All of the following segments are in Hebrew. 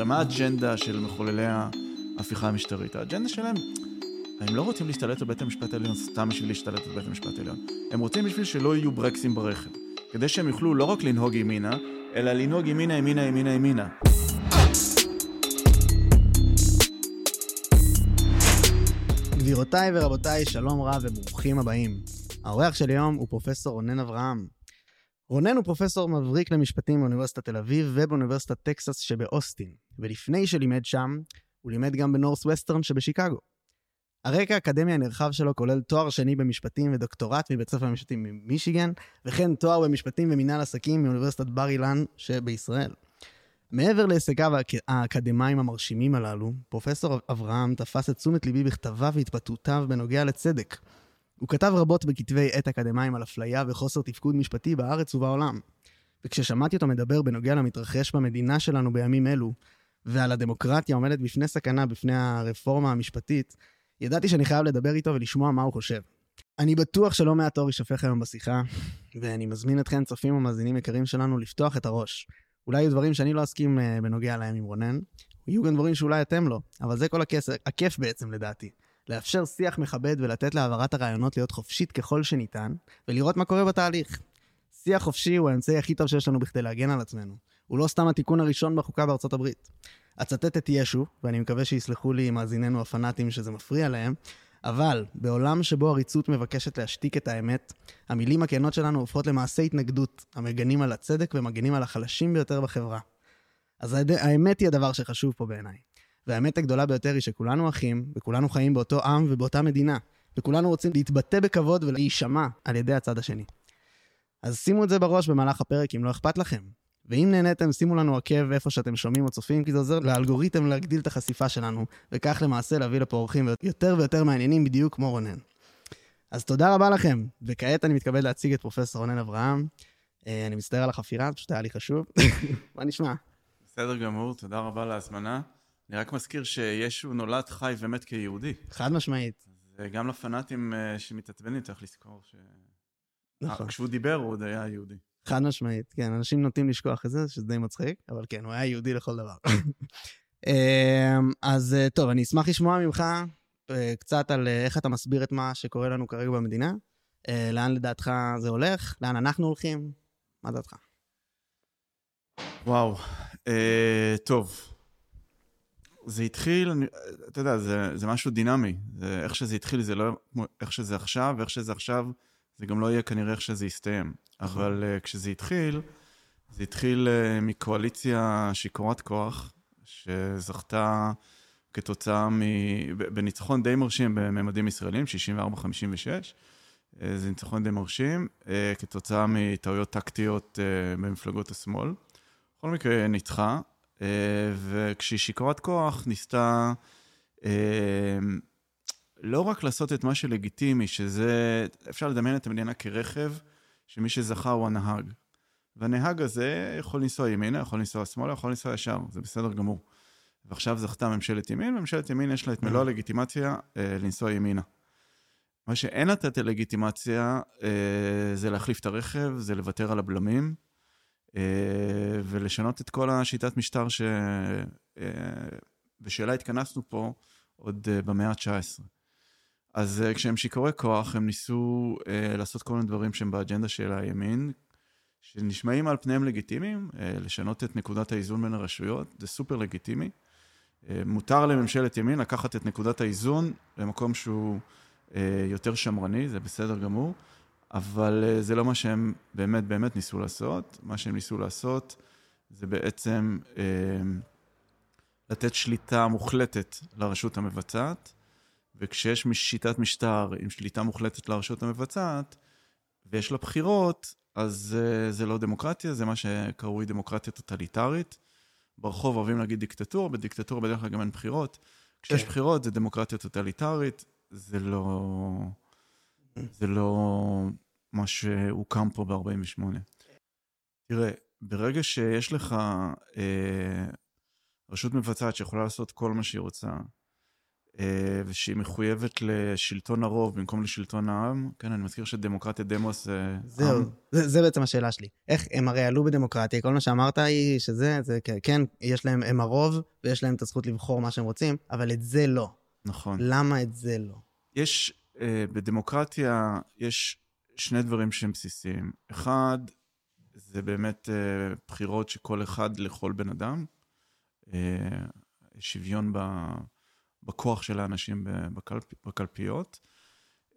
הרי מה האג'נדה של מחוללי ההפיכה המשטרית? האג'נדה שלהם, הם לא רוצים להשתלט על בית המשפט העליון סתם בשביל להשתלט על בית המשפט העליון. הם רוצים בשביל שלא יהיו ברקסים ברכב. כדי שהם יוכלו לא רק לנהוג ימינה, אלא לנהוג ימינה, ימינה, ימינה, ימינה. גבירותיי ורבותיי, שלום רב וברוכים הבאים. האורח של היום הוא פרופסור רונן אברהם. רונן הוא פרופסור מבריק למשפטים באוניברסיטת תל אביב ובאוניברסיטת טקסס שבאוסטין, ולפני שלימד שם, הוא לימד גם בנורס ווסטרן שבשיקגו. הרקע האקדמי הנרחב שלו כולל תואר שני במשפטים ודוקטורט מבית ספר למשפטים ממישיגן, וכן תואר במשפטים ומנהל עסקים מאוניברסיטת בר אילן שבישראל. מעבר להישגיו האקדמיים המרשימים הללו, פרופסור אברהם תפס את תשומת ליבי בכתביו והתבטאותיו בנוגע לצדק. הוא כתב רבות בכתבי עת אקדמיים על אפליה וחוסר תפקוד משפטי בארץ ובעולם. וכששמעתי אותו מדבר בנוגע למתרחש במדינה שלנו בימים אלו, ועל הדמוקרטיה עומדת בפני סכנה בפני הרפורמה המשפטית, ידעתי שאני חייב לדבר איתו ולשמוע מה הוא חושב. אני בטוח שלא מעט אור יישפך היום בשיחה, ואני מזמין אתכם, צופים ומאזינים יקרים שלנו, לפתוח את הראש. אולי יהיו דברים שאני לא אסכים uh, בנוגע להם עם רונן, יהיו גם דברים שאולי אתם לא, אבל זה כל הכס... הכיף בעצם לדעתי. לאפשר שיח מכבד ולתת להעברת הרעיונות להיות חופשית ככל שניתן, ולראות מה קורה בתהליך. שיח חופשי הוא האמצעי הכי טוב שיש לנו בכדי להגן על עצמנו. הוא לא סתם התיקון הראשון בחוקה בארצות הברית. אצטט את ישו, ואני מקווה שיסלחו לי מאזיננו הפנאטים שזה מפריע להם, אבל בעולם שבו עריצות מבקשת להשתיק את האמת, המילים הכנות שלנו הופכות למעשה התנגדות, המגנים על הצדק ומגנים על החלשים ביותר בחברה. אז האמת היא הדבר שחשוב פה בעיניי. והאמת הגדולה ביותר היא שכולנו אחים, וכולנו חיים באותו עם ובאותה מדינה, וכולנו רוצים להתבטא בכבוד ולהישמע על ידי הצד השני. אז שימו את זה בראש במהלך הפרק אם לא אכפת לכם. ואם נהניתם, שימו לנו עקב איפה שאתם שומעים או צופים, כי זה עוזר לאלגוריתם להגדיל את החשיפה שלנו, וכך למעשה להביא לפה אורחים יותר ויותר מעניינים בדיוק כמו רונן. אז תודה רבה לכם, וכעת אני מתכבד להציג את פרופסור רונן אברהם. אה, אני מצטער על החפירה, פשוט היה לי חשוב. מה נשמע? בסדר גמור, תודה רבה על ההזמנה. אני רק מזכיר שישו נולד חי ומת כיהודי. חד משמעית. וגם לפנאטים אה, שמתעצבנים צריך לזכור ש... נכון. כשהוא דיבר הוא עוד היה יהודי. חד משמעית, כן, אנשים נוטים לשכוח את זה, שזה די מצחיק, אבל כן, הוא היה יהודי לכל דבר. אמ, אז אה, טוב, אני אשמח לשמוע ממך אה, קצת על איך אתה מסביר את מה שקורה לנו כרגע במדינה. לאן לדעתך זה הולך? לאן אנחנו הולכים? מה דעתך? וואו, אה, טוב. זה התחיל, אני, אתה יודע, זה, זה משהו דינמי. זה, איך שזה התחיל זה לא איך שזה עכשיו, ואיך שזה עכשיו זה גם לא יהיה כנראה איך שזה יסתיים. אבל uh, כשזה התחיל, זה התחיל uh, מקואליציה שיכורת כוח, שזכתה כתוצאה מ... בניצחון די מרשים בממדים ישראלים, 64-56. Uh, זה ניצחון די מרשים, uh, כתוצאה מטעויות טקטיות uh, במפלגות השמאל. בכל מקרה, ניצחה, וכשהיא שיכורת כוח, ניסתה... לא רק לעשות את מה שלגיטימי, שזה, אפשר לדמיין את המדינה כרכב, שמי שזכה הוא הנהג. והנהג הזה יכול לנסוע ימינה, יכול לנסוע שמאלה, יכול לנסוע ישר, זה בסדר גמור. ועכשיו זכתה ממשלת ימין, וממשלת ימין יש לה את מלוא הלגיטימציה אה, לנסוע ימינה. מה שאין לתת לגיטימציה אה, זה להחליף את הרכב, זה לוותר על הבלמים, אה, ולשנות את כל השיטת משטר ש... אה, התכנסנו פה עוד אה, במאה ה-19. אז uh, כשהם שיכורי כוח, הם ניסו uh, לעשות כל מיני דברים שהם באג'נדה של הימין, שנשמעים על פניהם לגיטימיים, uh, לשנות את נקודת האיזון בין הרשויות, זה סופר לגיטימי. Uh, מותר לממשלת ימין לקחת את נקודת האיזון למקום שהוא uh, יותר שמרני, זה בסדר גמור, אבל uh, זה לא מה שהם באמת באמת ניסו לעשות. מה שהם ניסו לעשות זה בעצם uh, לתת שליטה מוחלטת לרשות המבצעת. וכשיש שיטת משטר עם שליטה מוחלטת לרשות המבצעת, ויש לה בחירות, אז uh, זה לא דמוקרטיה, זה מה שקרוי דמוקרטיה טוטליטרית. ברחוב אוהבים להגיד דיקטטורה, בדיקטטורה בדרך כלל גם אין בחירות. כשיש כן. בחירות זה דמוקרטיה טוטליטרית, זה לא... זה לא מה שהוקם פה ב-48. תראה, ברגע שיש לך אה, רשות מבצעת שיכולה לעשות כל מה שהיא רוצה, אה, ושהיא מחויבת לשלטון הרוב במקום לשלטון העם. כן, אני מזכיר שדמוקרטיה דמוס זה... זהו, עם. זה, זה בעצם השאלה שלי. איך, הם הרי עלו בדמוקרטיה, כל מה שאמרת היא שזה, זה כן, יש להם, הם הרוב, ויש להם את הזכות לבחור מה שהם רוצים, אבל את זה לא. נכון. למה את זה לא? יש, אה, בדמוקרטיה יש שני דברים שהם בסיסיים. אחד, זה באמת אה, בחירות שכל אחד לכל בן אדם. אה, שוויון ב, בכוח של האנשים בקלפ, בקלפיות.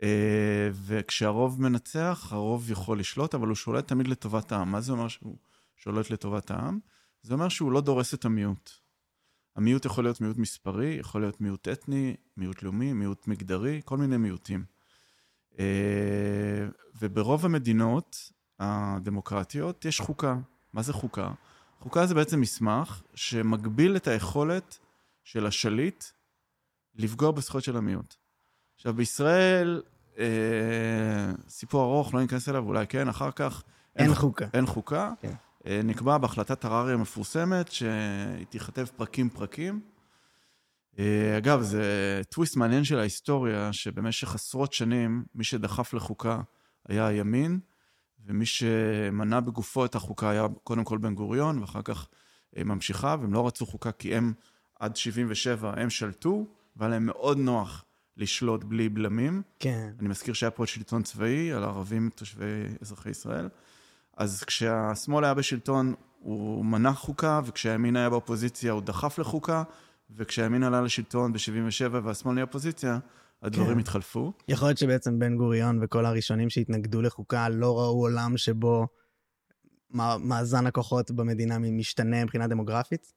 אה, וכשהרוב מנצח, הרוב יכול לשלוט, אבל הוא שולט תמיד לטובת העם. מה זה אומר שהוא שולט לטובת העם? זה אומר שהוא לא דורס את המיעוט. המיעוט יכול להיות מיעוט מספרי, יכול להיות מיעוט אתני, מיעוט לאומי, מיעוט מגדרי, כל מיני מיעוטים. אה, וברוב המדינות הדמוקרטיות יש חוקה. מה זה חוקה? חוקה זה בעצם מסמך שמגביל את היכולת של השליט לפגוע בזכויות של המיעוט. עכשיו, בישראל, אה, סיפור ארוך, לא ניכנס אליו, אולי כן, אחר כך. אין, אין חוקה. אין חוקה. כן. אה, נקבע בהחלטת הררי המפורסמת שהיא תיכתב פרקים-פרקים. אה, אגב, זה טוויסט מעניין של ההיסטוריה, שבמשך עשרות שנים מי שדחף לחוקה היה הימין, ומי שמנע בגופו את החוקה היה קודם כל בן גוריון, ואחר כך אה, ממשיכה, והם לא רצו חוקה כי הם עד 77 הם שלטו, והיה להם מאוד נוח לשלוט בלי בלמים. כן. אני מזכיר שהיה פה שלטון צבאי על ערבים תושבי אזרחי ישראל. אז כשהשמאל היה בשלטון, הוא מנע חוקה, וכשהימין היה באופוזיציה, הוא דחף לחוקה, וכשהימין עלה לשלטון ב-77 והשמאל נהיה אופוזיציה, הדברים כן. התחלפו. יכול להיות שבעצם בן גוריון וכל הראשונים שהתנגדו לחוקה לא ראו עולם שבו מאזן הכוחות במדינה משתנה מבחינה דמוגרפית?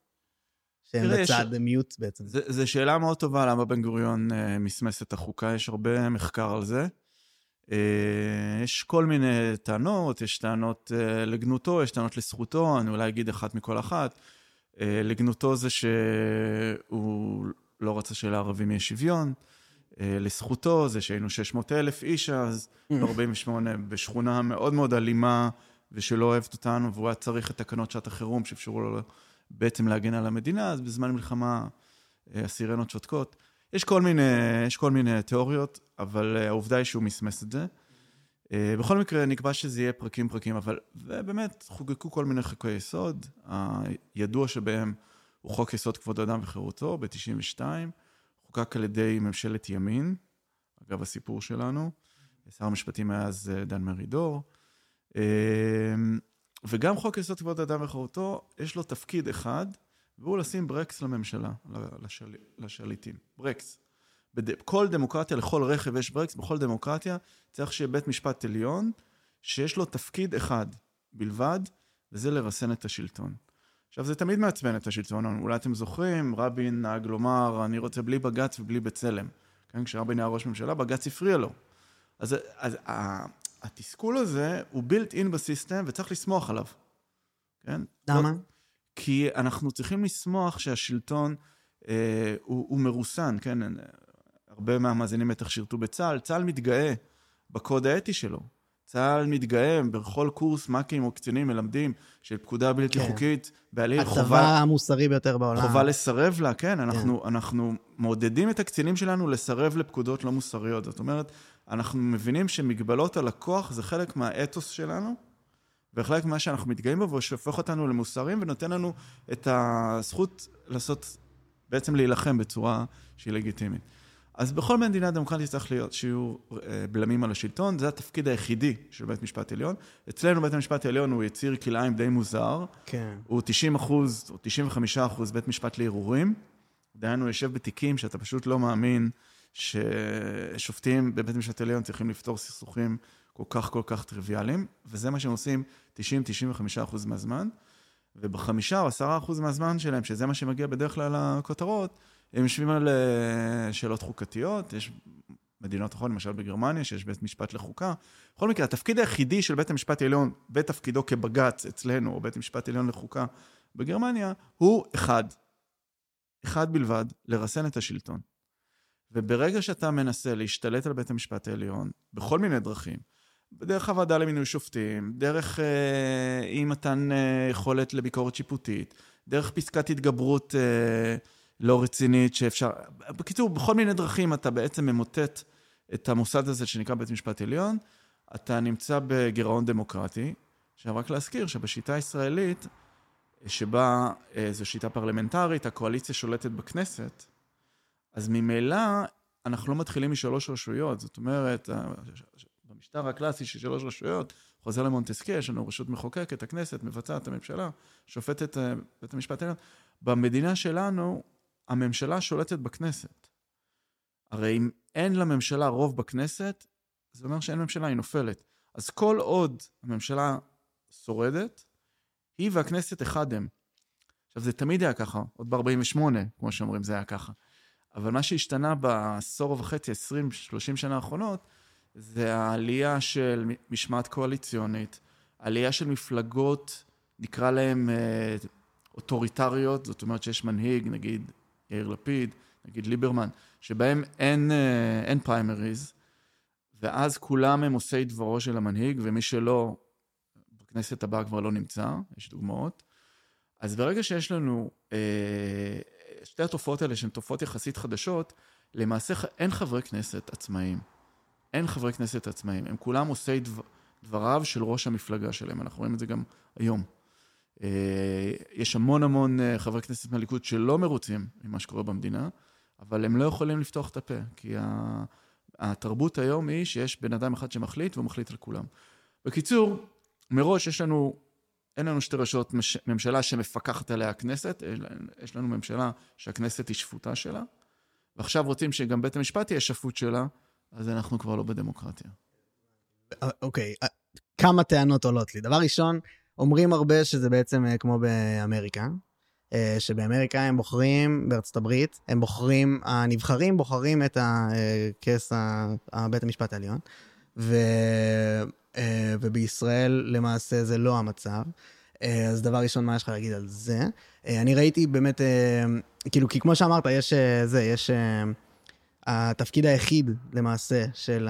שהם בצד ש... מיעוט בעצם. זו שאלה מאוד טובה למה בן גוריון אה, מסמס את החוקה, יש הרבה מחקר על זה. אה, יש כל מיני טענות, יש טענות אה, לגנותו, יש טענות לזכותו, אני אולי אגיד אחת מכל אחת. אה, לגנותו זה שהוא לא רצה שלערבים יהיה שוויון. לזכותו זה שהיינו 600 אלף איש אז, ב-48, בשכונה מאוד מאוד אלימה ושלא אוהבת אותנו, והוא היה צריך את תקנות שעת החירום שאפשרו לו בעצם להגן על המדינה, אז בזמן מלחמה הסירנות שותקות. יש כל מיני, יש כל מיני תיאוריות, אבל אה, העובדה היא שהוא מסמס את זה. אה, בכל מקרה, נקבע שזה יהיה פרקים פרקים, אבל באמת חוגגו כל מיני חוקי יסוד. הידוע שבהם הוא חוק יסוד כבוד האדם וחירותו ב-92, חוקק על ידי ממשלת ימין, אגב הסיפור שלנו. שר המשפטים היה אז אה, דן מרידור. וגם חוק יסוד כבוד האדם וחירותו, יש לו תפקיד אחד, והוא לשים ברקס לממשלה, לשל... לשליטים. ברקס. בכל דמוקרטיה, לכל רכב יש ברקס, בכל דמוקרטיה צריך שיהיה בית משפט עליון שיש לו תפקיד אחד בלבד, וזה לרסן את השלטון. עכשיו, זה תמיד מעצבן את השלטון, אולי אתם זוכרים, רבין נהג לומר, אני רוצה בלי בג"ץ ובלי בצלם. כן, כשרבין היה ראש ממשלה, בג"ץ הפריע לו. אז, אז התסכול הזה הוא built in בסיסטם וצריך לסמוך עליו. כן? למה? כי אנחנו צריכים לשמוח שהשלטון אה, הוא, הוא מרוסן, כן? הרבה מהמאזינים בטח שירתו בצה"ל. צה"ל מתגאה בקוד האתי שלו. צה"ל מתגאה בכל קורס מ"כים או קצינים מלמדים של פקודה בלתי כן. חוקית בעליל חובה... הצבא המוסרי ביותר בעולם. חובה לסרב לה, כן. אנחנו, כן. אנחנו מעודדים את הקצינים שלנו לסרב לפקודות לא מוסריות. זאת אומרת, אנחנו מבינים שמגבלות על הכוח זה חלק מהאתוס שלנו, וחלק ממה שאנחנו מתגאים בו, שהופך אותנו למוסריים ונותן לנו את הזכות לעשות, בעצם להילחם בצורה שהיא לגיטימית. אז בכל מדינה דמוקרטית צריך להיות שיהיו אה, בלמים על השלטון, זה התפקיד היחידי של בית משפט עליון. אצלנו בית המשפט העליון הוא יציר כלאיים די מוזר. כן. הוא 90 אחוז או 95 אחוז בית משפט לערעורים. דהיינו, יושב בתיקים שאתה פשוט לא מאמין ששופטים בבית המשפט העליון צריכים לפתור סכסוכים כל כך כל כך טריוויאליים, וזה מה שהם עושים 90-95 אחוז מהזמן. ובחמישה או עשרה אחוז מהזמן שלהם, שזה מה שמגיע בדרך כלל לכותרות, הם יושבים על אה, שאלות חוקתיות, יש מדינות אחרות, למשל בגרמניה, שיש בית משפט לחוקה. בכל מקרה, התפקיד היחידי של בית המשפט העליון, בתפקידו כבג"ץ אצלנו, או בית המשפט העליון לחוקה בגרמניה, הוא אחד. אחד בלבד, לרסן את השלטון. וברגע שאתה מנסה להשתלט על בית המשפט העליון, בכל מיני דרכים, דרך הוועדה למינוי שופטים, דרך אה, אי מתן אה, יכולת לביקורת שיפוטית, דרך פסקת התגברות אה, לא רצינית, שאפשר... בקיצור, בכל מיני דרכים אתה בעצם ממוטט את המוסד הזה שנקרא בית משפט עליון, אתה נמצא בגירעון דמוקרטי. עכשיו, רק להזכיר שבשיטה הישראלית, שבה אה, זו שיטה פרלמנטרית, הקואליציה שולטת בכנסת, אז ממילא אנחנו לא מתחילים משלוש רשויות. זאת אומרת, במשטר הקלאסי של שלוש רשויות, חוזר למונטסקי, יש לנו רשות מחוקקת, הכנסת, מבצעת, הממשלה, שופטת אה, בית המשפט העליון. במדינה שלנו, הממשלה שולטת בכנסת. הרי אם אין לממשלה רוב בכנסת, זה אומר שאין ממשלה, היא נופלת. אז כל עוד הממשלה שורדת, היא והכנסת אחד הם. עכשיו, זה תמיד היה ככה, עוד ב-48, כמו שאומרים, זה היה ככה. אבל מה שהשתנה בעשור וחצי, 20, 30 שנה האחרונות, זה העלייה של משמעת קואליציונית, עלייה של מפלגות, נקרא להן אה, אוטוריטריות, זאת אומרת שיש מנהיג, נגיד יאיר לפיד, נגיד ליברמן, שבהם אין, אה, אין פריימריז, ואז כולם הם עושי דברו של המנהיג, ומי שלא, בכנסת הבאה כבר לא נמצא, יש דוגמאות. אז ברגע שיש לנו אה, שתי התופעות האלה, שהן תופעות יחסית חדשות, למעשה אין חברי כנסת עצמאיים. אין חברי כנסת עצמאיים, הם כולם עושי דבר, דבריו של ראש המפלגה שלהם, אנחנו רואים את זה גם היום. אה, יש המון המון אה, חברי כנסת מהליכוד שלא מרוצים ממה שקורה במדינה, אבל הם לא יכולים לפתוח את הפה, כי התרבות היום היא שיש בן אדם אחד שמחליט, והוא מחליט על כולם. בקיצור, מראש יש לנו, אין לנו שתי רשויות ממשלה שמפקחת עליה הכנסת, יש לנו ממשלה שהכנסת היא שפוטה שלה, ועכשיו רוצים שגם בית המשפט יהיה שפוט שלה, אז אנחנו כבר לא בדמוקרטיה. אוקיי, okay. כמה טענות עולות לי. דבר ראשון, אומרים הרבה שזה בעצם אה, כמו באמריקה, אה, שבאמריקה הם בוחרים, בארצות הברית, הם בוחרים, הנבחרים בוחרים את הכס, בית המשפט העליון, ו, אה, ובישראל למעשה זה לא המצב. אז דבר ראשון, מה יש לך להגיד על זה? אני ראיתי באמת, כאילו, כי כמו שאמרת, יש זה, יש... התפקיד היחיד למעשה של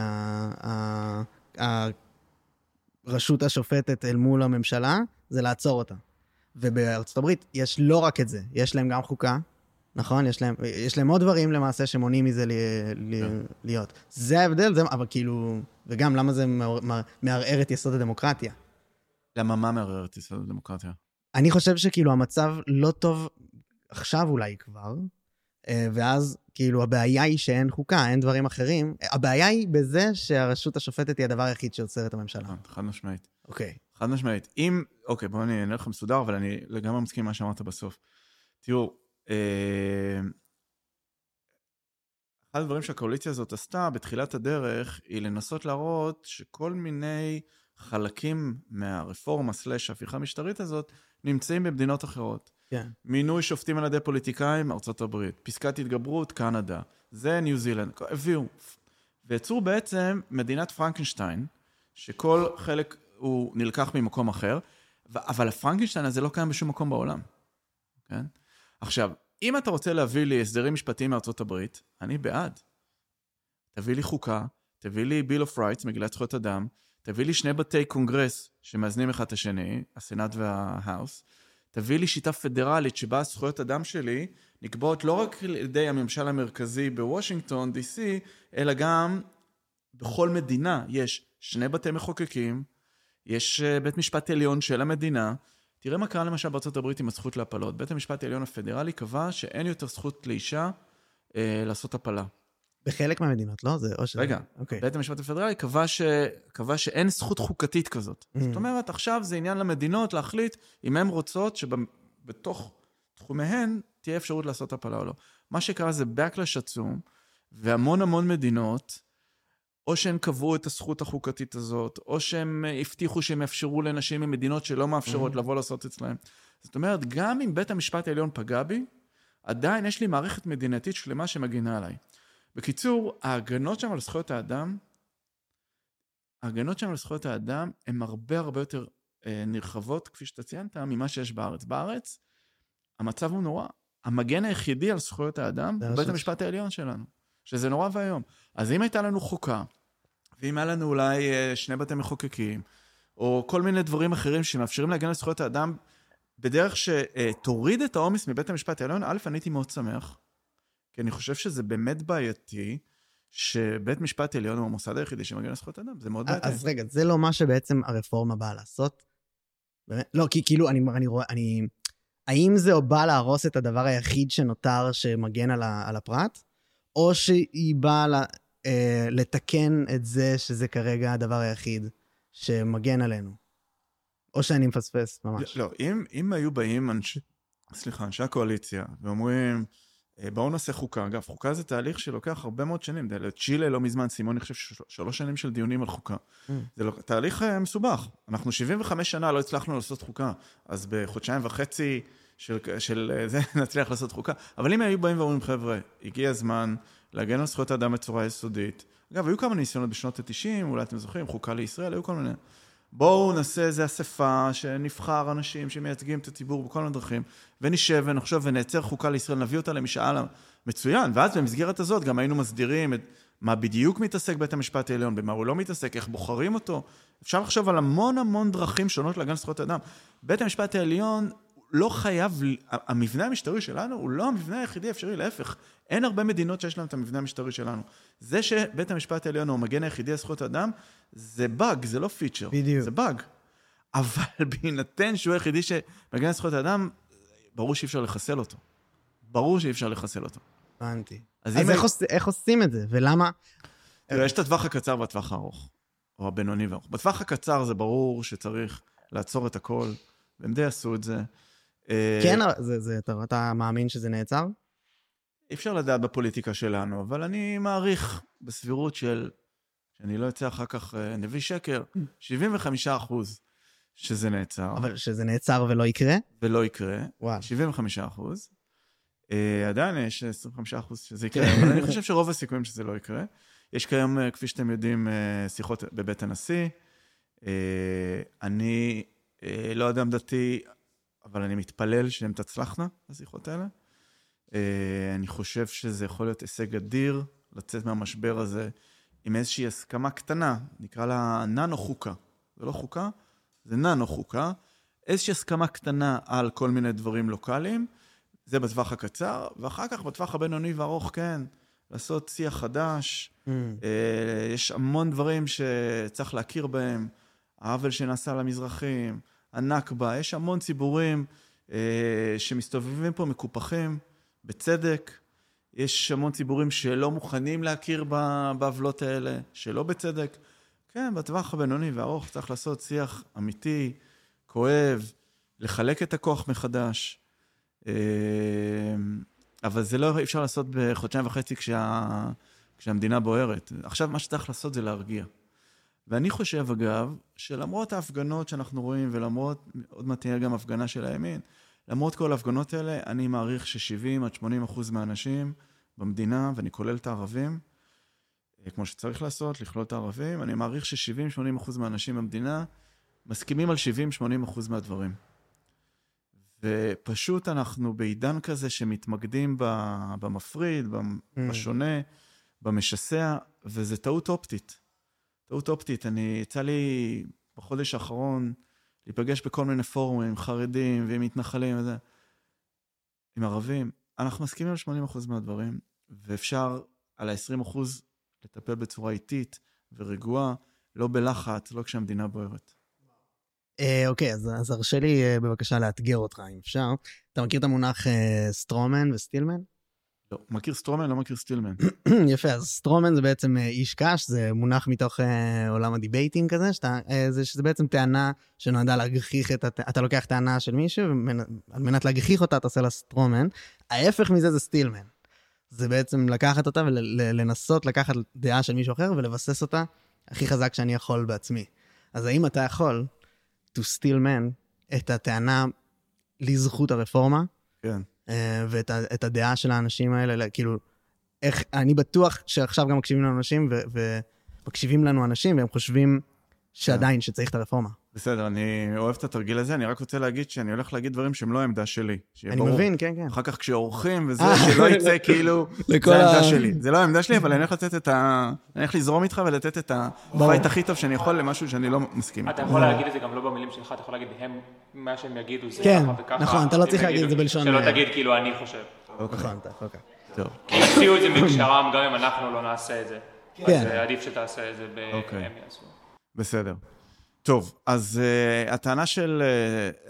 הרשות השופטת אל מול הממשלה זה לעצור אותה. ובארצות הברית יש לא רק את זה, יש להם גם חוקה, נכון? יש להם, יש להם עוד דברים למעשה שמונעים מזה לי, לי, כן. להיות. זה ההבדל, זה, אבל כאילו, וגם למה זה מערער את יסוד הדמוקרטיה. למה מה מערער את יסוד הדמוקרטיה? אני חושב שכאילו המצב לא טוב עכשיו אולי כבר, אה, ואז כאילו הבעיה היא שאין חוקה, אין דברים אחרים. הבעיה היא בזה שהרשות השופטת היא הדבר היחיד שעוצר את הממשלה. נכון, חד משמעית. אוקיי. חד משמעית. אם, אוקיי, בואו אני אענה לך מסודר, אבל אני לגמרי מסכים עם מה שאמרת בסוף. תראו, אחד הדברים שהקואליציה הזאת עשתה בתחילת הדרך, היא לנסות להראות שכל מיני חלקים מהרפורמה סלאש ההפיכה המשטרית הזאת, נמצאים במדינות אחרות. כן. מינוי שופטים על ידי פוליטיקאים, ארצות הברית. פסקת התגברות, קנדה. זה ניו זילנד. הביאו. ויצרו בעצם מדינת פרנקנשטיין, שכל חלק הוא נלקח ממקום אחר, אבל הפרנקנשטיין הזה לא קיים בשום מקום בעולם. כן? עכשיו, אם אתה רוצה להביא לי הסדרים משפטיים מארצות הברית, אני בעד. תביא לי חוקה, תביא לי Bill of Rights, מגילת זכויות אדם, תביא לי שני בתי קונגרס שמאזנים אחד את השני, הסנאט וה House, תביא לי שיטה פדרלית שבה זכויות אדם שלי נקבעות לא רק על ידי הממשל המרכזי בוושינגטון, D.C., אלא גם בכל מדינה יש שני בתי מחוקקים, יש אה, בית משפט עליון של המדינה. תראה מה קרה למשל בארצות הברית עם הזכות להפלות. בית המשפט העליון הפדרלי קבע שאין יותר זכות לאישה אה, לעשות הפלה. בחלק מהמדינות, לא? זה או ש... רגע, okay. אוקיי. בית המשפט הפדרלי קבע, ש... קבע שאין זכות חוקתית כזאת. Mm. זאת אומרת, עכשיו זה עניין למדינות להחליט אם הן רוצות שבתוך תחומיהן תהיה אפשרות לעשות הפלה או לא. מה שקרה זה backlash עצום, והמון המון מדינות, או שהן קבעו את הזכות החוקתית הזאת, או שהם הבטיחו שהם יאפשרו לנשים ממדינות שלא מאפשרות mm. לבוא לעשות אצלהם. זאת אומרת, גם אם בית המשפט העליון פגע בי, עדיין יש לי מערכת מדינתית שלמה שמגינה עליי. בקיצור, ההגנות שם על זכויות האדם, ההגנות שם על זכויות האדם הן הרבה הרבה יותר אה, נרחבות, כפי שאתה ציינת, ממה שיש בארץ. בארץ, המצב הוא נורא. המגן היחידי על זכויות האדם הוא בית המשפט העליון שלנו, שזה נורא ואיום. אז אם הייתה לנו חוקה, ואם היה לנו אולי אה, שני בתי מחוקקים, או כל מיני דברים אחרים שמאפשרים להגן על זכויות האדם בדרך שתוריד את העומס מבית המשפט העליון, א', אני הייתי מאוד שמח, כי אני חושב שזה באמת בעייתי, שבית משפט עליון הוא המוסד היחידי שמגן על זכויות אדם, זה מאוד בעייתי. אז רגע, זה לא מה שבעצם הרפורמה באה לעשות? באמת? לא, כי כאילו, אני, אני רואה, אני... האם זה בא להרוס את הדבר היחיד שנותר שמגן על, ה, על הפרט, או שהיא באה לה, אה, לתקן את זה שזה כרגע הדבר היחיד שמגן עלינו? או שאני מפספס ממש. לא, אם, אם היו באים אנשי, סליחה, אנשי הקואליציה, ואומרים, אה, בואו נעשה חוקה. אגב, חוקה זה תהליך שלוקח הרבה מאוד שנים. צ'ילה לא מזמן סיימו, אני חושב, שלוש שנים של דיונים על חוקה. Mm. זה לא, תהליך אה, מסובך. אנחנו 75 שנה לא הצלחנו לעשות חוקה, אז בחודשיים וחצי של, של אה, זה נצליח לעשות חוקה. אבל אם היו באים ואומרים, חבר'ה, הגיע הזמן להגן על זכויות האדם בצורה יסודית. אגב, היו כמה ניסיונות בשנות ה-90, אולי אתם זוכרים, חוקה לישראל, היו כל מיני. בואו נעשה איזה אספה שנבחר אנשים שמייצגים את הציבור בכל מיני דרכים, ונשב ונחשוב ונייצר חוקה לישראל, נביא אותה למשאל מצוין, ואז במסגרת הזאת גם היינו מסדירים את מה בדיוק מתעסק בית המשפט העליון, במה הוא לא מתעסק, איך בוחרים אותו. אפשר לחשוב על המון המון דרכים שונות להגן זכויות אדם. בית המשפט העליון לא חייב, המבנה המשטרי שלנו הוא לא המבנה היחידי האפשרי, להפך, אין הרבה מדינות שיש להן את המבנה המשטרי שלנו. זה שבית המשפט העליון הוא המגן היחידי על זכויות אדם, זה באג, זה לא פיצ'ר. בדיוק. זה באג. אבל בהינתן שהוא היחידי שמגן על זכויות אדם, ברור שאי אפשר לחסל אותו. ברור שאי אפשר לחסל אותו. הבנתי. אז, אז איך, עוש... איך עושים את זה, ולמה? תראה, יש את הטווח הקצר והטווח הארוך, או הבינוני והארוך. בטווח הקצר זה ברור שצריך לעצור את הכל, והם די עשו את זה. אה, כן, זה, זה, אתה, אתה מאמין שזה נעצר? אי אפשר לדעת בפוליטיקה שלנו, אבל אני מעריך בסבירות של, שאני לא אצא אחר כך אה, נביא שקר, 75 אחוז שזה נעצר. אבל שזה נעצר ולא יקרה? ולא יקרה. וואו. 75 אחוז. Uh, עדיין יש 25 אחוז שזה יקרה, אבל אני חושב שרוב הסיכויים שזה לא יקרה. יש כיום, uh, כפי שאתם יודעים, שיחות בבית הנשיא. Uh, אני uh, לא אדם דתי, אבל אני מתפלל שהן תצלחנה, השיחות האלה. אה, אני חושב שזה יכול להיות הישג אדיר לצאת מהמשבר הזה עם איזושהי הסכמה קטנה, נקרא לה ננו חוקה. זה לא חוקה, זה ננו חוקה. איזושהי הסכמה קטנה על כל מיני דברים לוקאליים, זה בטווח הקצר, ואחר כך בטווח הבינוני והארוך, כן, לעשות שיח חדש. Mm. אה, יש המון דברים שצריך להכיר בהם, העוול שנעשה למזרחים, הנכבה, יש המון ציבורים אה, שמסתובבים פה מקופחים. בצדק. יש המון ציבורים שלא מוכנים להכיר בעוולות האלה, שלא בצדק. כן, בטווח הבינוני והארוך צריך לעשות שיח אמיתי, כואב, לחלק את הכוח מחדש. אה, אבל זה לא אפשר לעשות בחודשיים וחצי כשה, כשהמדינה בוערת. עכשיו מה שצריך לעשות זה להרגיע. ואני חושב, אגב, שלמרות ההפגנות שאנחנו רואים, ולמרות, עוד מעט תהיה גם הפגנה של הימין, למרות כל ההפגנות האלה, אני מעריך ש-70 עד 80 אחוז מהאנשים במדינה, ואני כולל את הערבים, אה, כמו שצריך לעשות, לכלול את הערבים, אני מעריך ש-70-80 אחוז מהאנשים במדינה מסכימים על 70-80 אחוז מהדברים. ופשוט אנחנו בעידן כזה שמתמקדים במפריד, mm. בשונה, במשסע, וזה טעות אופטית. טעות אופטית. אני, יצא לי בחודש האחרון להיפגש בכל מיני פורומים, חרדים ועם מתנחלים וזה, עם ערבים. אנחנו מסכימים על 80% מהדברים, ואפשר על ה-20% לטפל בצורה איטית ורגועה, לא בלחץ, לא כשהמדינה בוערת. אה, אוקיי, אז, אז הרשה לי אה, בבקשה לאתגר אותך, אם אפשר. אתה מכיר את המונח אה, straw man ו steel man? לא, מכיר straw man, לא מכיר steel man. יפה, אז straw man זה בעצם אה, איש קש, זה מונח מתוך אה, עולם ה debating כזה, שאתה, אה, זה, שזה בעצם טענה שנועדה להגחיך את, הת... אתה לוקח טענה של מישהו, ועל מנת להגחיך אותה אתה עושה לה סטרומן. ההפך מזה זה סטילמן. זה בעצם לקחת אותה ולנסות לקחת דעה של מישהו אחר ולבסס אותה הכי חזק שאני יכול בעצמי. אז האם אתה יכול to steal man את הטענה לזכות הרפורמה? כן. אה, ואת הדעה של האנשים האלה, כאילו, איך, אני בטוח שעכשיו גם מקשיבים לנו אנשים, ומקשיבים לנו אנשים, והם חושבים שעדיין, שצריך את הרפורמה. בסדר, אני אוהב את התרגיל הזה, אני רק רוצה להגיד שאני הולך להגיד דברים שהם לא העמדה שלי. אני ברור. מבין, כן, כן. אחר כך כשעורכים וזה. שלא יצא כאילו, זה העמדה ה- שלי. זה לא העמדה שלי, אבל אני הולך לתת את ה... אני הולך לזרום איתך ולתת את הפייט הכי טוב שאני יכול למשהו שאני לא מסכים אתה. יכול להגיד את זה גם לא במילים שלך, אתה יכול להגיד הם, מה שהם יגידו זה כן, ככה וככה. נכון, אתה לא צריך להגיד את זה בלשון, שלא אה, תגיד כאילו אני חושב. נכון, אתה יכול כך. טוב. כי יוציאו את זה מקשרם גם אם אנחנו לא נעשה את זה. כן. אז עדיף שתעשה את זה ב- אוקיי. הם יעשו. בסדר. טוב, אז uh, הטענה של... Uh,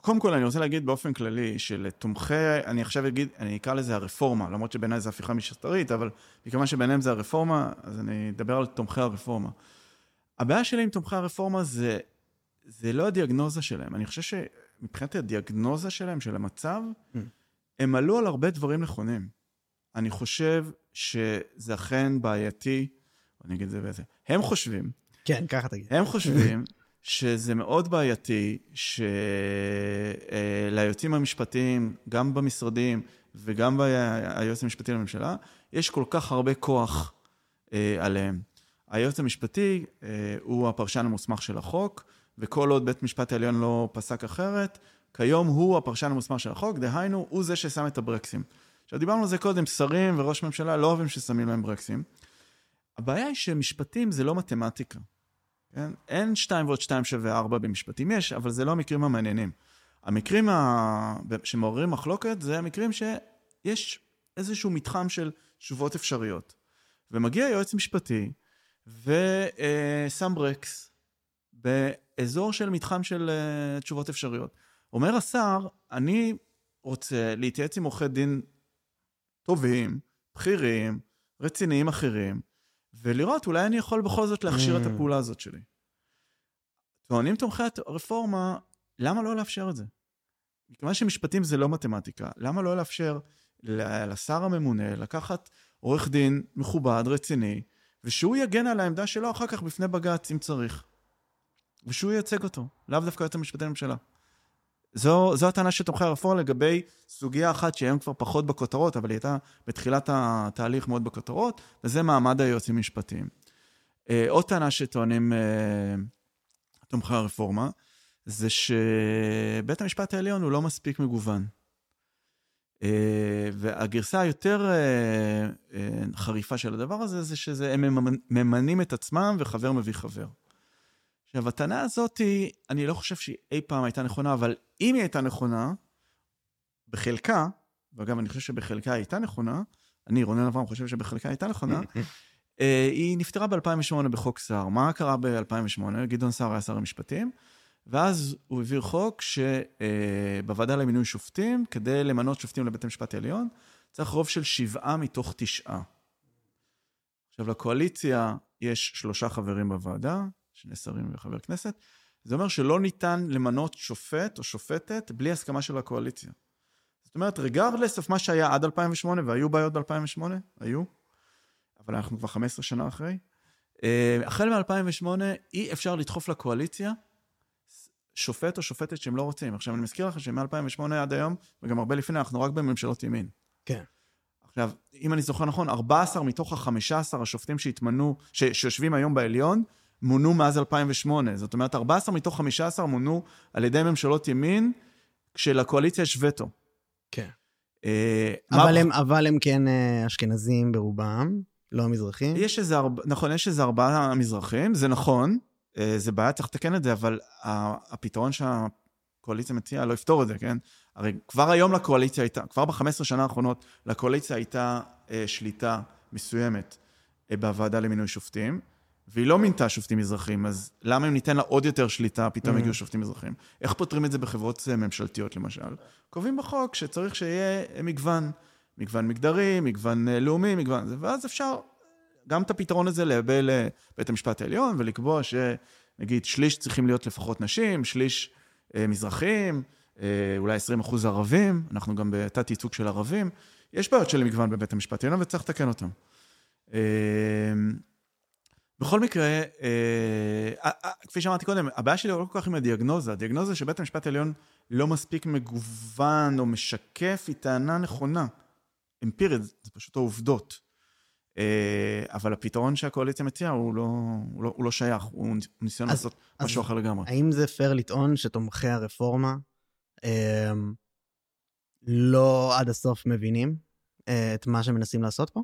קודם כל, אני רוצה להגיד באופן כללי, שלתומכי, אני עכשיו אגיד, אני אקרא לזה הרפורמה, למרות שבעיניי זה הפיכה משטרית, אבל מכיוון שביניהם זה הרפורמה, אז אני אדבר על תומכי הרפורמה. הבעיה שלי עם תומכי הרפורמה זה, זה לא הדיאגנוזה שלהם. אני חושב שמבחינת הדיאגנוזה שלהם, של המצב, הם עלו על הרבה דברים נכונים. אני חושב שזה אכן בעייתי, אני אגיד את זה באיזה... הם חושבים כן, ככה תגיד. הם חושבים שזה מאוד בעייתי שליועצים המשפטיים, גם במשרדים וגם ביועץ המשפטי לממשלה, יש כל כך הרבה כוח אה, עליהם. היועץ המשפטי אה, הוא הפרשן המוסמך של החוק, וכל עוד בית משפט העליון לא פסק אחרת, כיום הוא הפרשן המוסמך של החוק, דהיינו, הוא זה ששם את הברקסים. עכשיו, דיברנו על זה קודם, שרים וראש ממשלה לא אוהבים ששמים להם ברקסים. הבעיה היא שמשפטים זה לא מתמטיקה. כן? אין 2 ועוד 2 שווה 4 במשפטים, יש, אבל זה לא המקרים המעניינים. המקרים ה... שמעוררים מחלוקת זה המקרים שיש איזשהו מתחם של תשובות אפשריות. ומגיע יועץ משפטי ושם ברקס באזור של מתחם של אה, תשובות אפשריות. אומר השר, אני רוצה להתייעץ עם עורכי דין טובים, בכירים, רציניים אחרים, ולראות, אולי אני יכול בכל זאת להכשיר את Mm. הפעולה הזאת שלי. טוענים תומכי הרפורמה, למה לא לאפשר את זה? מכיוון שמשפטים זה לא מתמטיקה, למה לא לאפשר לשר הממונה לקחת עורך דין מכובד, רציני, ושהוא יגן על העמדה שלו אחר כך בפני בג"ץ, אם צריך. ושהוא ייצג אותו, לאו דווקא היועץ המשפטי לממשלה. זו, זו הטענה של תומכי הרפורמה לגבי סוגיה אחת שהיום כבר פחות בכותרות, אבל היא הייתה בתחילת התהליך מאוד בכותרות, וזה מעמד היועצים המשפטיים. אה, עוד טענה שטוענים אה, תומכי הרפורמה, זה שבית המשפט העליון הוא לא מספיק מגוון. אה, והגרסה היותר חריפה של הדבר הזה, זה שהם ממנ- ממנים את עצמם וחבר מביא חבר. עכשיו, הטענה הזאת, אני לא חושב שהיא אי פעם הייתה נכונה, אבל אם היא הייתה נכונה, בחלקה, ואגב, אני חושב שבחלקה הייתה נכונה, אני, רונן אברהם, חושב שבחלקה הייתה נכונה, אה, היא נפטרה ב-2008 בחוק סער. מה קרה ב-2008? גדעון סער היה שר המשפטים, ואז הוא העביר חוק שבוועדה למינוי שופטים, כדי למנות שופטים לבית המשפט העליון, צריך רוב של שבעה מתוך תשעה. עכשיו, לקואליציה יש שלושה חברים בוועדה, שני שרים וחבר כנסת, זה אומר שלא ניתן למנות שופט או שופטת בלי הסכמה של הקואליציה. זאת אומרת, regardless of מה שהיה עד 2008, והיו בעיות ב-2008, היו, אבל אנחנו כבר 15 שנה אחרי, אה, החל מ-2008 אי אפשר לדחוף לקואליציה שופט או שופטת שהם לא רוצים. עכשיו, אני מזכיר לך שמ-2008 עד היום, וגם הרבה לפני, אנחנו רק בממשלות ימין. כן. עכשיו, אם אני זוכר נכון, 14 מתוך ה-15 השופטים שהתמנו, ש- שיושבים היום בעליון, מונו מאז 2008. זאת אומרת, 14 מתוך 15 מונו על ידי ממשלות ימין, כשלקואליציה יש וטו. כן. אה, מה- אבל הם, אבל הם כן אה, אשכנזים ברובם, לא מזרחים. יש איזה, ארבע, נכון, יש איזה ארבעה מזרחים, זה נכון, אה, זה בעיה, צריך לתקן את זה, אבל הפתרון שהקואליציה מציעה לא יפתור את זה, כן? הרי כבר היום לקואליציה הייתה, כבר ב-15 שנה האחרונות, לקואליציה הייתה אה, שליטה מסוימת אה, בוועדה למינוי שופטים, והיא לא מינתה שופטים מזרחים, אז למה אם ניתן לה עוד יותר שליטה, פתאום Mm. יגיעו שופטים מזרחים? איך פותרים את זה בחברות אה, ממשלתיות, למשל? קובעים בחוק שצריך שיהיה אה, מגוון, מגוון מגדרי, מגוון אה, לאומי, מגוון זה, ואז אפשר גם את הפתרון הזה לייבא לבית המשפט העליון ולקבוע שנגיד שליש צריכים להיות לפחות נשים, שליש אה, מזרחים, אה, אולי 20 אחוז ערבים, אנחנו גם בתת ייצוג של ערבים. יש בעיות של מגוון בבית המשפט העליון וצריך לתקן אותן. אה, בכל מקרה, אה, אה, אה, כפי שאמרתי קודם, הבעיה שלי לא כל כך עם הדיאגנוזה. הדיאגנוזה שבית המשפט העליון לא מספיק מגוון או משקף היא טענה נכונה. אמפירית, זה פשוט העובדות. אה, אבל הפתרון שהקואליציה מציעה הוא לא, הוא לא, הוא לא שייך, הוא ניסיון אז- לעשות אז משהו אחר לגמרי. האם זה פייר לטעון שתומכי הרפורמה אה, לא עד הסוף מבינים אה, את מה שמנסים לעשות פה?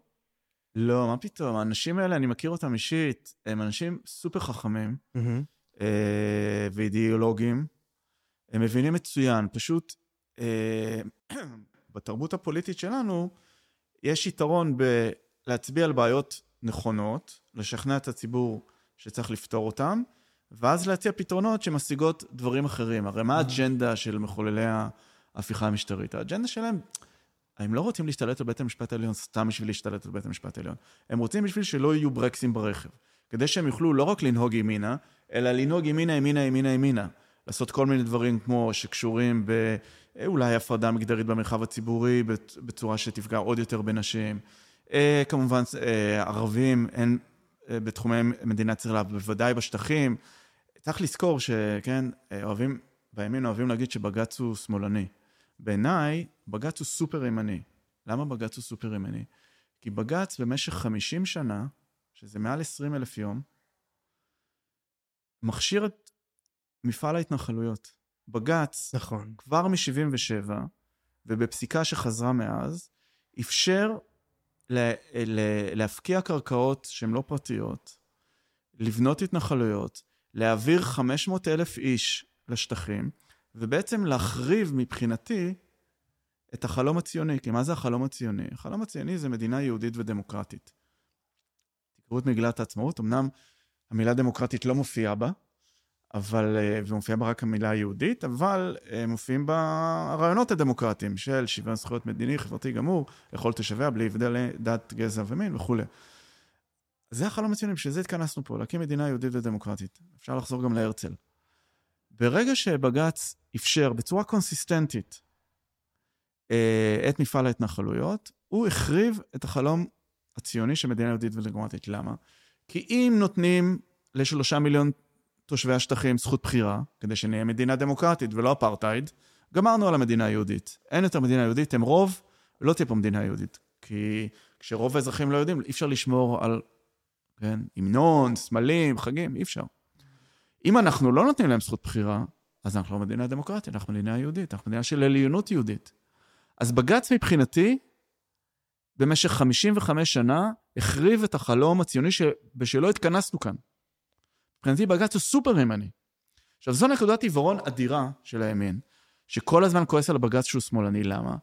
לא, מה פתאום, האנשים האלה, אני מכיר אותם אישית, הם אנשים סופר חכמים אה, ואידיאולוגים. הם מבינים מצוין, פשוט אה, בתרבות הפוליטית שלנו, יש יתרון בלהצביע על בעיות נכונות, לשכנע את הציבור שצריך לפתור אותם, ואז להציע פתרונות שמשיגות דברים אחרים. הרי מה האג'נדה של מחוללי ההפיכה המשטרית? האג'נדה שלהם, הם לא רוצים להשתלט על בית המשפט העליון סתם בשביל להשתלט על בית המשפט העליון. הם רוצים בשביל שלא יהיו ברקסים ברכב. כדי שהם יוכלו לא רק לנהוג ימינה, אלא לנהוג ימינה, ימינה, ימינה, ימינה. לעשות כל מיני דברים כמו שקשורים באולי הפרדה מגדרית במרחב הציבורי בצורה שתפגע עוד יותר בנשים. אה, כמובן, אה, ערבים, אה, בתחומי מדינת ישראל, בוודאי בשטחים. צריך לזכור שכן, אה, אוהבים, בימין אוהבים להגיד שבג"ץ הוא שמאלני. בעיניי, בג"ץ הוא סופר ימני. למה בג"ץ הוא סופר ימני? כי בג"ץ במשך 50 שנה, שזה מעל 20 אלף יום, מכשיר את מפעל ההתנחלויות. בג"ץ, נכון. כבר מ-77, ובפסיקה שחזרה מאז, אפשר לה, לה, להפקיע קרקעות שהן לא פרטיות, לבנות התנחלויות, להעביר 500 אלף איש לשטחים, ובעצם להחריב מבחינתי את החלום הציוני. כי מה זה החלום הציוני? החלום הציוני זה מדינה יהודית ודמוקרטית. תקראו את מגילת העצמאות, אמנם המילה דמוקרטית לא מופיעה בה, אבל, אה, ומופיעה בה רק המילה היהודית, אבל אה, מופיעים בה הרעיונות הדמוקרטיים של שוויון זכויות מדיני, חברתי גמור, לכל תושביה, בלי הבדל דת, גזע ומין וכולי. זה החלום הציוני, בשביל זה התכנסנו פה, להקים מדינה יהודית ודמוקרטית. אפשר לחזור גם להרצל. ברגע שבג"ץ אפשר בצורה קונסיסטנטית אה, את מפעל ההתנחלויות, הוא החריב את החלום הציוני של מדינה יהודית ודמוקרטית. למה? כי אם נותנים לשלושה מיליון תושבי השטחים זכות בחירה, כדי שנהיה מדינה דמוקרטית ולא אפרטהייד, גמרנו על המדינה היהודית. אין יותר מדינה יהודית, הם רוב, ולא תהיה פה מדינה יהודית. כי כשרוב האזרחים לא יודעים, אי אפשר לשמור על, כן, המנון, סמלים, חגים, אי אפשר. אם אנחנו לא נותנים להם זכות בחירה, אז אנחנו לא מדינה דמוקרטית, אנחנו מדינה יהודית, אנחנו מדינה של עליונות יהודית. אז בג"ץ מבחינתי, במשך 55 שנה, החריב את החלום הציוני שבשלו התכנסנו כאן. מבחינתי בג"ץ הוא סופר ימני. עכשיו, זו נקודת עיוורון אדירה של הימין, שכל הזמן כועס על הבג"ץ שהוא שמאלני. למה?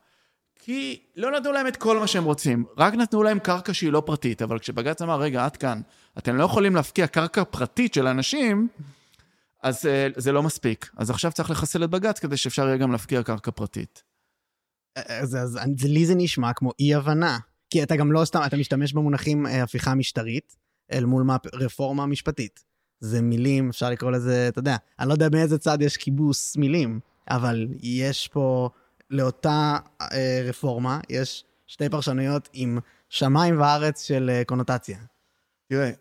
כי לא נתנו להם את כל מה שהם רוצים, רק נתנו להם קרקע שהיא לא פרטית, אבל כשבג"ץ אמר, רגע, עד כאן, אתם לא יכולים להפקיע קרקע פרטית של אנשים, אז uh, זה לא מספיק. אז עכשיו צריך לחסל את בג"ץ כדי שאפשר יהיה גם להפקיע קרקע פרטית. אז, אז אז לי זה נשמע כמו אי-הבנה. כי אתה גם לא סתם, אתה משתמש במונחים אה, הפיכה משטרית, אל מול מה, רפורמה משפטית. זה מילים, אפשר לקרוא לזה, אתה יודע, אני לא יודע מאיזה צד יש כיבוס מילים, אבל יש פה, לאותה אה, רפורמה, יש שתי פרשנויות עם שמיים וארץ של אה, קונוטציה. תראה,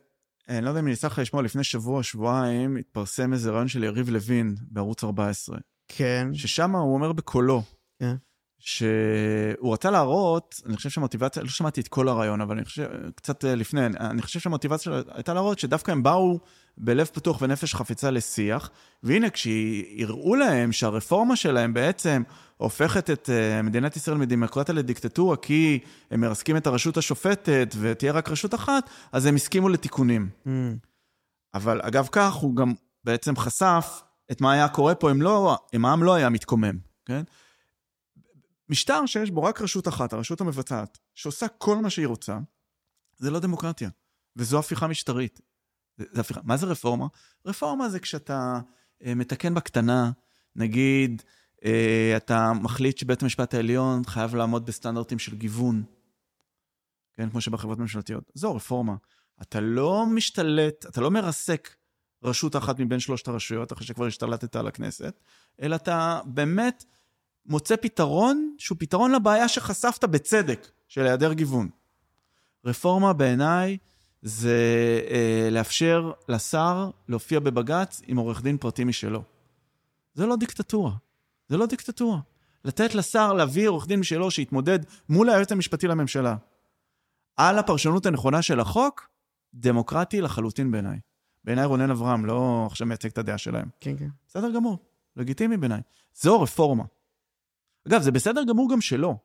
אני לא יודע אם יצא לך לשמוע, לפני שבוע, שבועיים, התפרסם איזה רעיון של יריב לוין בערוץ 14, כן. ששם הוא אומר בקולו, כן. שהוא רצה להראות, אני חושב שהמוטיבציה, לא שמעתי את כל הרעיון, אבל אני חושב, קצת אה, לפני, אני חושב שהמוטיבציה הייתה להראות שדווקא הם באו בלב פתוח ונפש חפצה לשיח, והנה כשיראו להם שהרפורמה שלהם בעצם הופכת את אה, מדינת ישראל מדמוקרטיה לדיקטטורה, כי הם מרסקים את הרשות השופטת ותהיה רק רשות אחת, אז הם הסכימו לתיקונים. Mm. אבל אגב כך, הוא גם בעצם חשף את מה היה קורה פה אם, לא, אם העם לא היה מתקומם, כן? משטר שיש בו רק רשות אחת, הרשות המבצעת, שעושה כל מה שהיא רוצה, זה לא דמוקרטיה, וזו הפיכה משטרית. זה, הפיכה. מה זה רפורמה? רפורמה זה כשאתה אה, מתקן בקטנה, נגיד, אה, אתה מחליט שבית המשפט העליון חייב לעמוד בסטנדרטים של גיוון, כן, כמו שבחברות ממשלתיות. זו רפורמה. אתה לא משתלט, אתה לא מרסק רשות אחת מבין שלושת הרשויות, אחרי שכבר השתלטת על הכנסת, אלא אתה באמת מוצא פתרון שהוא פתרון לבעיה שחשפת בצדק, של היעדר גיוון. רפורמה בעיניי זה אה, לאפשר לשר להופיע בבג"ץ עם עורך דין פרטי משלו. זה לא דיקטטורה. זה לא דיקטטורה. לתת לשר להביא עורך דין משלו שיתמודד מול היועץ המשפטי לממשלה. על הפרשנות הנכונה של החוק, דמוקרטי לחלוטין בעיניי. בעיניי רונן אברהם לא עכשיו מייצג את הדעה שלהם. כן, כן. בסדר גמור, לגיטימי בעיניי. זו רפורמה. אגב, זה בסדר גמור גם שלא.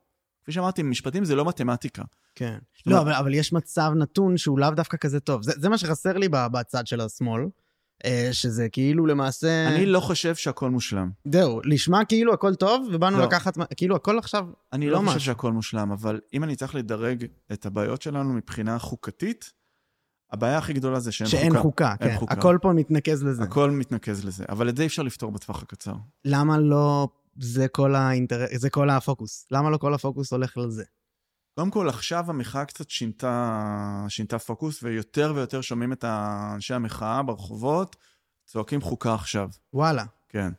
כפי שאמרתי, משפטים זה לא מתמטיקה. כן. לא, אומרת- אבל, אבל יש מצב נתון שהוא לאו דווקא כזה טוב. זה, זה מה שחסר לי בצד של השמאל, אה, שזה כאילו למעשה... אני לא חושב שהכל מושלם. זהו, לשמה כאילו הכל טוב, ובאנו לא. לקחת... כאילו הכל עכשיו... אני לא לא חושב. שהכל מושלם, אבל אם אני צריך לדרג את הבעיות שלנו מבחינה חוקתית, הבעיה הכי גדולה זה שאין, שאין חוקה, אין כן. חוקה. הכל פה מתנקז לזה. הכל מתנקז לזה, אבל את זה אי אפשר לפתור בטווח הקצר. למה לא... זה כל האינטרס... זה כל הפוקוס. למה לא כל הפוקוס הולך לזה? קודם כל, עכשיו המחאה קצת שינתה, שינתה פוקוס, ויותר ויותר שומעים את אנשי המחאה ברחובות צועקים חוקה עכשיו. וואלה. כן.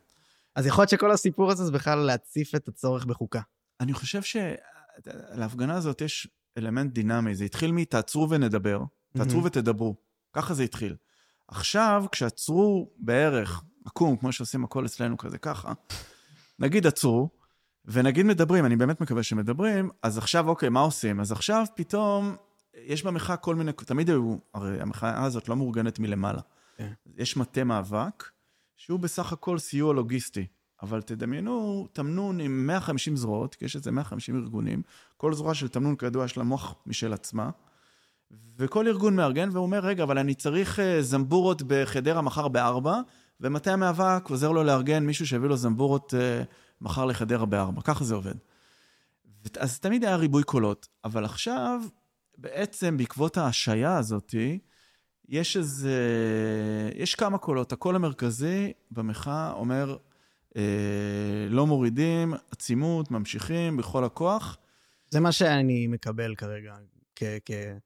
אז יכול להיות שכל הסיפור הזה זה בכלל להציף את הצורך בחוקה. אני חושב שלהפגנה הזאת יש אלמנט דינמי. זה התחיל מ"תעצרו ונדבר", תעצרו מהמם. ותדברו. ככה זה התחיל. עכשיו, כשעצרו בערך, עקום, כמו שעושים הכל אצלנו כזה ככה, נגיד עצרו, ונגיד מדברים, אני באמת מקווה שמדברים, אז עכשיו, אוקיי, מה עושים? אז עכשיו פתאום יש במחאה כל מיני, תמיד היו, הרי המחאה הזאת לא מאורגנת מלמעלה. כן. יש מטה מאבק, שהוא בסך הכל סיוע לוגיסטי. אבל תדמיינו תמנון עם 150 זרועות, כי יש איזה 150 ארגונים, כל זרוע של תמנון כידוע יש לה מוח משל עצמה, וכל ארגון מארגן והוא אומר, רגע, אבל אני צריך אה, זמבורות בחדרה מחר בארבע, ומטה המאבק עוזר לו לארגן מישהו שיביא לו זמבורות אה, מחר לחדרה בארבע. ככה זה עובד. אז תמיד היה ריבוי קולות, אבל עכשיו, בעצם בעקבות ההשעיה הזאתי, יש איזה... יש כמה קולות. הקול המרכזי במחאה אומר, אה, לא מורידים, עצימות, ממשיכים בכל הכוח. זה מה שאני מקבל כרגע כ- כ-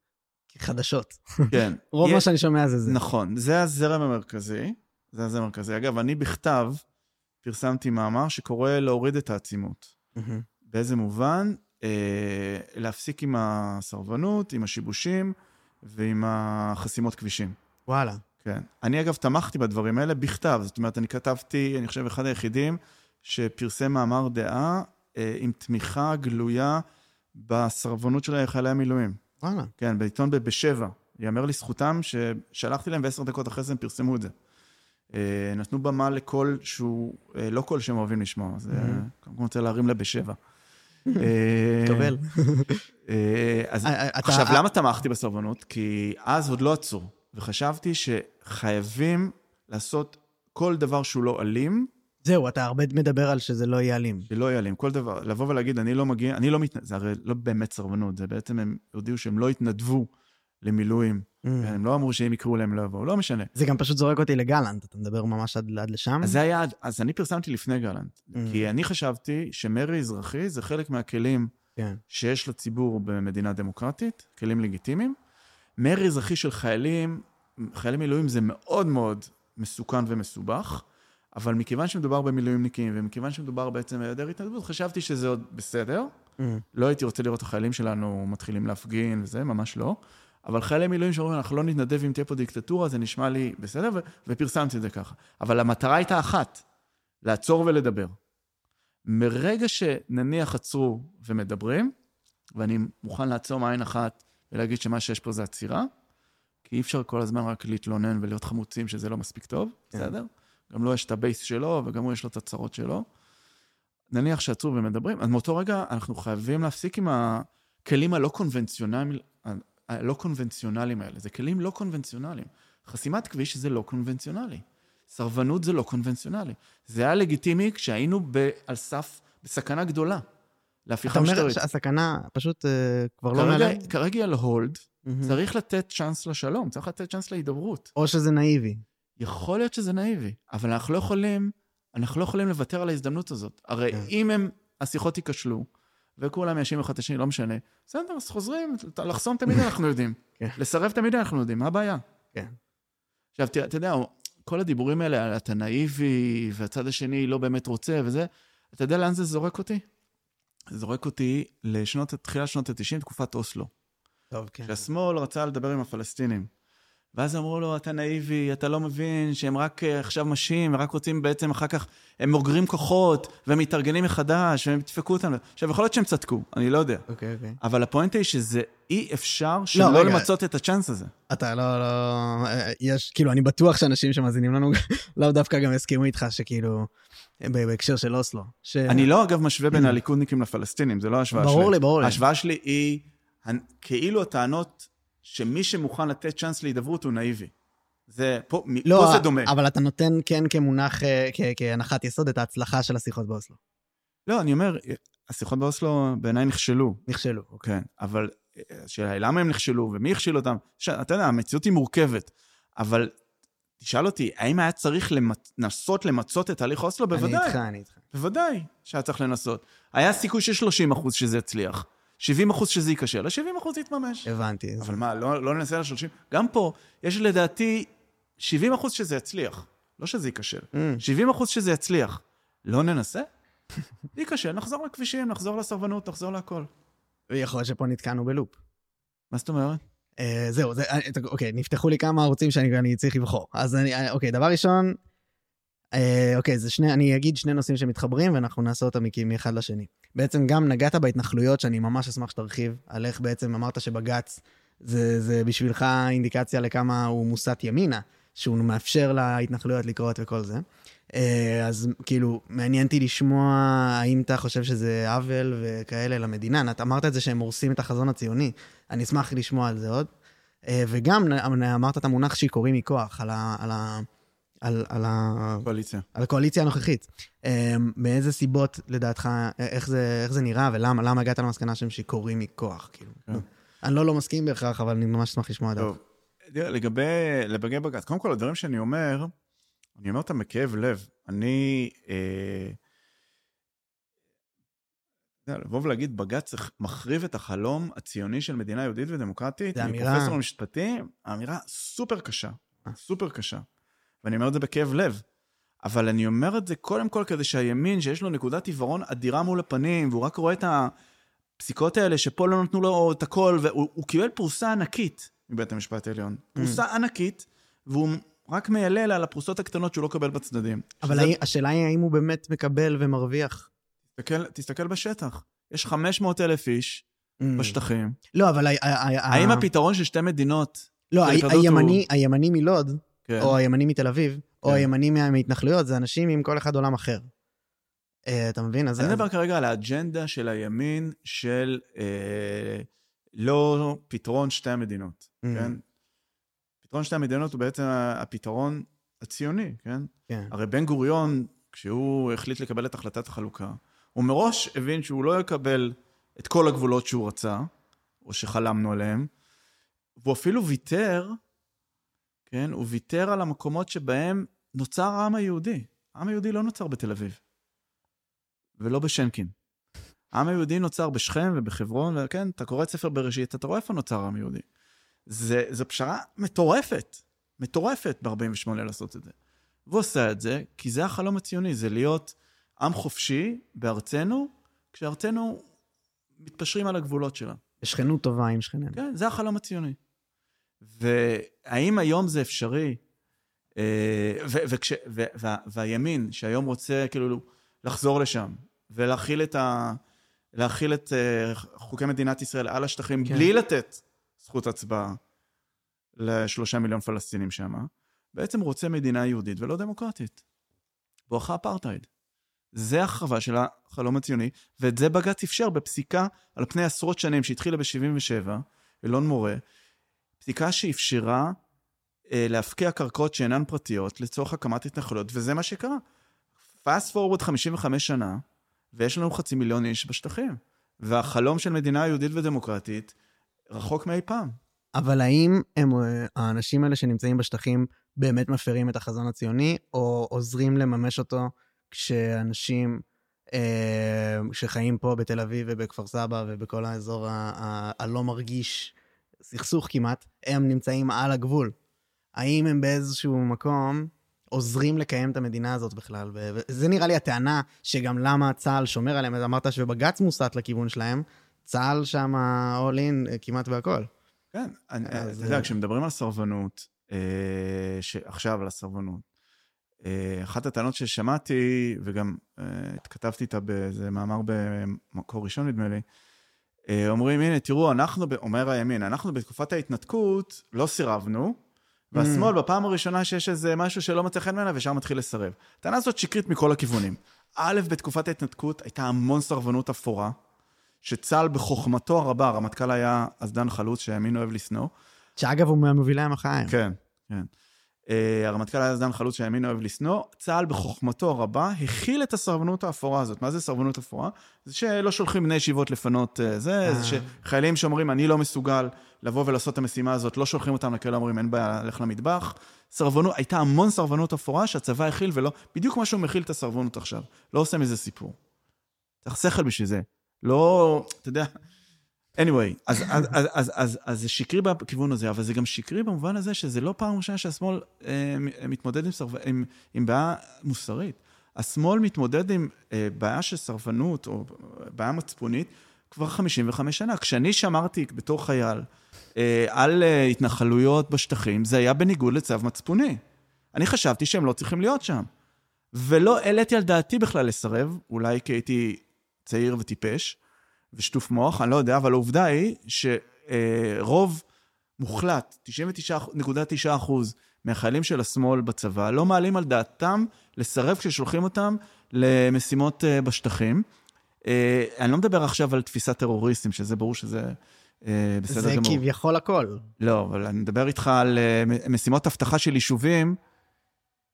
כחדשות. כן. רוב מה יש- שאני שומע זה זה. נכון, זה הזרם המרכזי. זה הזרם המרכזי. אגב, אני בכתב פרסמתי מאמר שקורא להוריד את העצימות. מהמם. באיזה מובן? אה, להפסיק עם הסרבנות, עם השיבושים ועם החסימות כבישים. וואלה. כן. אני אגב תמכתי בדברים האלה בכתב, זאת אומרת, אני כתבתי, אני חושב, אחד היחידים שפרסם מאמר דעה אה, עם תמיכה גלויה בסרבנות של חיילי המילואים. וואלה. כן, בעיתון ב- בשבע. ייאמר לזכותם ששלחתי להם ועשר דקות אחרי זה הם פרסמו את זה. אה, נתנו במה לקול שהוא אה, לא קול שהם אוהבים לשמוע, זה כל רוצה להרים לה בשבע. קבל. אה, אז עכשיו, למה תמכתי בסרבנות? כי אז עוד לא עצרו, וחשבתי שחייבים לעשות כל דבר שהוא לא אלים, זהו, אתה הרבה מדבר על שזה לא יהיה אלים. שלא יהיה אלים. כל דבר, לבוא ולהגיד, אני לא מגיע, אני לא מתנדב, זה הרי לא באמת סרבנות, זה בעצם הם הודיעו שהם לא התנדבו למילואים. Mm. הם לא אמרו שאם יקראו להם לא יבואו, לא משנה. זה גם פשוט זורק אותי לגלנט, אתה מדבר ממש עד עד לשם? אז זה היה, אז אני פרסמתי לפני גלנט, Mm. כי אני חשבתי שמרי אזרחי זה חלק מהכלים כן. שיש לציבור במדינה דמוקרטית, כלים לגיטימיים. מרי אזרחי של חיילים, חיילי מילואים זה מאוד מאוד מסוכן ומסובך, אבל מכיוון שמדובר במילואימניקים, ומכיוון שמדובר בעצם בהיעדר התנדבות, חשבתי שזה עוד בסדר. Mm. לא הייתי רוצה לראות את החיילים שלנו מתחילים להפגין וזה, ממש לא. אבל חיילי מילואים שאומרים, אנחנו לא נתנדב אם תהיה פה דיקטטורה, זה נשמע לי בסדר, ו- ופרסמתי את זה ככה. אבל המטרה הייתה אחת, לעצור ולדבר. מרגע שנניח עצרו ומדברים, ואני מוכן לעצום עין אחת ולהגיד שמה שיש פה זה עצירה, כי אי אפשר כל הזמן רק להתלונן ולהיות חמוצים שזה לא מספיק טוב, כן. בסדר? גם לו יש את הבייס שלו, וגם הוא יש לו את הצרות שלו. נניח שעצרו ומדברים, אז מאותו רגע אנחנו חייבים להפסיק עם הכלים הלא קונבנציונליים, הלא קונבנציונליים האלה. זה כלים לא קונבנציונליים. חסימת כביש זה לא קונבנציונלי. סרבנות זה לא קונבנציונלי. זה היה לגיטימי כשהיינו ב, על סף, בסכנה גדולה. אתה להפיכה אומר משטרית. שהסכנה פשוט אה, כבר לא כרגע, מעליהם? כרגע היא על הולד, מהמם. צריך לתת צ'אנס לשלום, צריך לתת צ'אנס להידברות. או שזה נאיבי. יכול להיות שזה נאיבי, אבל אנחנו לא יכולים, אנחנו לא יכולים לוותר על ההזדמנות הזאת. הרי כן. אם הם, השיחות ייכשלו, וכולם יאשימו אחד את השני, לא משנה, בסדר, אז חוזרים, לחסום תמיד אנחנו יודעים. כן. לסרב תמיד אנחנו יודעים, מה הבעיה? כן. עכשיו, תראה, אתה יודע, כל הדיבורים האלה על אתה נאיבי, והצד השני לא באמת רוצה וזה, אתה יודע לאן זה זורק אותי? זה זורק אותי לשנות, תחילת שנות ה-90, תקופת אוסלו. טוב, כן. כשהשמאל רצה לדבר עם הפלסטינים, ואז אמרו לו, אתה נאיבי, אתה לא מבין שהם רק אה, עכשיו משים, רק רוצים בעצם אחר כך, הם אוגרים כוחות, והם מתארגנים מחדש, והם ידפקו אותם. עכשיו, יכול להיות שהם צדקו, אני לא יודע. אוקיי, אוקיי. אבל הפואנטה היא שזה אי אפשר שלא רגע. למצות את הצ'אנס הזה. אתה לא, לא... אה, יש, כאילו, אני בטוח שאנשים שמאזינים לנו לאו דווקא גם יסכימו איתך שכאילו, בהקשר של אוסלו. ש... אני לא, אגב, משווה בין הליכודניקים לפלסטינים, זה לא ההשוואה שלי. ברור לי, ברור לי. ההשוואה שלי היא כאילו הטענות שמי שמוכן לתת צ'אנס להידברות הוא נאיבי. זה, פה, לא, פה זה דומה. אבל אתה נותן כן כמונח, אה, כ- כהנחת יסוד את ההצלחה של השיחות באוסלו. לא, אני אומר, השיחות באוסלו בעיניי נכשלו. נכשלו. כן, אבל אה, השאלה היא למה הם נכשלו ומי הכשיל אותם. ש... אתה יודע, המציאות היא מורכבת, אבל תשאל אותי, האם היה צריך למצ... לנסות למצות את תהליך אוסלו? אני בוודאי, איתך, אני איתך. בוודאי שהיה צריך לנסות. היה סיכוי של 30 אחוז שזה יצליח, 70 אחוז שזה ייכשל, ה-70 אחוז יתממש. הבנתי. אבל מה, לא, לא ננסה על 30? גם פה, יש לדעתי 70 אחוז שזה יצליח, לא שזה ייכשל. Mm. 70 אחוז שזה יצליח. לא ננסה? ייכשל, נחזור לכבישים, נחזור לסרבנות, נחזור להכל. יכול להיות שפה נתקענו בלופ. מה זאת אומרת? אה, זהו, זה, אה, אוקיי, נפתחו לי כמה ערוצים שאני אני צריך לבחור. אז אני, אה, אוקיי, דבר ראשון, אה, אוקיי, זה שני, אני אגיד שני נושאים שמתחברים ואנחנו נעשה אותם מאחד לשני. בעצם גם נגעת בהתנחלויות, שאני ממש אשמח שתרחיב, על איך בעצם אמרת שבג"ץ זה, זה בשבילך אינדיקציה לכמה הוא מוסת ימינה, שהוא מאפשר להתנחלויות לקרות וכל זה. אה, אז כאילו, מעניין אותי לשמוע האם אתה חושב שזה עוול וכאלה למדינה. את אמרת את זה שהם הורסים את החזון הציוני. אני אשמח לשמוע על זה עוד. אה, וגם אמרת את המונח שיכורים מכוח, על, ה, על, ה, על, על, ה, קואליציה. על הקואליציה הנוכחית. אה, מאיזה סיבות, לדעתך, אה, איך זה, איך זה נראה ולמה למה הגעת למסקנה שהם שיכורים מכוח? כאילו. כן. אני לא לא מסכים בהכרח, אבל אני ממש אשמח לשמוע. טוב, תראה, לגבי, לגבי בג"ץ, קודם כל, הדברים שאני אומר, אני אומר אותם בכאב לב. אני... אה, לבוא ולהגיד, בג"ץ מחריב את החלום הציוני של מדינה יהודית ודמוקרטית, זה אמירה. מפרופסור למשפטים, אמירה סופר קשה, סופר קשה. ואני אומר את זה בכאב לב. אבל אני אומר את זה קודם כל כדי שהימין, שיש לו נקודת עיוורון אדירה מול הפנים, והוא רק רואה את הפסיקות האלה שפה לא נתנו לו את הכל, והוא הוא קיבל פרוסה ענקית מבית המשפט העליון. פרוסה ענקית, והוא רק מיילל על הפרוסות הקטנות שהוא לא קבל בצדדים. אבל שזה- האם- השאלה היא האם הוא באמת מקבל ומרוויח. תסתכל, תסתכל בשטח. יש 500 אלף איש Mm. בשטחים. לא, אבל... ה- ה- ה- האם ה- הפתרון של שתי מדינות... לא, הימני, הימני מלוד, כן. או הימני מתל אביב, או כן. הימני מה- מההתנחלויות, זה אנשים עם כל אחד עולם אחר. אה, אתה מבין? אז... אני אז- מדבר כרגע על האג'נדה של הימין של אה, לא פתרון שתי המדינות, Mm. כן? פתרון שתי המדינות הוא בעצם הפתרון הציוני, כן? כן. הרי בן גוריון, כשהוא החליט לקבל את החלטת החלוקה, הוא מראש הבין שהוא לא יקבל את כל הגבולות שהוא רצה, או שחלמנו עליהם, והוא אפילו ויתר, כן? הוא ויתר על המקומות שבהם נוצר העם היהודי. העם היהודי לא נוצר בתל אביב, ולא בשנקין. העם היהודי נוצר בשכם ובחברון, וכן, אתה קורא את ספר בראשית, אתה רואה איפה נוצר העם היהודי. זה, זו פשרה מטורפת, מטורפת ב-48 לעשות את זה. והוא עושה את זה כי זה החלום הציוני, זה להיות עם חופשי בארצנו, כשארצנו מתפשרים על הגבולות שלה. שכנות טובה עם שכנינו. כן, זה החלום הציוני. והאם היום זה אפשרי, אה, ו- וכש, ו- וה- והימין, שהיום רוצה כאילו לחזור לשם, ולהכיל את, ה, להכיל את אה, חוקי מדינת ישראל על השטחים, כן. בלי לתת זכות הצבעה לשלושה מיליון פלסטינים שם, בעצם רוצה מדינה יהודית ולא דמוקרטית. בואכה אפרטהייד. זה החרבה של החלום הציוני, ואת זה בג"ץ אפשר בפסיקה על פני עשרות שנים שהתחילה ב-77, אלון מורה, פסיקה שאפשרה אה, להפקיע קרקעות שאינן פרטיות לצורך הקמת התנחלויות, וזה מה שקרה. fast forward 55 שנה, ויש לנו חצי מיליון איש בשטחים. והחלום של מדינה יהודית ודמוקרטית רחוק מאי פעם. אבל האם הם, אה, האנשים האלה שנמצאים בשטחים באמת מפרים את החזון הציוני, או עוזרים לממש אותו כשאנשים אה, שחיים פה בתל אביב ובכפר סבא ובכל האזור הלא מרגיש סכסוך כמעט, הם נמצאים על הגבול? האם הם באיזשהו מקום עוזרים לקיים את המדינה הזאת בכלל? וזה נראה לי הטענה שגם למה צה"ל שומר עליהם, אמרת שבג"ץ מוסט לכיוון שלהם, צה"ל שם all in אה, כמעט בהכל. כן, אני, אז, אתה יודע, אה, כשמדברים על סרבנות, אה, שעכשיו על הסרבנות. אה, אחת הטענות ששמעתי, וגם אה, התכתבתי איתה באיזה מאמר במקור ראשון, נדמה לי, אה, אומרים, הנה, תראו, אנחנו, אומר הימין, אנחנו בתקופת ההתנתקות לא סירבנו, והשמאל, בפעם הראשונה שיש איזה משהו שלא מצא חן ממנה, וישר מתחיל לסרב. הטענה הזאת שקרית מכל הכיוונים. א', בתקופת ההתנתקות הייתה המון סרבנות אפורה, שצה"ל בחוכמתו הרבה, הרמטכ"ל היה אז דן חלוץ, שהימין אוהב לשנוא, שאגב, הוא מהמובילי המחאה. כן, כן. Uh, הרמטכ"ל היה דן חלוץ שהימין אוהב לשנוא, צה"ל בחוכמתו הרבה הכיל את הסרבנות האפורה הזאת. מה זה סרבנות אפורה? זה שלא שולחים בני ישיבות לפנות uh, זה, אה. זה שחיילים שאומרים, אני לא מסוגל לבוא ולעשות את המשימה הזאת, לא שולחים אותם לכלא, אומרים, אין בעיה, לך למטבח. סרבנות, הייתה המון סרבנות אפורה שהצבא הכיל ולא, בדיוק כמו שהוא מכיל את הסרבנות עכשיו. לא עושה מזה סיפור. צריך שכל בשביל זה. לא, אתה יודע, anyway, אז, אז, אז, אז, אז, אז זה שקרי בכיוון הזה, אבל זה גם שקרי במובן הזה שזה לא פעם ראשונה שהשמאל אה, מתמודד עם, סרב... עם, עם בעיה מוסרית. השמאל מתמודד עם אה, בעיה של סרבנות או בעיה מצפונית כבר 55 שנה. כשאני שמרתי בתור חייל אה, על אה, התנחלויות בשטחים, זה היה בניגוד לצו מצפוני. אני חשבתי שהם לא צריכים להיות שם. ולא העליתי על דעתי בכלל לסרב, אולי כי הייתי צעיר וטיפש, ושטוף מוח, אני לא יודע, אבל העובדה היא שרוב מוחלט, 99.9 אחוז מהחיילים של השמאל בצבא, לא מעלים על דעתם לסרב כששולחים אותם למשימות אה, בשטחים. אה, אני לא מדבר עכשיו על תפיסת טרוריסטים, שזה ברור שזה אה, בסדר זה גמור. כביכול הכל. לא, אבל אני מדבר איתך על משימות אבטחה של יישובים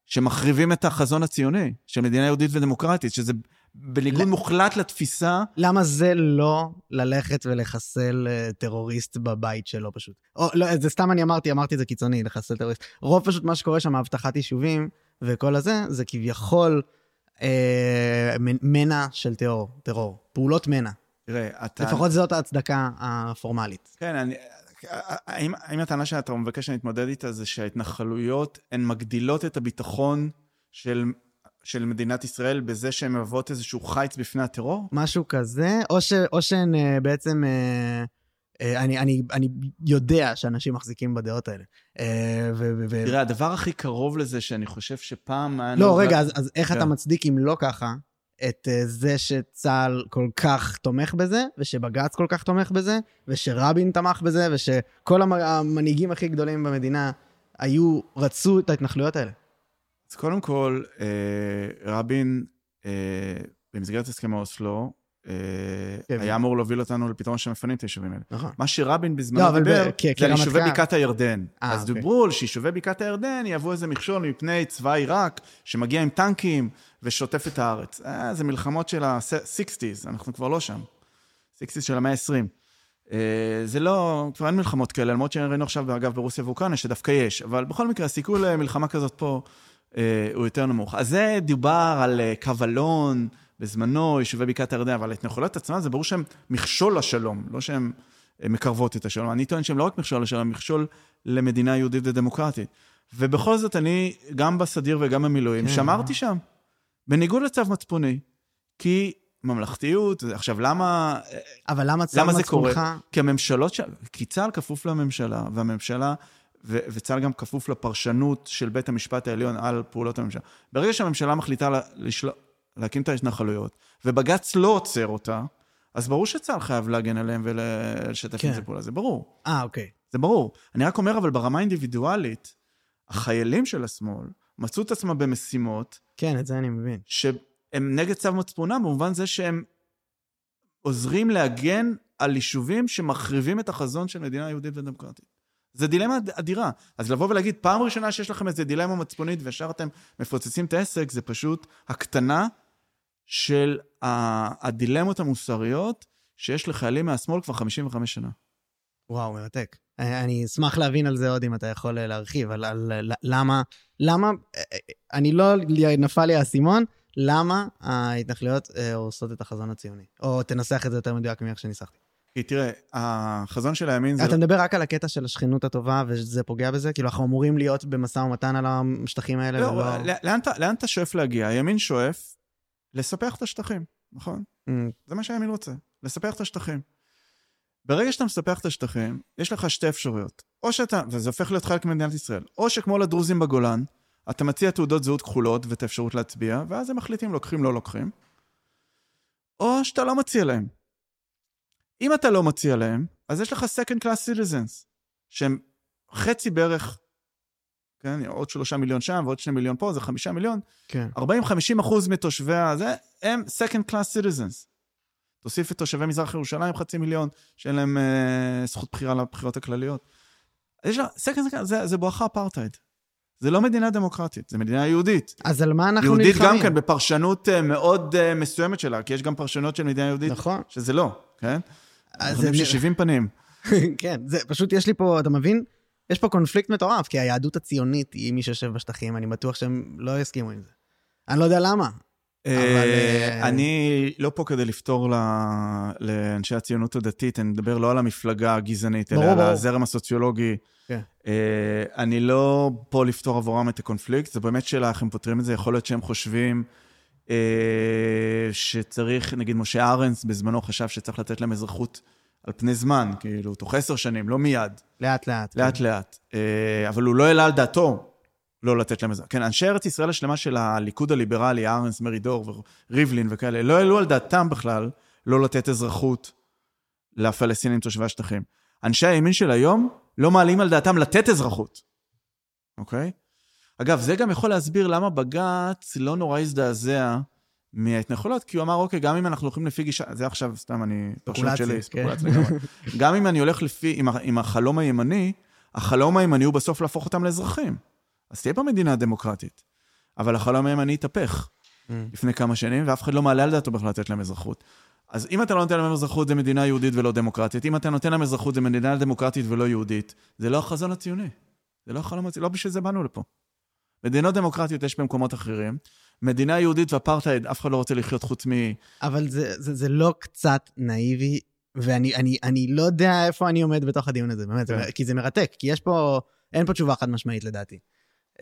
שמחריבים את החזון הציוני של מדינה יהודית ודמוקרטית, שזה בניגוד לא. מוחלט לתפיסה למה זה לא ללכת ולחסל אה, טרוריסט בבית שלו פשוט? או, לא, זה סתם אני אמרתי, אמרתי את זה קיצוני, לחסל טרוריסט. רוב פשוט מה שקורה שם, אבטחת יישובים וכל הזה, זה כביכול אה, מנע של טרור, טרור. פעולות מנע. תראה, אתה... לפחות זאת ההצדקה הפורמלית. כן, אני... האם, האם הטענה שאתה מבקש שנתמודד איתה זה שההתנחלויות הן מגדילות את הביטחון של, של מדינת ישראל בזה שהן מהוות איזשהו חיץ בפני הטרור? משהו כזה, או, ש, או שהן אה, בעצם... אה, אה, אני, אני, אני יודע שאנשים מחזיקים בדעות האלה. אה, ו, ו, ו... תראה, הדבר הכי קרוב לזה שאני חושב שפעם... לא, רגע, אז, אז איך כן. אתה מצדיק, אם לא ככה, את uh, זה שצה"ל כל כך תומך בזה, ושבג"ץ כל כך תומך בזה, ושרבין תמך בזה, ושכל המ- המנהיגים הכי גדולים במדינה היו, רצו את ההתנחלויות האלה. אז קודם כל, אה, רבין, אה, במסגרת הסכמי אוסלו, אה, כן. היה אמור להוביל אותנו לפתרון שמפנים את היישובים האלה. נכון. מה שרבין לא, בזמנו אבל דיבר, ב- כ- זה על יישובי כרמטכ"ל. בקעת הירדן. אה, אז אוקיי. דיברו על שיישובי בקעת הירדן יהוו איזה מכשול מפני צבא עיראק, שמגיע עם טנקים ושוטף את הארץ. אה, זה מלחמות של ה-60's, אנחנו כבר לא שם. 60's של המאה ה-20. אה, זה לא, כבר אין מלחמות כאלה, למרות שראינו עכשיו, אגב, ברוסיה ואוקראינה, שדווקא יש. אבל בכל מקרה, הסיכוי למלחמה כזאת פה הוא יותר נמוך. אז זה דובר על אה, קו אלון, בזמנו, יישובי בקעת הירדן, אבל ההתנחלויות עצמן, זה ברור שהן מכשול לשלום, לא שהן אה, מקרבות את השלום. אני טוען שהן לא רק מכשול לשלום, מכשול למדינה יהודית ודמוקרטית. ובכל זאת, אני, גם בסדיר וגם במילואים, כן. שמרתי שם, בניגוד לצו מצפוני. כי ממלכתיות, עכשיו, למה... אבל למה צה"ל למה זה קורה? מצפונך... כי הממשלות, ש... כי צה"ל כפוף לממשלה, והממשלה, ו... וצה"ל גם כפוף לפרשנות של בית המשפט העליון על פעולות הממשלה. ברגע שהממשלה מחליטה לה... לשל... להקים את ההתנחלויות, ובג"ץ לא עוצר אותה, אז ברור שצה"ל חייב להגן עליהם ולשתף כן. עם זה פעולה, זה ברור. אה, אוקיי. זה ברור. אני רק אומר, אבל ברמה האינדיבידואלית, החיילים של השמאל מצאו את עצמם במשימות כן, את זה אני מבין. שהם נגד צו מצפונם, במובן זה שהם עוזרים להגן על יישובים שמחריבים את החזון של מדינה יהודית ודמוקרטית. זה דילמה אד- אדירה. אז לבוא ולהגיד, פעם ראשונה שיש לכם איזה דילמה מצפונית וישר אתם מפוצצים את העסק, זה פשוט הקטנה של הדילמות המוסריות שיש לחיילים מהשמאל כבר 55 שנה. וואו, מרתק. אה, אני אשמח להבין על זה עוד אם אתה יכול אה, להרחיב, על, על ל- למה, למה, אה, אה, אני לא, נפל לי האסימון, למה ההתנחלויות אה, הורסות את החזון הציוני? או תנסח את זה יותר מדויק מאיך שניסחתי. כי תראה, החזון של הימין זה... אתה מדבר רק על הקטע של השכנות הטובה, וזה פוגע בזה? כאילו, אנחנו אמורים להיות במשא ומתן על השטחים האלה, לא, ולא... לא, לאן אתה- לאן אתה שואף להגיע? הימין שואף לספח את השטחים, נכון? Mm, זה מה שהימין רוצה, לספח את השטחים. ברגע שאתה מספח את השטחים, יש לך שתי אפשרויות. או שאתה, וזה הופך להיות חלק ממדינת ישראל, או שכמו לדרוזים בגולן, אתה מציע תעודות זהות כחולות ואת האפשרות להצביע, ואז הם מחליטים לוקחים, לא לוקחים. או שאתה לא מציע להם. אם אתה לא מציע להם, אז יש לך second class citizens, שהם חצי בערך, כן, עוד שלושה מיליון שם ועוד שני מיליון פה, זה חמישה מיליון. כן. 40-50 אחוז מתושבי הזה הם second class citizens. תוסיף את תושבי מזרח ירושלים, חצי מיליון, שאין להם אה, זכות בחירה לבחירות הכלליות. יש לה, second, זה, זה בואכה אפרטהייד. זה לא מדינה דמוקרטית, זה מדינה יהודית. אז על מה אנחנו יהודית נלחמים? גם כן, בפרשנות אה, מאוד אה, מסוימת שלה, כי יש גם פרשנות של מדינה יהודית, נכון. שזה לא, כן? אז זה- ששבעים פנים. כן, זה פשוט יש לי פה, אתה מבין? יש פה קונפליקט מטורף, כי היהדות הציונית היא מי שיושב בשטחים, אני בטוח שהם לא יסכימו עם זה. אני לא יודע למה. אבל, אה, אה, אני לא פה כדי לפתור לאנשי הציונות הדתית, אני מדבר לא על המפלגה הגזענית, אלא על. הזרם הסוציולוגי. כן. אה, אני לא פה לפתור עבורם את הקונפליקט, זו באמת שאלה איך הם פותרים את זה. יכול להיות שהם חושבים שצריך, נגיד משה ארנס בזמנו חשב שצריך לתת להם אזרחות על פני זמן, כאילו, תוך עשר שנים, לא מיד. לאט לאט. לאט לאט. אה, אבל הוא לא העלה על דעתו לא לתת להם זה. כן, אנשי ארץ ישראל השלמה של הליכוד הליברלי, ארנס, מרידור וריבלין וכאלה, לא העלו על דעתם בכלל לא לתת אזרחות לפלסטינים תושבי השטחים. אנשי הימין של היום לא מעלים על דעתם לתת אזרחות, אוקיי? אגב, זה גם יכול להסביר למה בג"ץ לא נורא הזדעזע מההתנחלות, כי הוא אמר, אוקיי, גם אם אנחנו הולכים לפי גישה, זה עכשיו סתם אני, פרשנות ספקולציה, שלי, כן. ספקולציה לגמרי. גם אם אני הולך לפי, עם, עם החלום הימני, החלום הימני הוא בסוף להפוך אותם לאזרחים. אז תהיה פה מדינה דמוקרטית. אבל החלום הימני התהפך Mm. לפני כמה שנים, ואף אחד לא מעלה על דעתו בכלל לתת להם אזרחות. אז אם אתה לא נותן להם אזרחות, זה מדינה יהודית ולא דמוקרטית. אם אתה נותן להם אזרחות, זה מדינה דמוקרטית ולא יהודית. זה לא החזון הציוני. זה לא החלום הציוני, לא בשביל זה באנו לפה. מדינות דמוקרטיות יש במקומות אחרים. מדינה יהודית ואפרטהייד, אף אחד לא רוצה לחיות חוץ מ... אבל זה, זה, זה לא קצת נאיבי, ואני אני, אני לא יודע איפה אני עומד בתוך הדיון הזה, באמת, כן. זה, כי זה מרתק, כי יש פה, אין פה תשובה חד משמעית לדעתי.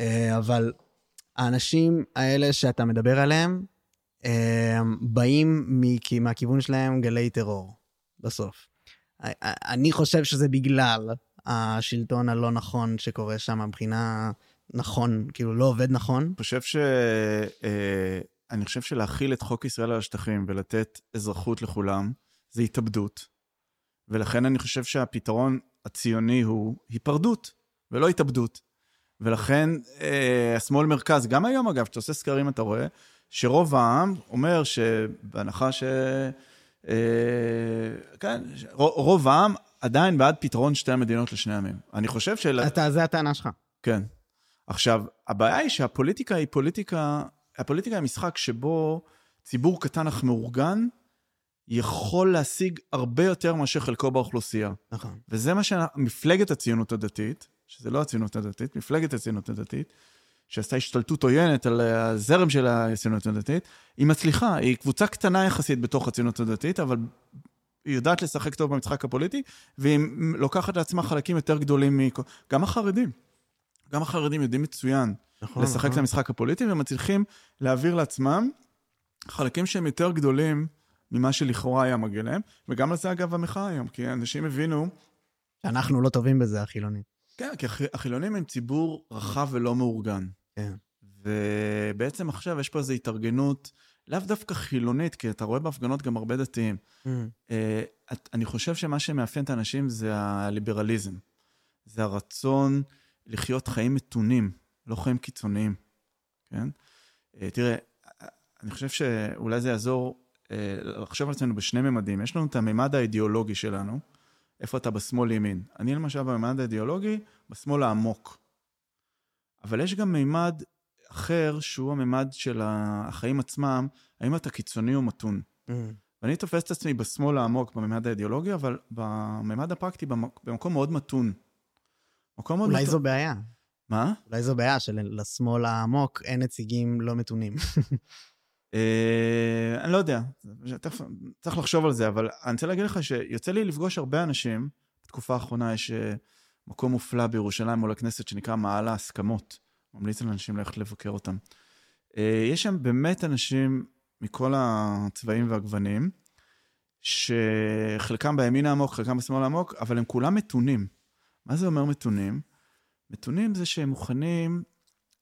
אה, אבל האנשים האלה שאתה מדבר עליהם, אה, באים מכ- מהכיוון שלהם גלי טרור, בסוף. אני חושב שזה בגלל השלטון הלא נכון שקורה שם מבחינה נכון, כאילו לא עובד נכון. חושב ש... אה, אני חושב שלהכיל את חוק ישראל על השטחים ולתת אזרחות לכולם, זה התאבדות. ולכן אני חושב שהפתרון הציוני הוא היפרדות, ולא התאבדות. ולכן אה, השמאל מרכז, גם היום אגב, כשאתה עושה סקרים אתה רואה, שרוב העם אומר שבהנחה ש... אה, כן, רוב העם עדיין בעד פתרון שתי המדינות לשני עמים. אני חושב של... אתה, זה הטענה שלך. כן. עכשיו, הבעיה היא שהפוליטיקה היא פוליטיקה, הפוליטיקה היא משחק שבו ציבור קטן אך מאורגן יכול להשיג הרבה יותר מאשר חלקו באוכלוסייה. נכון. וזה מה שמפלגת הציונות הדתית, שזה לא הציונות הדתית, מפלגת הציונות הדתית, שעשתה השתלטות עוינת על הזרם של הציונות הדתית, היא מצליחה, היא קבוצה קטנה יחסית בתוך הציונות הדתית, אבל היא יודעת לשחק טוב במשחק הפוליטי, והיא לוקחת לעצמה חלקים יותר גדולים מ... גם החרדים. גם החרדים יודעים מצוין נכון. לשחק את נכון. המשחק הפוליטי, ומצליחים להעביר לעצמם חלקים שהם יותר גדולים ממה שלכאורה היה מגיע להם, וגם על זה אגב המחאה היום, כי אנשים הבינו, אנחנו לא טובים בזה, החילונים. כן, כי הח- החילונים הם ציבור רחב ולא מאורגן. כן. ובעצם עכשיו יש פה איזו התארגנות, לאו דווקא חילונית, כי אתה רואה בהפגנות גם הרבה דתיים. אה, את- אני חושב שמה שמאפיין את האנשים זה הליברליזם. זה הרצון לחיות חיים מתונים, לא חיים קיצוניים, כן? אה, תראה, אני חושב שאולי זה יעזור אה, לחשוב על עצמנו בשני ממדים. יש לנו את הממד האידיאולוגי שלנו, איפה אתה בשמאל ימין. אני למשל בממד האידיאולוגי, בשמאל העמוק. אבל יש גם ממד אחר, שהוא הממד של החיים עצמם, האם אתה קיצוני או מתון. ואני תופס את עצמי בשמאל העמוק בממד האידיאולוגי, אבל בממד הפרקטי במק... במקום מאוד מתון. מקום מאוד אולי. זו בעיה. מה? אולי זו בעיה שלשמאל העמוק אין נציגים לא מתונים. אה, אני לא יודע, צריך לחשוב על זה, אבל אני רוצה להגיד לך שיוצא לי לפגוש הרבה אנשים, בתקופה האחרונה יש אה, מקום מופלא בירושלים מול הכנסת שנקרא מעל ההסכמות. ממליץ לאנשים ללכת לבקר אותם. אה, יש שם באמת אנשים מכל הצבעים והגוונים, שחלקם בימין העמוק, חלקם בשמאל העמוק, אבל הם כולם מתונים. מה זה אומר מתונים? מתונים זה שהם מוכנים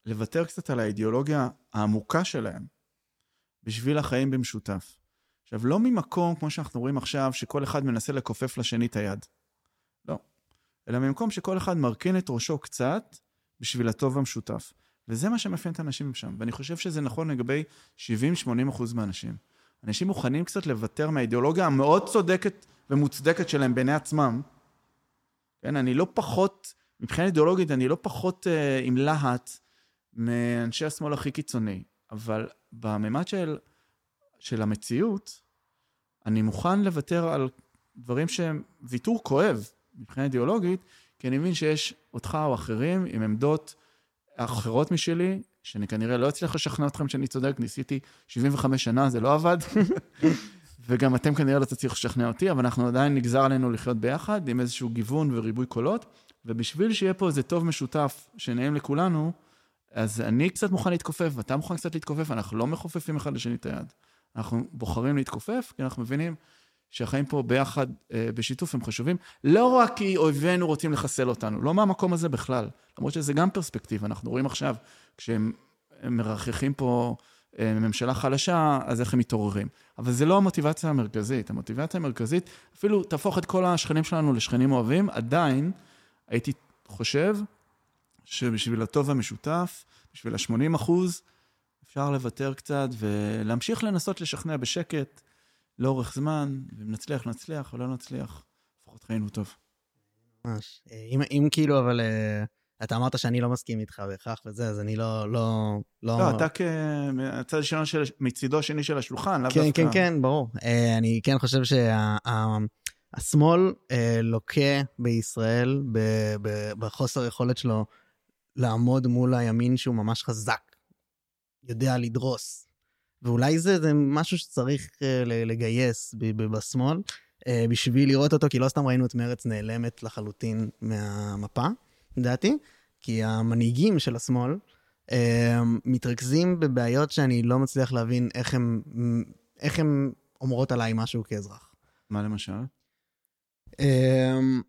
לוותר קצת על האידיאולוגיה העמוקה שלהם בשביל החיים במשותף. עכשיו, לא ממקום, כמו שאנחנו רואים עכשיו, שכל אחד מנסה לכופף לשני את היד. לא. אלא ממקום שכל אחד מרכין את ראשו קצת בשביל הטוב המשותף. וזה מה שמאפיין את האנשים שם. ואני חושב שזה נכון לגבי 70-80 אחוז מהאנשים. אנשים מוכנים קצת לוותר מהאידיאולוגיה המאוד צודקת ומוצדקת שלהם בעיני עצמם. כן, אני לא פחות, מבחינה אידיאולוגית, אני לא פחות uh, עם להט מאנשי השמאל הכי קיצוני, אבל בממד של, של המציאות, אני מוכן לוותר על דברים שהם ויתור כואב מבחינה אידיאולוגית, כי אני מבין שיש אותך או אחרים עם עמדות אחרות משלי, שאני כנראה לא אצליח לשכנע אתכם שאני צודק, ניסיתי 75 שנה, זה לא עבד. וגם אתם כנראה לא תצליחו לשכנע אותי, אבל אנחנו עדיין נגזר עלינו לחיות ביחד עם איזשהו גיוון וריבוי קולות, ובשביל שיהיה פה איזה טוב משותף שנעים לכולנו, אז אני קצת מוכן להתכופף, ואתה מוכן קצת להתכופף, אנחנו לא מכופפים אחד לשני את היד. אנחנו בוחרים להתכופף, כי אנחנו מבינים שהחיים פה ביחד, אה, בשיתוף, הם חשובים, לא רק כי אויבינו רוצים לחסל אותנו, לא מהמקום הזה בכלל, למרות שזה גם פרספקטיבה, אנחנו רואים עכשיו, כשהם מרחכים פה ממשלה חלשה, אז איך הם מתעוררים. אבל זה לא המוטיבציה המרכזית. המוטיבציה המרכזית, אפילו תהפוך את כל השכנים שלנו לשכנים אוהבים, עדיין הייתי חושב שבשביל הטוב המשותף, בשביל ה-80 אחוז, אפשר לוותר קצת ולהמשיך לנסות לשכנע בשקט לאורך זמן, ואם נצליח, נצליח, או לא נצליח, לפחות חיינו טוב. ממש. אה, אם, אם כאילו, אבל אה, אתה אמרת שאני לא מסכים איתך בהכרח וזה, אז אני לא... לא, לא... לא, אתה כמצד השני של, מצידו השני של השולחן, לאו כן, דווקא... כן, כן, ברור. אה, אני כן חושב שהשמאל לוקה בישראל ב- ב- בחוסר היכולת שלו לעמוד מול הימין שהוא ממש חזק, יודע לדרוס. ואולי זה, זה משהו שצריך אה, לגייס בשמאל אה, בשביל לראות אותו, כי לא סתם ראינו את מרץ נעלמת לחלוטין מהמפה, לדעתי, כי המנהיגים של השמאל אה, מתרכזים בבעיות שאני לא מצליח להבין איך הם, איך הם אומרות עליי משהו כאזרח. מה למשל? אמ,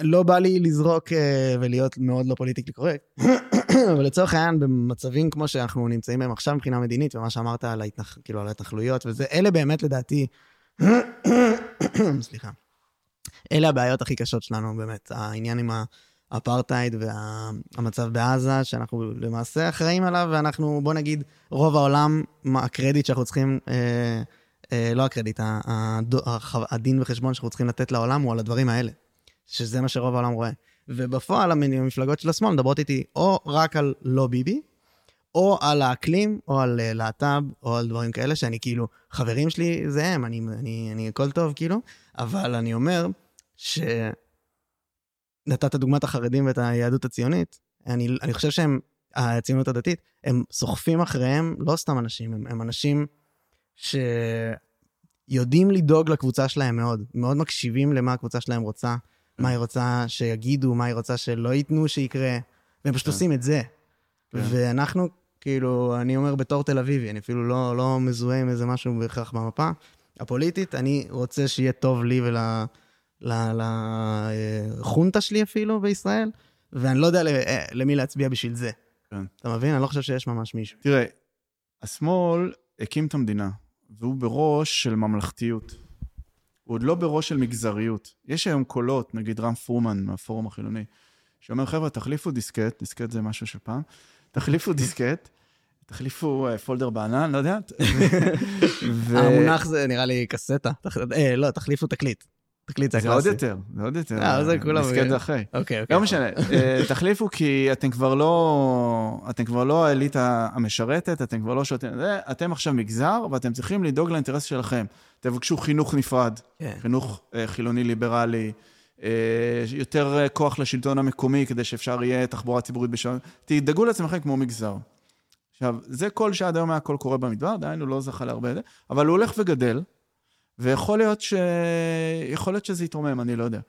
לא בא לי לזרוק אה, ולהיות מאוד לא politically correct, אבל לצורך העניין, במצבים כמו שאנחנו נמצאים בהם עכשיו מבחינה מדינית, ומה שאמרת על, ההתנח... כאילו, על ההתנחלויות וזה, אלה באמת לדעתי, סליחה, אלה הבעיות הכי קשות שלנו באמת, העניין עם האפרטהייד והמצב בעזה, שאנחנו למעשה אחראים עליו, ואנחנו, בוא נגיד, רוב העולם, הקרדיט שאנחנו צריכים... אה, אה, לא הקרדיט, הדין וחשבון שאנחנו צריכים לתת לעולם הוא על הדברים האלה, שזה מה שרוב העולם רואה. ובפועל המ- המפלגות של השמאל מדברות איתי או רק על לא ביבי, או על האקלים, או על אה, להט"ב, או על דברים כאלה, שאני כאילו, חברים שלי זה הם, אני, אני הכל טוב, כאילו, אבל אני אומר ש... נתת דוגמת החרדים ואת היהדות הציונית, אני, אני חושב שהם, הציונות הדתית, הם סוחפים אחריהם לא סתם אנשים, הם, הם אנשים שיודעים לדאוג לקבוצה שלהם מאוד, מאוד מקשיבים למה הקבוצה שלהם רוצה, מה היא רוצה שיגידו, מה היא רוצה שלא ייתנו שיקרה, והם פשוט כן. עושים את זה. כן. ואנחנו, כאילו, אני אומר בתור תל אביבי, אני אפילו לא, לא מזוהה עם איזה משהו בהכרח במפה הפוליטית, אני רוצה שיהיה טוב לי ול... ל- לחונטה שלי אפילו בישראל, ואני לא יודע ל- למי להצביע בשביל זה. כן. אתה מבין? אני לא חושב שיש ממש מישהו. תראה, השמאל הקים את המדינה, והוא בראש של ממלכתיות. הוא עוד לא בראש של מגזריות. יש היום קולות, נגיד רם פרומן מהפורום החילוני, שאומר, חבר'ה, תחליפו דיסקט, דיסקט זה משהו של פעם, תחליפו דיסקט, תחליפו אה, folder בענן, לא יודע. ו- המונח זה נראה לי קסטה. אה, לא, תחליפו תקליט. תקליט זה זה עוד הקלאסי. יותר, זה עוד יותר. אה, זה כולם דיסקט מבינים. זה אחרי. אוקיי, אוקיי. לא משנה, אה, תחליפו כי אתם כבר לא, אתם כבר לא האליטה המשרתת, אתם כבר לא שותים, אתם עכשיו מגזר ואתם צריכים לדאוג לאינטרס שלכם. תבקשו חינוך נפרד, כן. חינוך אה, חילוני ליברלי, אה, יותר אה, כוח לשלטון המקומי כדי שאפשר יהיה תחבורה ציבורית בשעון, תדאגו לעצמכם כמו מגזר. עכשיו, זה קול שעד היום היה קול קורא במדבר, דהיינו לא זכה להרבה, זה, אבל הוא הולך וגדל, ויכול להיות, ש... יכול להיות שזה יתרומם, אני לא יודע.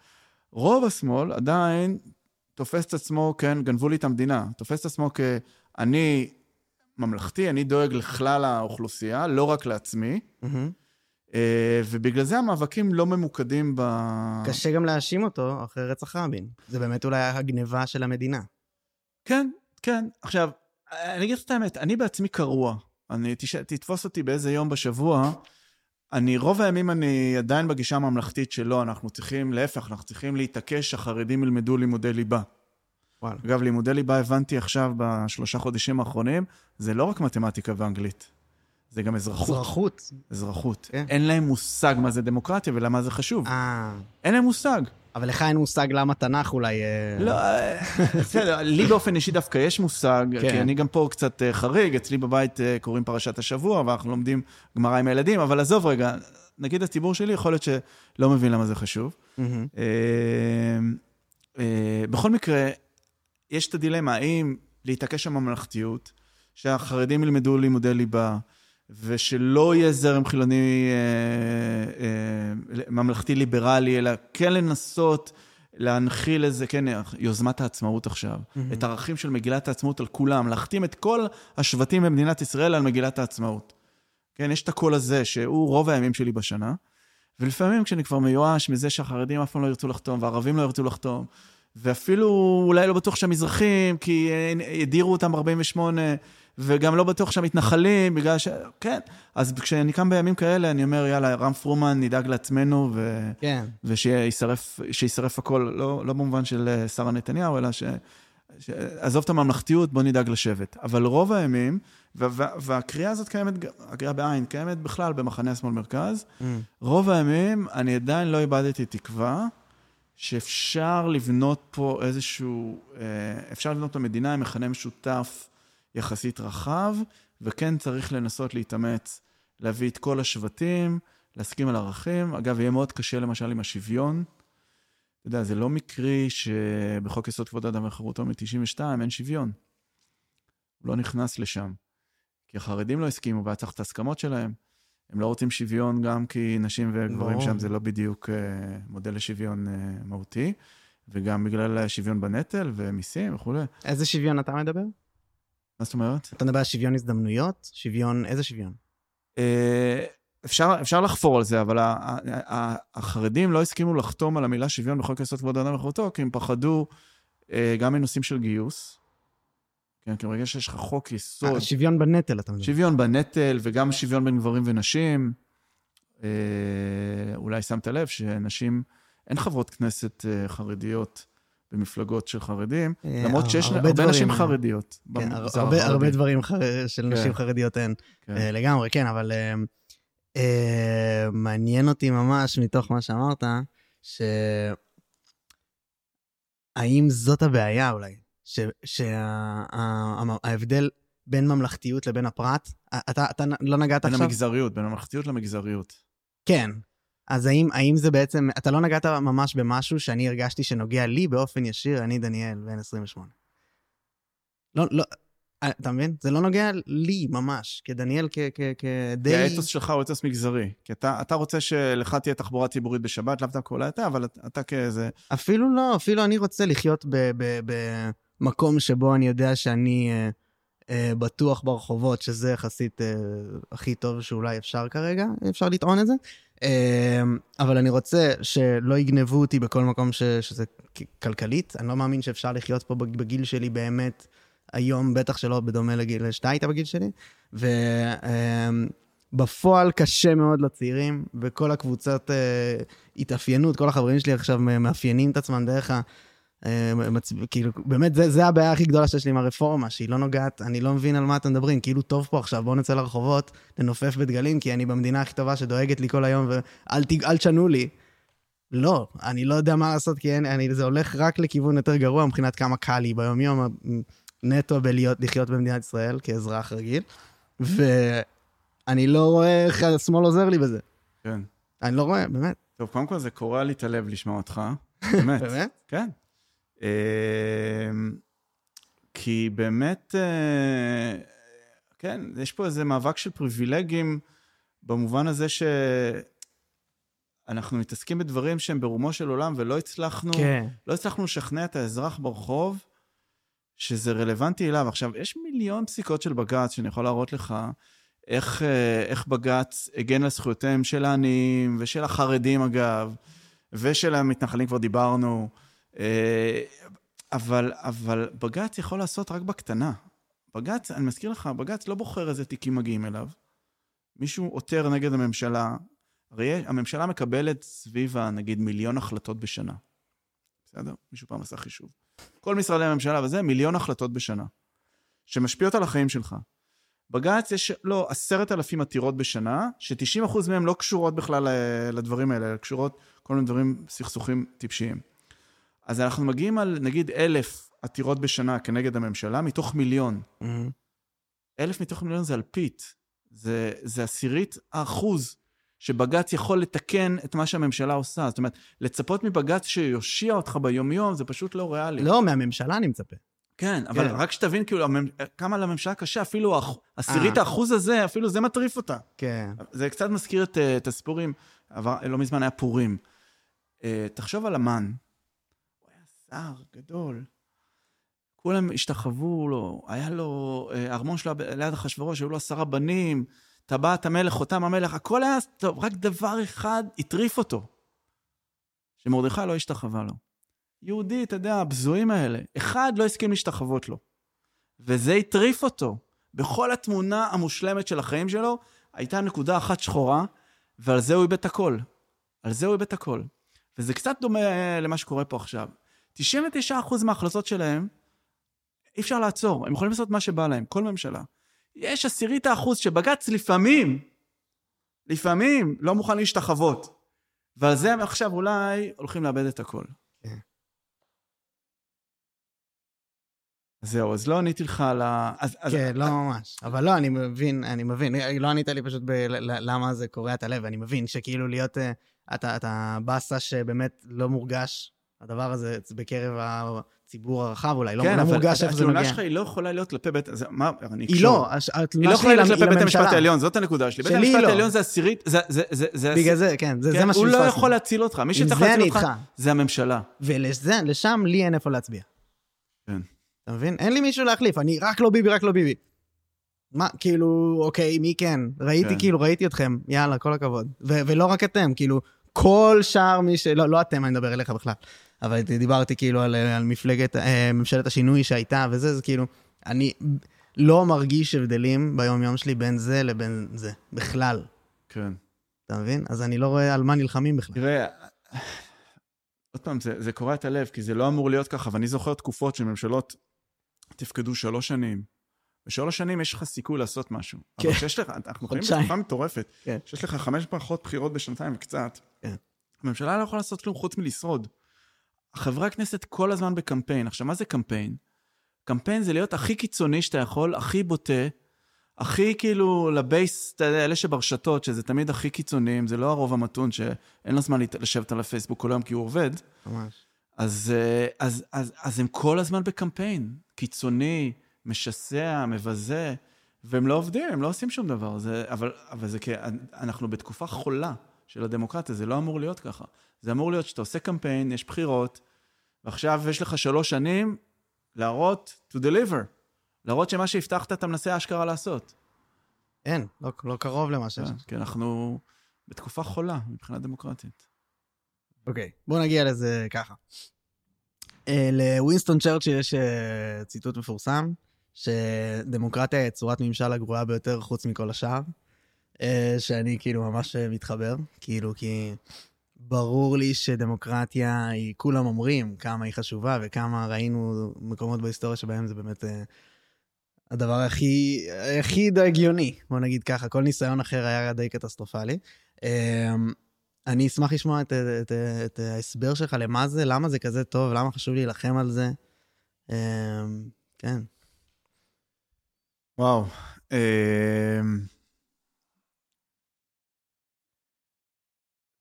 רוב השמאל עדיין תופס את עצמו, כן, גנבו לי את המדינה, תופס את עצמו כאני ממלכתי, אני דואג לכלל האוכלוסייה, לא רק לעצמי. אה, ובגלל זה המאבקים לא ממוקדים ב... קשה גם להאשים אותו אחרי רצח רבין. זה באמת אולי הגניבה של המדינה. כן, כן. עכשיו, אני אגיד לך את האמת, אני בעצמי קרוע. אני, תש... תתפוס אותי באיזה יום בשבוע, אני, רוב הימים אני עדיין בגישה הממלכתית שלא, אנחנו צריכים, להפך, אנחנו צריכים להתעקש שהחרדים ילמדו לימודי ליבה. וואלה. אגב, לימודי ליבה הבנתי עכשיו בשלושה חודשים האחרונים, זה לא רק מתמטיקה ואנגלית, זה גם אזרחות. אזרחות. אזרחות. כן. אין להם מושג מה זה דמוקרטיה ולמה זה חשוב. אה, אין להם מושג. אבל לך אין מושג למה תנ"ך אולי... אה, לא, אה, בסדר, לי באופן אישי דווקא יש מושג, כן. כי אני גם פה קצת אה, חריג, אצלי בבית קוראים פרשת השבוע, ואנחנו לומדים גמרא עם הילדים, אבל עזוב רגע, נגיד הציבור שלי יכול להיות שלא מבין למה זה חשוב. בכל מקרה, יש את הדילמה, האם להתעקש על ממלכתיות, שהחרדים ילמדו לימודי ליבה, ושלא יהיה זרם חילוני אה, אה, ממלכתי ליברלי, אלא כן לנסות להנחיל איזה, כן, יוזמת העצמאות עכשיו, מהמם. את הערכים של מגילת העצמאות על כולם, להחתים את כל השבטים במדינת ישראל על מגילת העצמאות. כן, יש את הקול הזה, שהוא רוב הימים שלי בשנה, ולפעמים כשאני כבר מיואש מזה שהחרדים אף פעם לא ירצו לחתום, והערבים לא ירצו לחתום, ואפילו אולי לא בטוח שהמזרחים, כי אה, הדירו אותם ב-48, וגם לא בטוח שהמתנחלים, בגלל ש... כן. אז כשאני קם בימים כאלה, אני אומר, יאללה, רם פרומן, נדאג לעצמנו, ו... כן. ושישרף שישרף הכל, לא, לא במובן של אה, שרה נתניהו, אלא ש... ש... עזוב את הממלכתיות, בוא נדאג לשבת. אבל רוב הימים, ו- ו- והקריאה הזאת קיימת, הקריאה בעין, קיימת בכלל במחנה השמאל-מרכז, מהמם. רוב הימים אני עדיין לא איבדתי תקווה שאפשר לבנות פה איזשהו, אה, אפשר לבנות את המדינה עם מכנה משותף יחסית רחב, וכן צריך לנסות להתאמץ, להביא את כל השבטים, להסכים על ערכים. אגב, יהיה מאוד קשה למשל עם השוויון. אתה יודע, זה לא מקרי שבחוק יסוד כבוד האדם וחירותו מ-92 אין שוויון. הוא לא נכנס לשם. כי החרדים לא הסכימו והיה צריך את ההסכמות שלהם. הם לא רוצים שוויון גם כי נשים וגברים ברור. שם זה לא בדיוק אה, מודל לשוויון אה, מהותי, וגם בגלל השוויון בנטל ומיסים וכולי. איזה שוויון אתה מדבר? מה זאת אומרת? אתה מדבר על שוויון הזדמנויות? שוויון, איזה שוויון? אה, אפשר, אפשר לחפור על זה, אבל ה- ה- ה- החרדים לא הסכימו לחתום על המילה שוויון בחוק יסוד כבוד האדם וחירותו, כי הם פחדו אה, גם מנושאים של גיוס. כן, כי ברגע שיש לך חוק יסוד, אה, שוויון בנטל, אתה מדבר. שוויון בנטל וגם שוויון בין גברים ונשים. אה, אולי שמת לב שנשים, אין חברות כנסת אה, חרדיות במפלגות של חרדים, אה, למרות שיש הרבה הרבה דברים, נשים. חרדיות. כן, הרבה. הרבה דברים חר... של כן. נשים חרדיות אין. כן. אה, לגמרי, כן, אבל אה, אה, מעניין אותי ממש מתוך מה שאמרת, ש... האם זאת הבעיה אולי? שההבדל בין ממלכתיות לבין הפרט, אתה, אתה לא נגעת בין עכשיו? המגזריות, בין הממלכתיות למגזריות. כן. אז האם, האם זה בעצם, אתה לא נגעת ממש במשהו שאני הרגשתי שנוגע לי באופן ישיר, אני דניאל, בן 28. לא, לא, אה, אתה מבין? זה לא נוגע לי ממש, כדניאל, כ- כ- כי כדי... האתוס שלך הוא אתוס מגזרי. כי אתה, אתה רוצה שלך תהיה תחבורה ציבורית בשבת, לאו דווקא אולי אתה, אבל אתה, אתה כאיזה... אפילו לא, אפילו אני רוצה לחיות במקום שבו אני יודע שאני אה, אה, בטוח ברחובות, שזה יחסית אה, הכי טוב שאולי אפשר כרגע, אפשר לטעון את זה. אה, אבל אני רוצה שלא יגנבו אותי בכל מקום ש- שזה כלכלית. אני לא מאמין שאפשר לחיות פה בג- בגיל שלי באמת, היום בטח שלא בדומה לגיל שאתה היית בגיל שלי. ובפועל קשה מאוד לצעירים, וכל הקבוצות אה, התאפיינות, כל החברים שלי עכשיו מאפיינים את עצמם דרך ה... אה, מצ... כאילו, באמת, זה, זה הבעיה הכי גדולה שיש לי עם הרפורמה, שהיא לא נוגעת, אני לא מבין על מה אתם מדברים, כאילו טוב פה עכשיו, בואו נצא לרחובות, ננופף בדגלים, כי אני במדינה הכי טובה שדואגת לי כל היום, ואל ת... תשנו לי. לא, אני לא יודע מה לעשות, כי אין, אני, זה הולך רק לכיוון יותר גרוע מבחינת כמה קל לי ביום-יום, נטו בלהיות, לחיות במדינת ישראל כאזרח רגיל, ואני לא רואה איך השמאל עוזר לי בזה. כן. אני לא רואה, באמת. טוב, קודם כל זה קורע לי את הלב לשמוע אותך. באמת. באמת? כן. אמ, כי באמת, אה, כן, יש פה איזה מאבק של פריבילגים במובן הזה שאנחנו מתעסקים בדברים שהם ברומו של עולם ולא הצלחנו, כן. לא הצלחנו לשכנע את האזרח ברחוב שזה רלוונטי אליו. עכשיו, יש מיליון פסיקות של בג"ץ שאני יכול להראות לך, איך, אה, איך בג"ץ הגן על זכויותיהם של העניים, ושל החרדים אגב, ושל המתנחלים כבר דיברנו. אה, אבל, אבל בג"ץ יכול לעשות רק בקטנה. בג"ץ, אני מזכיר לך, בג"ץ לא בוחר איזה תיקים מגיעים אליו. מישהו עותר נגד הממשלה, הרי הממשלה מקבלת סביב, נגיד, מיליון החלטות בשנה. בסדר? מישהו פעם עשה חישוב. כל משרדי הממשלה וזה, מיליון החלטות בשנה, שמשפיעות על החיים שלך. בג"ץ יש לו עשרת אלפים עתירות בשנה, ש-90% מהן לא קשורות בכלל לדברים האלה, אלא קשורות כל מיני דברים, סכסוכים טיפשיים. אז אנחנו מגיעים על נגיד אלף עתירות בשנה כנגד הממשלה, מתוך מיליון. Mm-hmm. אלף מתוך מיליון זה אלפית. זה, זה עשירית האחוז שבג"ץ יכול לתקן את מה שהממשלה עושה. זאת אומרת, לצפות מבג"ץ שיושיע אותך ביומיום זה פשוט לא ריאלי. לא, מהממשלה אני מצפה. כן, אבל כן. רק שתבין כאילו כמה לממשלה קשה, אפילו עשירית אה. האחוז הזה, אפילו זה מטריף אותה. כן. זה קצת מזכיר את, את הסיפורים, עבר, לא מזמן היה פורים. אה, תחשוב על המן, שר גדול, כולם השתחוו לו, היה לו אה, ארמון שלו ליד אחשוורוש, היו לו עשרה בנים, טבעת המלך, חותם המלך, הכל היה טוב, רק דבר אחד הטריף אותו, שמרדכי לא השתחווה לו. יהודי, אתה יודע, הבזויים האלה, אחד לא הסכים להשתחוות לו. וזה הטריף אותו. בכל התמונה המושלמת של החיים שלו, הייתה נקודה אחת שחורה, ועל זה הוא איבד את הכל. על זה הוא איבד את הכל. וזה קצת דומה למה שקורה פה עכשיו. 99% מההחלטות שלהם, אי אפשר לעצור, הם יכולים לעשות מה שבא להם, כל ממשלה. יש עשירית האחוז שבג"ץ לפעמים, לפעמים לא מוכן להשתחוות. ועל זה הם עכשיו אולי הולכים לאבד את הכל. כן. זהו, אז לא עניתי לך על ה... אז, אז, כן, לא ממש. אבל לא, אני מבין, אני מבין. לא ענית לי פשוט ב... למה זה קורע את הלב, אני מבין שכאילו להיות... אה, אתה, אתה באסה שבאמת לא מורגש הדבר הזה בקרב הציבור הרחב אולי, לא, כן, לא מורגש איפה זה נוגע. התלונה שלך היא לא יכולה להיות כלפי בית... זה, מה, אני היא לא, התלונה שלי היא לא יכולה להיות כלפי בית המשפט העליון, זאת הנקודה שלי. בית המשפט לא. העליון זה עשירית, זה... זה, זה, זה בגלל זה, כן, זה, כן, זה מה שפספסנו. הוא לא יכול להציל אותך, מי שצריך להציל אותך זה הממשלה. ולשם לי אין איפה להצביע. כן. אתה מבין? אין לי מישהו להחליף, אני רק לא ביבי, רק לא ביבי. מה, כאילו, אוקיי, מי כן? ראיתי, כן. כאילו, ראיתי אתכם, יאללה, כל הכבוד. ו- ולא רק אתם, כאילו, כל שאר מי ש... לא, לא אתם, אני מדבר אליך בכלל. אבל דיברתי כאילו על, על מפלגת, אה, ממשלת השינוי שהייתה וזה, זה כאילו, אני לא מרגיש הבדלים ביום-יום שלי בין זה לבין זה, בכלל. כן. אתה מבין? אז אני לא רואה על מה נלחמים בכלל. תראה, עוד פעם, זה, זה קורע את הלב, כי זה לא אמור להיות ככה, ואני זוכר תקופות של ממשלות תפקדו שלוש שנים. בשלוש שנים יש לך סיכוי לעשות משהו. כן. אבל כשיש לך, אנחנו חיים בתקופה מטורפת. כן. כשיש לך חמש מערכות בחירות בשנתיים וקצת, כן. הממשלה לא יכולה לעשות כלום חוץ מלשרוד. חברי הכנסת כל הזמן בקמפיין. עכשיו, מה זה קמפיין? קמפיין זה להיות הכי קיצוני שאתה יכול, הכי בוטה, הכי כאילו לבייס, אתה יודע, אלה שברשתות, שזה תמיד הכי קיצוניים, זה לא הרוב המתון שאין לו זמן לשבת על הפייסבוק כל היום כי הוא עובד. ממש. אז, אה, אז, אז, אז הם כל הזמן בקמפיין, קיצוני, משסע, מבזה, והם לא עובדים, הם לא עושים שום דבר. זה, אבל, אבל זה כי אנחנו בתקופה חולה של הדמוקרטיה, זה לא אמור להיות ככה. זה אמור להיות שאתה עושה קמפיין, יש בחירות, ועכשיו יש לך שלוש שנים להראות, to deliver. להראות שמה שהבטחת אתה מנסה אשכרה לעשות. אין, לא, לא קרוב למה שיש. כן, כי אנחנו בתקופה חולה מבחינה דמוקרטית. אוקיי, okay, בוא נגיע לזה ככה. Uh, לווינסטון צ'רצ'יל יש uh, ציטוט מפורסם, שדמוקרטיה היא צורת ממשל הגרועה ביותר חוץ מכל השאר, uh, שאני כאילו ממש מתחבר, כאילו כי ברור לי שדמוקרטיה היא, כולם אומרים כמה היא חשובה וכמה ראינו מקומות בהיסטוריה שבהם זה באמת uh, הדבר הכי, היחיד הגיוני, בוא נגיד ככה, כל ניסיון אחר היה די קטסטרופלי. Uh, אני אשמח לשמוע את, את, את, את ההסבר שלך למה זה, למה זה כזה טוב, למה חשוב להילחם על זה. Um, כן. וואו. Um...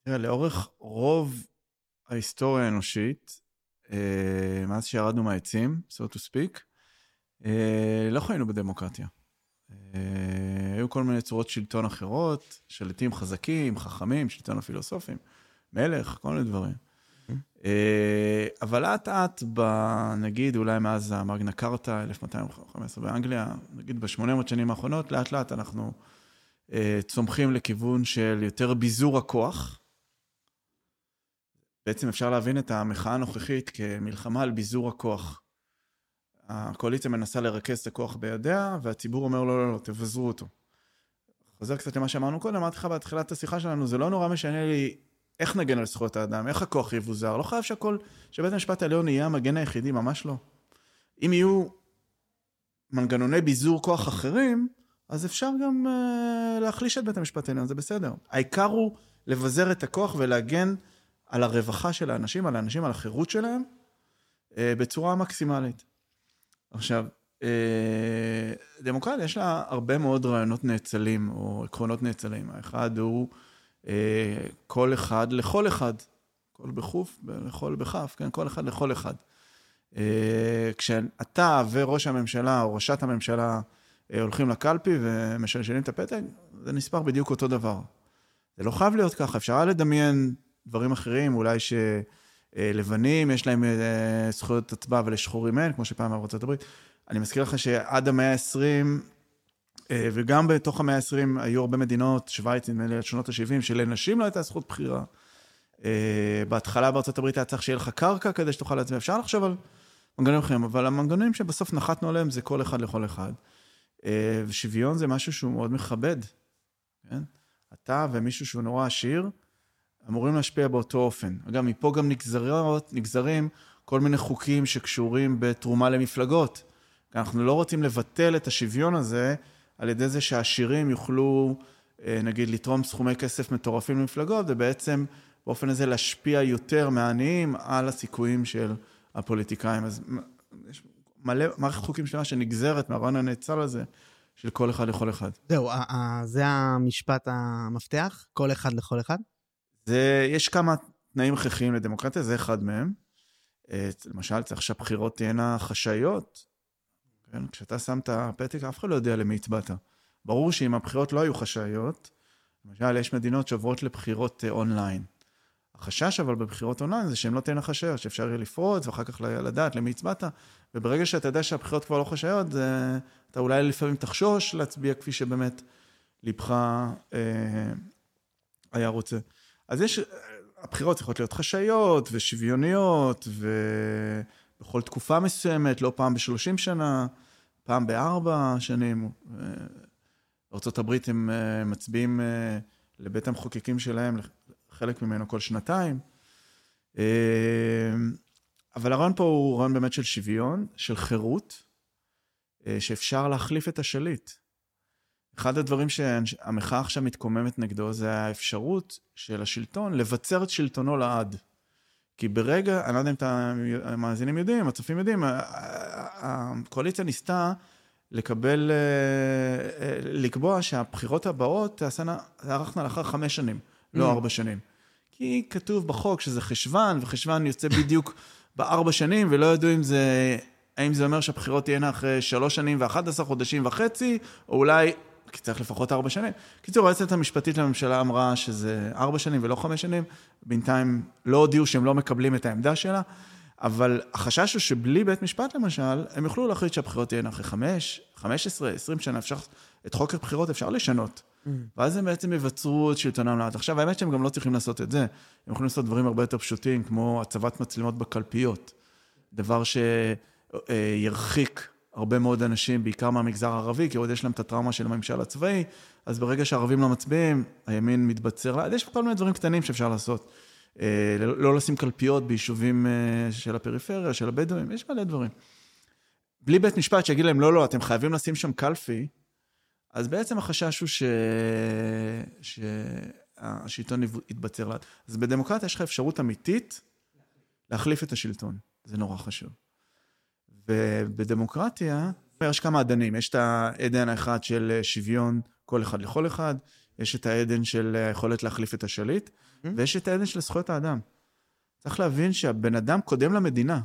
תראה, לאורך רוב ההיסטוריה האנושית, אה, מאז שירדנו מהעצים, so to speak, אה, לא חיינו בדמוקרטיה. אה, היו כל מיני צורות שלטון אחרות, שליטים חזקים, חכמים, שלטון הפילוסופים, מלך, כל מיני דברים. אבל לאט, נגיד אולי מאז המגנה קארטה, 1215 באנגליה, נגיד ב-800 שנים האחרונות, לאט לאט אנחנו צומחים לכיוון של יותר ביזור הכוח. בעצם אפשר להבין את המחאה הנוכחית כמלחמה על ביזור הכוח. הקואליציה מנסה לרכז את הכוח בידיה, והציבור אומר לא, לא, לא, תבזרו אותו. חוזר קצת למה שאמרנו קודם, אמרתי לך בתחילת השיחה שלנו, זה לא נורא משנה לי איך נגן על זכויות האדם, איך הכוח יבוזר, לא חייב שהכל, שבית המשפט העליון יהיה המגן היחידי, ממש לא. אם יהיו מנגנוני ביזור כוח אחרים, אז אפשר גם uh, להחליש את בית המשפט העליון, זה בסדר. העיקר הוא לבזר את הכוח ולהגן על הרווחה של האנשים, על האנשים, על החירות שלהם, uh, בצורה מקסימלית. עכשיו, uh, דמוקרטיה יש לה הרבה מאוד רעיונות נאצלים, או עקרונות נאצלים. האחד הוא uh, כל אחד לכל אחד. כל בחוף, לכל בכף, כן? כל אחד לכל אחד. Uh, כשאתה וראש הממשלה, או ראשת הממשלה, אה, הולכים לקלפי ומשלשלים את הפתק, זה נספר בדיוק אותו דבר. זה לא חייב להיות ככה, אפשר לדמיין דברים אחרים, אולי שלבנים יש להם אה, זכויות הצבעה ולשחורים אין, כמו שפעם היה בארצות הברית. אני מזכיר לך שעד המאה ה-20, אה, וגם בתוך המאה ה-20 היו הרבה מדינות, שווייץ, נדמה לי, עד שנות ה-70, שלנשים לא הייתה זכות בחירה. בהתחלה בארצות הברית היה צריך שיהיה לך קרקע כדי שתוכל להצביע. אפשר לחשוב על מנגנונים אחרים, אבל המנגנונים שבסוף נחתנו עליהם זה כל אחד לכל אחד. אה, ושוויון זה משהו שהוא מאוד מכבד, כן? אתה ומישהו שהוא נורא עשיר, אמורים להשפיע באותו אופן. אגב, מפה גם נגזרות, נגזרים כל מיני חוקים שקשורים בתרומה למפלגות. אנחנו לא רוצים לבטל את השוויון הזה על ידי זה שהעשירים יוכלו, אה, נגיד, לתרום סכומי כסף מטורפים למפלגות, ובעצם באופן הזה להשפיע יותר מהעניים על הסיכויים של הפוליטיקאים. אז יש מלא, מערכת חוקים שלמה שנגזרת מהרעיון הנאצל הזה של כל אחד לכל אחד. זהו, זה המשפט המפתח? כל אחד לכל אחד? זה, יש כמה תנאים הכרחיים לדמוקרטיה, זה אחד מהם. למשל, צריך שהבחירות תהיינה חשאיות. כן? כשאתה שם את הפתק, אף אחד לא יודע למי הצבעת. ברור שאם הבחירות לא היו חשאיות, למשל, יש מדינות שעוברות לבחירות אה, אונליין. החשש אבל בבחירות אונליין זה שהן לא תהיינה חשאיות, שאפשר יהיה לפרוץ ואחר כך לדעת למי הצבעת, וברגע שאתה יודע שהבחירות כבר לא חשאיות, אתה אולי לפעמים תחשוש להצביע כפי שבאמת ליבך אה, היה רוצה. אז יש, הבחירות צריכות להיות חשאיות ושוויוניות, ובכל תקופה מסוימת, לא פעם בשלושים שנה, פעם בארבע שנים. בארה"ב הם אה, מצביעים אה, לבית המחוקקים שלהם, חלק ממנו כל שנתיים. אה, אבל הרעיון פה הוא רעיון באמת של שוויון, של חירות, שאפשר להחליף את השליט. אחד הדברים שהמחאה עכשיו מתקוממת נגדו זה האפשרות של השלטון לבצר את שלטונו לעד. כי ברגע, אני לא יודע אם המאזינים יודעים, הצופים יודעים, הקואליציה ניסתה לקבל, אה, לקבוע שהבחירות הבאות תארכנה לאחר חמש שנים, לא mm. ארבע שנים. כי כתוב בחוק שזה חשוון, וחשוון יוצא בדיוק בארבע שנים, ולא ידעו אם זה, האם זה אומר שהבחירות תהיינה אחרי שלוש שנים ואחד עשר חודשים וחצי, או אולי, כי צריך לפחות ארבע שנים. קיצור, היועצת המשפטית לממשלה אמרה שזה ארבע שנים ולא חמש שנים, בינתיים לא הודיעו שהם לא מקבלים את העמדה שלה, אבל החשש הוא שבלי בית משפט למשל, הם יוכלו להחליט שהבחירות תהיינה אחרי חמש, חמש עשרה, עשרים שנה, אפשר, את חוק הבחירות אפשר לשנות. Mm. ואז הם בעצם יבצרו את שלטונם לאט. עכשיו, האמת שהם גם לא צריכים לעשות את זה. הם יכולים לעשות דברים הרבה יותר פשוטים, כמו הצבת מצלמות בקלפיות. דבר שירחיק הרבה מאוד אנשים, בעיקר מהמגזר הערבי, כי עוד יש להם את הטראומה של הממשל הצבאי, אז ברגע שהערבים לא מצביעים, הימין מתבצר לאט. יש כל מיני דברים קטנים שאפשר לעשות. אה, לא לשים קלפיות ביישובים אה, של הפריפריה, של הבדואים, יש מלא דברים. בלי בית משפט שיגיד להם, לא, לא, אתם חייבים לשים שם קלפי, אז בעצם החשש הוא ש... שהשלטון יתבצר לאט. אז בדמוקרטיה יש לך אפשרות אמיתית להחליף את השלטון. זה נורא חשוב. ובדמוקרטיה, יש כמה אדנים. יש את העדן האחד של שוויון, כל אחד לכל אחד, יש את העדן של היכולת להחליף את השליט, mm-hmm. ויש את העדן של זכויות האדם. צריך להבין שהבן אדם קודם למדינה.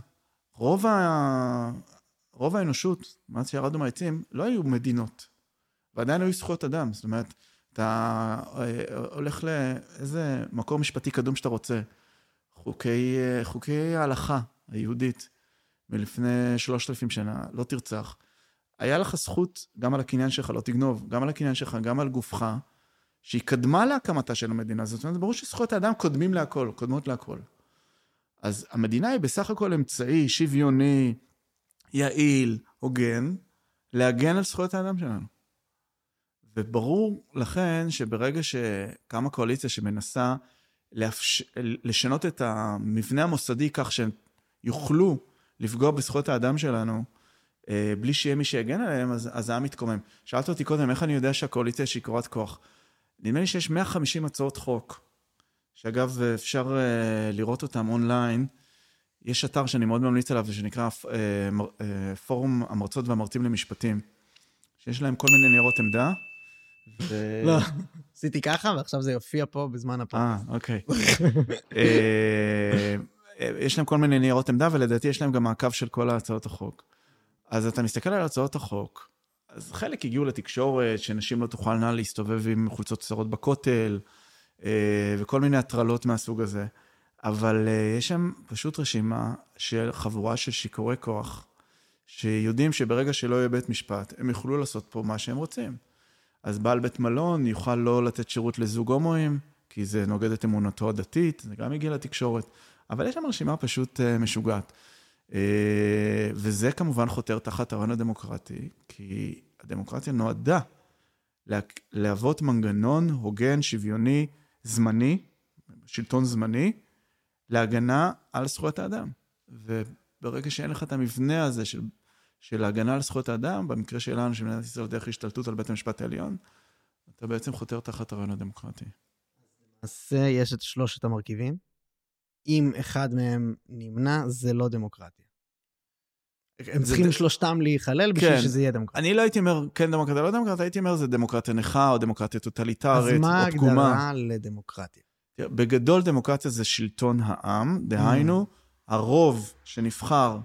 רוב, ה... רוב האנושות, מאז שירדנו מהעצים, לא היו מדינות. ועדיין היו זכויות אדם. זאת אומרת, אתה אה, הולך לאיזה מקור משפטי קדום שאתה רוצה. חוקי, אה, חוקי ההלכה היהודית מלפני שלושת אלפים שנה, לא תרצח. היה לך זכות גם על הקניין שלך, לא תגנוב, גם על הקניין שלך, גם על גופך, שהיא קדמה להקמתה של המדינה. זאת אומרת, ברור שזכויות האדם קודמים להכל, קודמות להכל. אז המדינה היא בסך הכל אמצעי שוויוני, יעיל, הוגן, להגן על זכויות האדם שלנו. וברור לכן שברגע שקמה קואליציה שמנסה לאפש... לשנות את המבנה המוסדי כך שהם לפגוע בזכויות האדם שלנו, אה, בלי שיהיה מי שיגן עליהם, אז, אז העם מתקומם. שאלת אותי קודם, איך אני יודע שהקואליציה שיכורת כוח? נדמה לי שיש 150 הצעות חוק, שאגב, אפשר uh, לראות אותם אונליין. יש אתר שאני מאוד ממליץ עליו, שנקרא uh, פורום המרצות והמרצים למשפטים, שיש להם כל מיני ניירות עמדה. ו... לא, עשיתי ככה, ועכשיו זה יופיע פה בזמן הפודקאסט. אה, אוקיי. יש להם כל מיני ניירות עמדה, ולדעתי יש להם גם מעקב של כל ההצעות החוק. אז אתה מסתכל על הצעות החוק, אז חלק הגיעו לתקשורת, שנשים לא תוכלנה להסתובב עם חולצות קצרות בכותל, אה, וכל מיני הטרלות מהסוג הזה. אבל אה, יש שם פשוט רשימה של חבורה של שיכורי כוח, שיודעים שברגע שלא יהיה בית משפט, הם יוכלו לעשות פה מה שהם רוצים. אז בעל בית מלון יוכל לא לתת שירות לזוג הומואים, כי זה נוגד את אמונתו הדתית, זה גם הגיע לתקשורת. אבל יש שם רשימה פשוט אה, משוגעת. אה, וזה כמובן חותר תחת הרעיון הדמוקרטי, כי הדמוקרטיה נועדה להוות מנגנון הוגן, שוויוני, זמני, שלטון זמני, להגנה על זכויות האדם. וברגע שאין לך את המבנה הזה של, של ההגנה על זכויות האדם, במקרה שלנו, של מדינת ישראל דרך השתלטות על בית המשפט העליון, אתה בעצם חותר תחת הרעיון הדמוקרטי. אז יש את שלושת המרכיבים. אם אחד מהם נמנע, זה לא דמוקרטיה. הם צריכים ד... שלושתם להיכלל בשביל כן. שזה יהיה דמוקרטיה. אני לא הייתי אומר כן דמוקרטיה, לא דמוקרטיה, הייתי אומר זה דמוקרטיה נכה או דמוקרטיה טוטליטרית או פגומה. אז מה ההגדרה לדמוקרטיה? בגדול דמוקרטיה זה שלטון העם, דהיינו, mm. הרוב שנבחר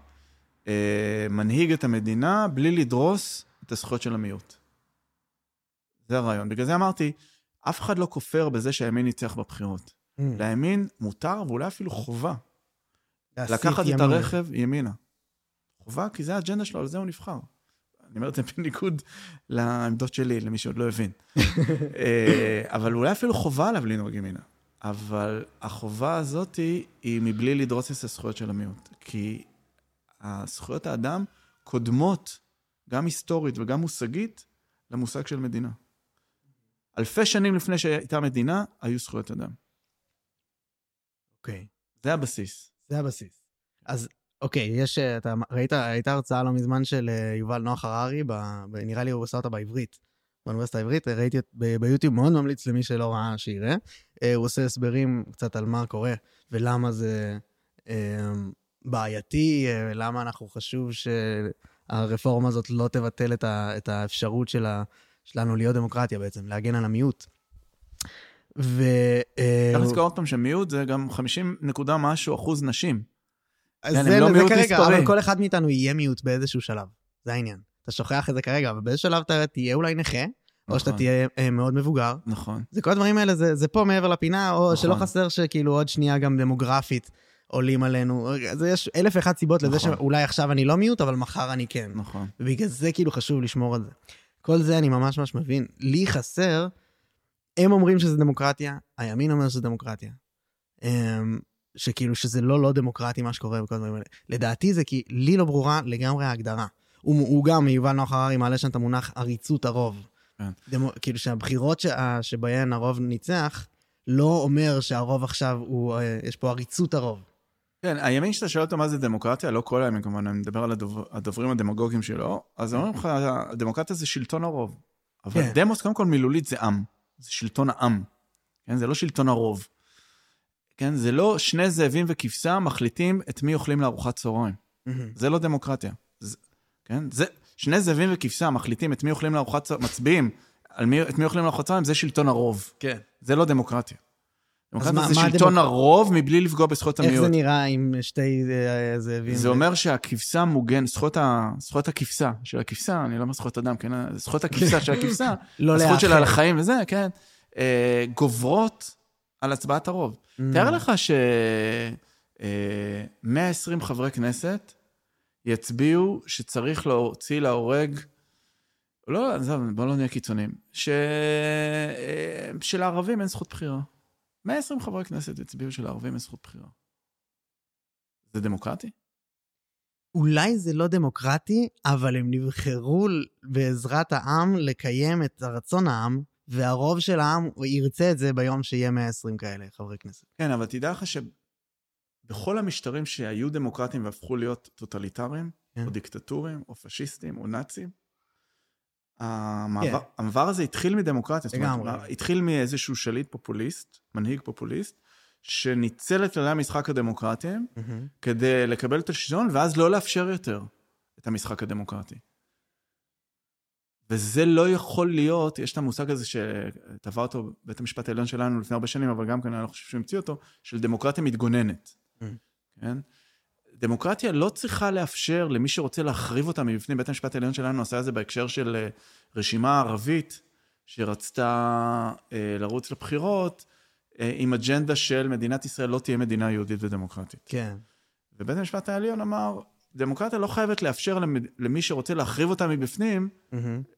אה, מנהיג את המדינה בלי לדרוס את הזכויות של המיעוט. זה הרעיון. בגלל זה אמרתי, אף אחד לא כופר בזה שהימין ניצח בבחירות. Mm. לימין מותר ואולי אפילו חובה. לקחת ימין. את הרכב ימינה. חובה, כי זה האג'נדה שלו, על זה הוא נבחר. אני אומר את זה בניגוד לעמדות שלי, למי שעוד לא הבין. אה, אבל אולי אפילו חובה עליו לנהוג ימינה. אבל החובה הזאת היא מבלי לדרוס את הזכויות של המיעוט. כי זכויות האדם קודמות, גם היסטורית וגם מושגית, למושג של מדינה. אלפי שנים לפני שהייתה מדינה, היו זכויות אדם. אוקיי. זה הבסיס. זה הבסיס. אז אוקיי, יש, אתה ראית, הייתה הרצאה לא מזמן של אה, יובל נוח הררי, ב, ב, נראה לי הוא עושה אותה בעברית, באוניברסיטה העברית, ראיתי ב, ביוטיוב, מאוד ממליץ למי שלא ראה שיראה. אה, הוא עושה הסברים קצת על מה קורה ולמה זה אה, בעייתי, למה אנחנו חשוב שהרפורמה הזאת לא תבטל את, ה, את האפשרות שלה, שלנו להיות דמוקרטיה בעצם, להגן על המיעוט. ו... צריך לזכור עוד פעם שמיעוט זה גם 50 נקודה משהו אחוז נשים. כן, זה, לא זה כרגע. אבל כל אחד מאיתנו יהיה מיעוט באיזשהו שלב, זה העניין. אתה שוכח את זה כרגע, אבל באיזה שלב אתה תהיה אולי נכה, נכון. או שאתה נכון. תהיה אה, מאוד מבוגר. נכון. זה כל הדברים האלה, זה, זה פה מעבר לפינה, או נכון. שלא חסר שכאילו עוד שנייה גם דמוגרפית עולים עלינו. זה יש אלף ואחת סיבות נכון. לזה שאולי עכשיו אני לא מיעוט, אבל מחר אני כן. נכון. ובגלל זה כאילו חשוב לשמור על זה. כל זה אני ממש ממש מבין. לי חסר, הם אומרים שזה דמוקרטיה, הימין אומר שזה דמוקרטיה. אמ, שכאילו שזה לא לא דמוקרטי מה שקורה וכל הדברים האלה. לדעתי זה כי לי לא ברורה לגמרי ההגדרה. הוא, הוא גם, יובל נוח הררי מעלה שם את המונח עריצות הרוב. כן. דמו, כאילו שהבחירות ש, שבהן הרוב ניצח, לא אומר שהרוב עכשיו הוא, אה, יש פה עריצות הרוב. כן, הימין שאתה שואל אותו מה זה דמוקרטיה, לא כל הימין כמובן, אני מדבר על הדובר, הדוברים הדמגוגיים שלו, אז אומרים לך, דמוקרטיה זה שלטון הרוב. אבל כן. דמוס, קודם כל מילולית זה עם, זה שלטון העם. כן, זה לא שלטון הרוב. כן? זה לא שני זאבים וכבשה מחליטים את מי אוכלים לארוחת צהריים. Mm-hmm. זה לא דמוקרטיה. זה, כן? זה, שני זאבים וכבשה מחליטים את מי אוכלים לארוחת צהריים, מצביעים על מי, את מי אוכלים לארוחת צהריים, זה שלטון הרוב. כן. זה לא דמוקרטיה. דמוקרטיה זה מה, שלטון מה הרוב מבלי לפגוע בזכויות המיעוט. איך זה נראה עם שתי אה, זאבים? זה אומר שהכבשה מוגן, זכויות, ה, זכויות הכבשה של הכבשה, אני לא אומר זכויות אדם, כן? זכויות הכבשה של הכבשה, לא הזכות שלה לחיים וזה, כן? אה, גוברות על הצבעת הרוב. Mm. תאר לך ש-120 אה, חברי כנסת יצביעו שצריך להוציא להורג לא, עזוב, בוא לא נהיה קיצוניים. ש... שלערבים אין זכות בחירה. 120 חברי כנסת הצביעו שלערבים אין זכות בחירה. זה דמוקרטי? אולי זה לא דמוקרטי, אבל הם נבחרו בעזרת העם לקיים את רצון העם, והרוב של העם ירצה את זה ביום שיהיה 120 כאלה חברי כנסת. כן, אבל תדע לך שבכל המשטרים שהיו דמוקרטיים והפכו להיות טוטליטריים, כן. או דיקטטורים, או פשיסטים, או נאצים, המעבר, כן. המעבר הזה התחיל מדמוקרטיה. זאת אומרת. התחיל מאיזשהו שליט פופוליסט, מנהיג פופוליסט, שניצל את כללי המשחק הדמוקרטיים כדי לקבל את השלטון, ואז לא לאפשר יותר את המשחק הדמוקרטי. וזה לא יכול להיות, יש את המושג הזה שטבע אותו בית המשפט העליון שלנו לפני הרבה שנים, אבל גם כאן אני לא חושב שהוא המציא אותו, של דמוקרטיה מתגוננת. Mm. כן? דמוקרטיה לא צריכה לאפשר למי שרוצה להחריב אותה מבפנים. בית המשפט העליון שלנו עשה את זה בהקשר של אה, רשימה ערבית שרצתה אה, לרוץ לבחירות, אה, עם אג'נדה של מדינת ישראל לא תהיה מדינה יהודית ודמוקרטית. כן. ובית המשפט העליון אמר, דמוקרטיה לא חייבת לאפשר למ- למי שרוצה להחריב אותה מבפנים,